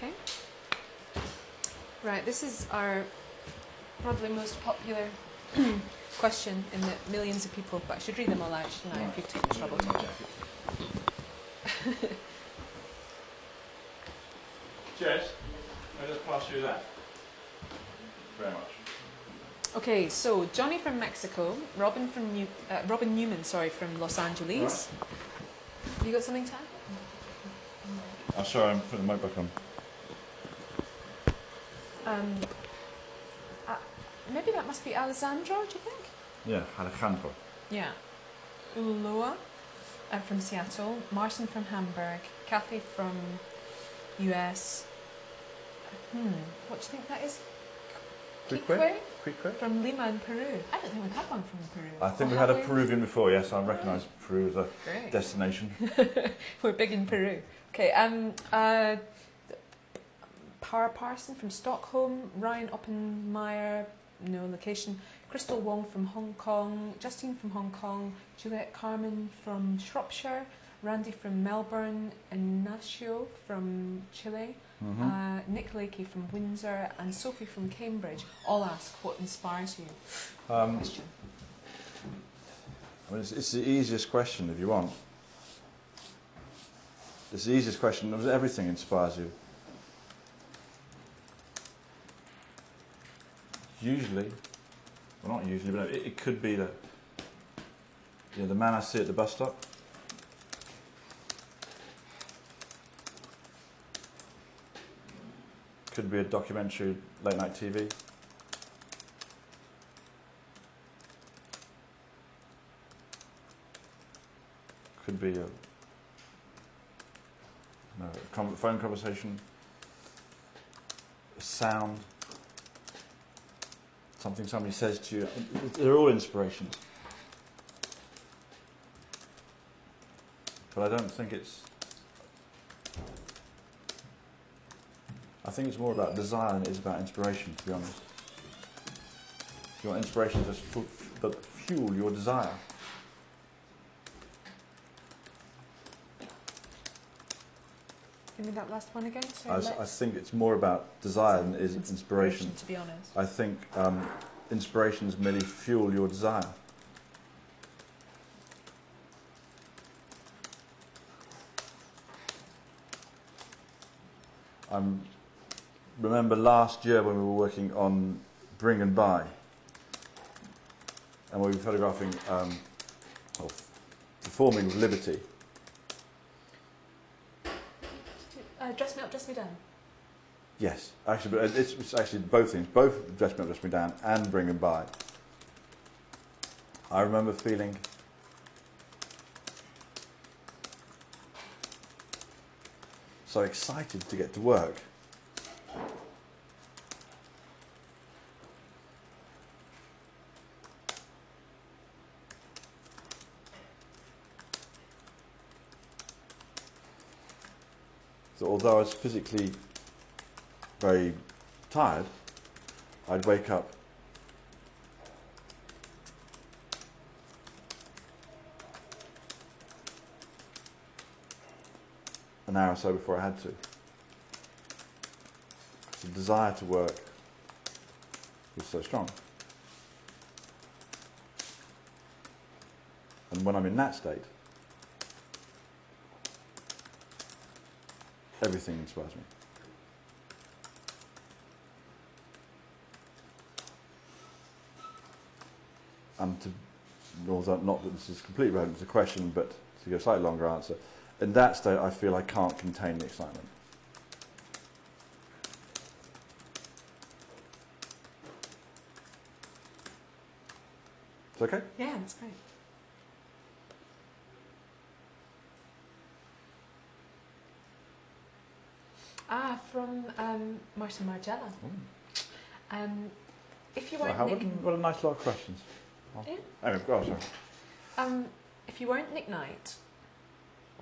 Okay. Right, this is our probably most popular <clears throat> question in the millions of people, but I should read them all out, shouldn't I, if you've taken the trouble to. <laughs> Jess, I just pass you that. Very much. Okay, so Johnny from Mexico, Robin from New, uh, Robin Newman, sorry, from Los Angeles. Have you got something to add? I'm sorry, I'm putting the mic back on. Um, uh, maybe that must be Alessandro, do you think? Yeah, Alejandro. Yeah. Ulloa uh, from Seattle, Martin from Hamburg, Kathy from US. Hmm, what do you think that is? Quique Quique? from Lima in Peru. I don't think we've had one from Peru. I think Or we had a have Peruvian before, yes, I recognise Peru as a Great. destination. <laughs> We're big in Peru. Okay, um, uh, Par Parson from Stockholm, Ryan Oppenmeyer, no location, Crystal Wong from Hong Kong, Justine from Hong Kong, Juliet Carmen from Shropshire, Randy from Melbourne, Ignacio from Chile, Mm-hmm. uh, Nick Lakey from Windsor, and Sophie from Cambridge all ask what inspires you. Um, Question. I mean, it's, it's the easiest question if you want. It's the easiest question. Everything inspires you. Usually, well, not usually, but it, it could be that the man I see at the bus stop. Could be a documentary, late night TV. Could be a, a phone conversation, a sound, something somebody says to you. They're all inspirations. But I don't think it's. I think it's more about desire than it is about inspiration, to be honest. If you want inspiration fu- that fuel your desire. Give me that last one again. I, Sorry, s- I think it's more about desire than is inspiration. To be honest. I think um, inspirations merely fuel your desire. I remember last year when we were working on Bring and Buy, and we were photographing, um, performing with Liberty. Uh, dress me dress me down. Yes, actually, it's, it's actually both things, both Dress Me Up, Dress Me Down and Bring and Buy. I remember feeling so excited to get to work. Although I was physically very tired, I'd wake up an hour or so before I had to. The desire to work was so strong. And when I'm in that state, everything inspires me. Um, and to, although not that this is completely relevant to the question, but to give a slightly longer answer, in that state I feel I can't contain the excitement. It's okay? Yeah, that's great. Ah, from Martin Margiela. Um, if you weren't how, Nick, what, a nice lot of questions. Oh. Yeah. Anyway, go on, sorry. um, if you weren't Nick Knight,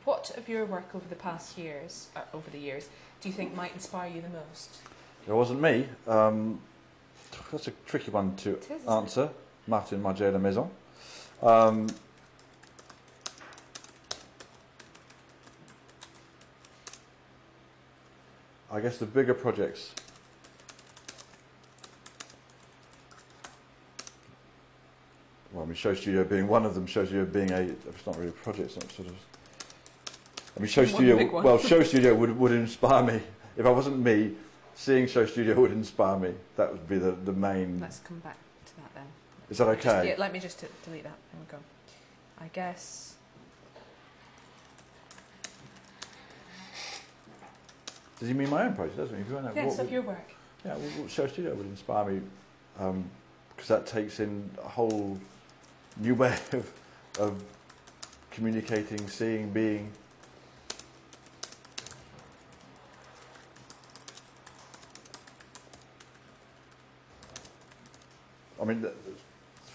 what of your work over the past years, uh, over the years, do you think might inspire you the most? It wasn't me. Um, that's a tricky one to isn't answer. Martin Margiela Maison. Um, I guess the bigger projects. mean, SHOWstudio being one of them, SHOWstudio being a, it's not really a project, it's not sort of, I mean, Show One Studio, well, Show <laughs> Studio would, would inspire me. If I wasn't me, seeing SHOWstudio would inspire me. That would be the, the main, Let's come back to that then. is that Just- okay? yeah, let me just t- delete that. There we go. I guess. Does he mean my own project, doesn't he? If you wanna- Yes, what of your work. Yeah, well, well, SHOWstudio would inspire me um, because that takes in a whole new way <laughs> of, of communicating, seeing, being. I mean,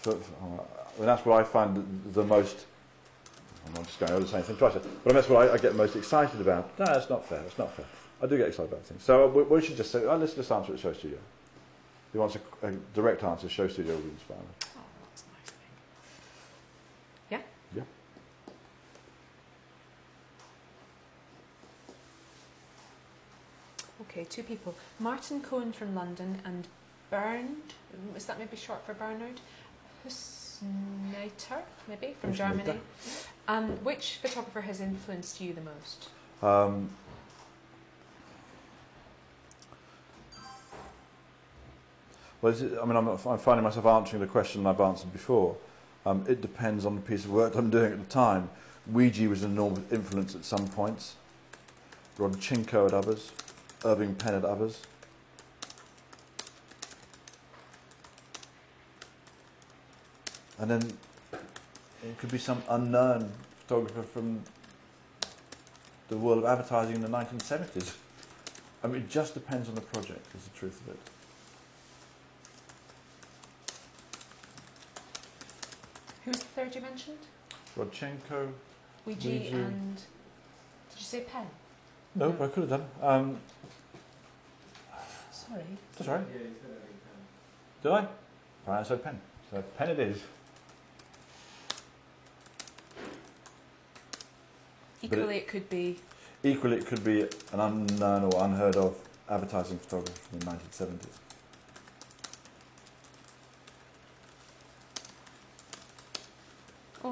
for, for, and that's what I find the, the most. I'm not just going over the same thing twice, but that's what I, I get most excited about. No, that's not fair. That's not fair. I do get excited about things. So we, we should just say, oh, let's just answer at SHOWstudio. He wants a, a direct answer, SHOWstudio would inspire me. Oh, that's nice. Yeah? Yeah. Okay, two people. Martin Cohen from London and Bernd, is that maybe short for Bernard? Husneiter, maybe, from. Germany. Um, which photographer has influenced you the most? Um, well, it, I mean, I'm, I'm finding myself answering the question I've answered before. Um, it depends on the piece of work I'm doing at the time. Weegee was an enormous influence at some points. Rodchenko at others. Irving Penn at others. And then it could be some unknown photographer from the world of advertising in the 1970s. I mean, it just depends on the project, is the truth of it. Who's the third you mentioned? Rodchenko. Weegee Weegee. and. Did you say Penn? No, I could have done. Um, Sorry. that's all right. Yeah, you said Irving Penn. Did I? Right, I said Penn. So Penn it is. But it- Equally, it could be. Equally, it could be an unknown or unheard of advertising photographer from the 1970s.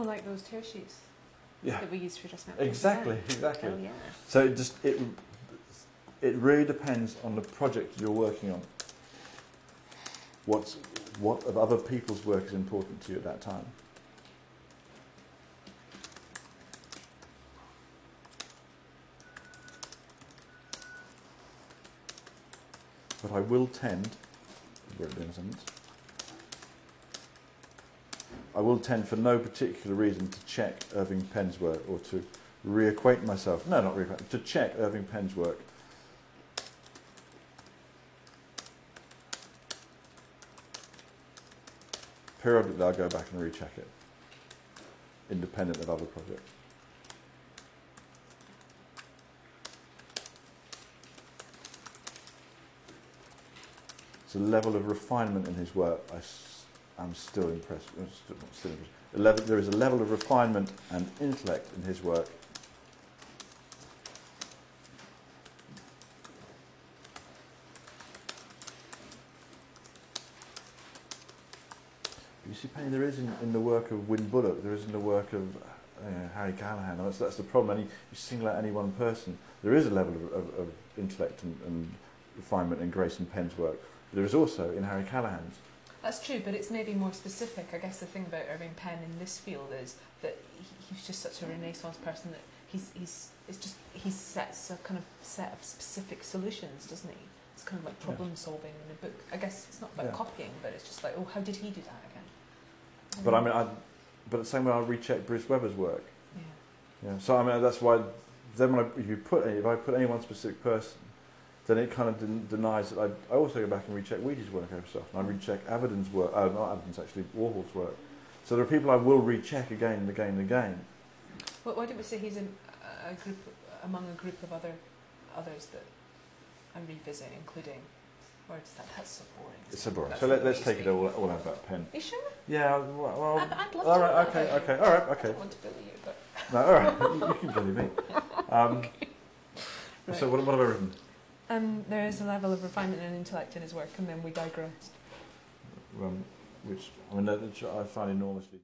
Oh, like those tear sheets Yeah, that we used for just now. exactly, Yeah. exactly. Oh, yeah. So it just it it really depends on the project you're working on. What's what of other people's work is important to you at that time. But I will tend, where it in a sentence, I will tend for no particular reason to check Irving Penn's work or to reacquaint myself. No, not reacquaint. To check Irving Penn's work. Periodically, I'll go back and recheck it, independent of other projects. It's a level of refinement in his work. I am still impressed. I'm still, still impressed. Level, there is a level of refinement and intellect in his work You see, Penny, there is in, in the work of Wynn Bullock, there is in the work of uh, Harry Callahan. That's, that's the problem. Any, you single out any one person, there is a level of, of, of intellect and, and refinement in Grayson Penn's work. There is also in Harry Callahan's. That's true, but it's maybe more specific. I guess the thing about Irving Penn in this field is that he, he's just such a renaissance person that he's he's it's just he sets a kind of set of specific solutions, doesn't he? It's kind of like Yeah. problem solving in a book. I guess it's not about Yeah. copying, but it's just like, oh, how did he do that again? But I mean, I, but the same way I recheck Bruce Weber's work. yeah. Yeah. So I mean, that's why then when I, if you put if I put any one specific person, then it kind of den- denies that I, I also go back and recheck Weegee's work over stuff, and I recheck Avedon's work, uh, not Avedon's actually, Warhol's work. So there are people I will recheck again and again and again. Well, why don't we say he's in a group among a group of other others that I revisit, including, or is that that's so boring. It's so boring. That's So let, let's take it all, all out about Penn. Are you sure? Yeah, well, well I'd, I'd love all to. right, know okay, okay, it. all right, I okay. don't want to bully you, but No, all right, you, you can bully me. <laughs> Um, Right. So what, what have I written? Um, there is a level of refinement and intellect in his work, and then we digress. Um, which I mean, I find enormously.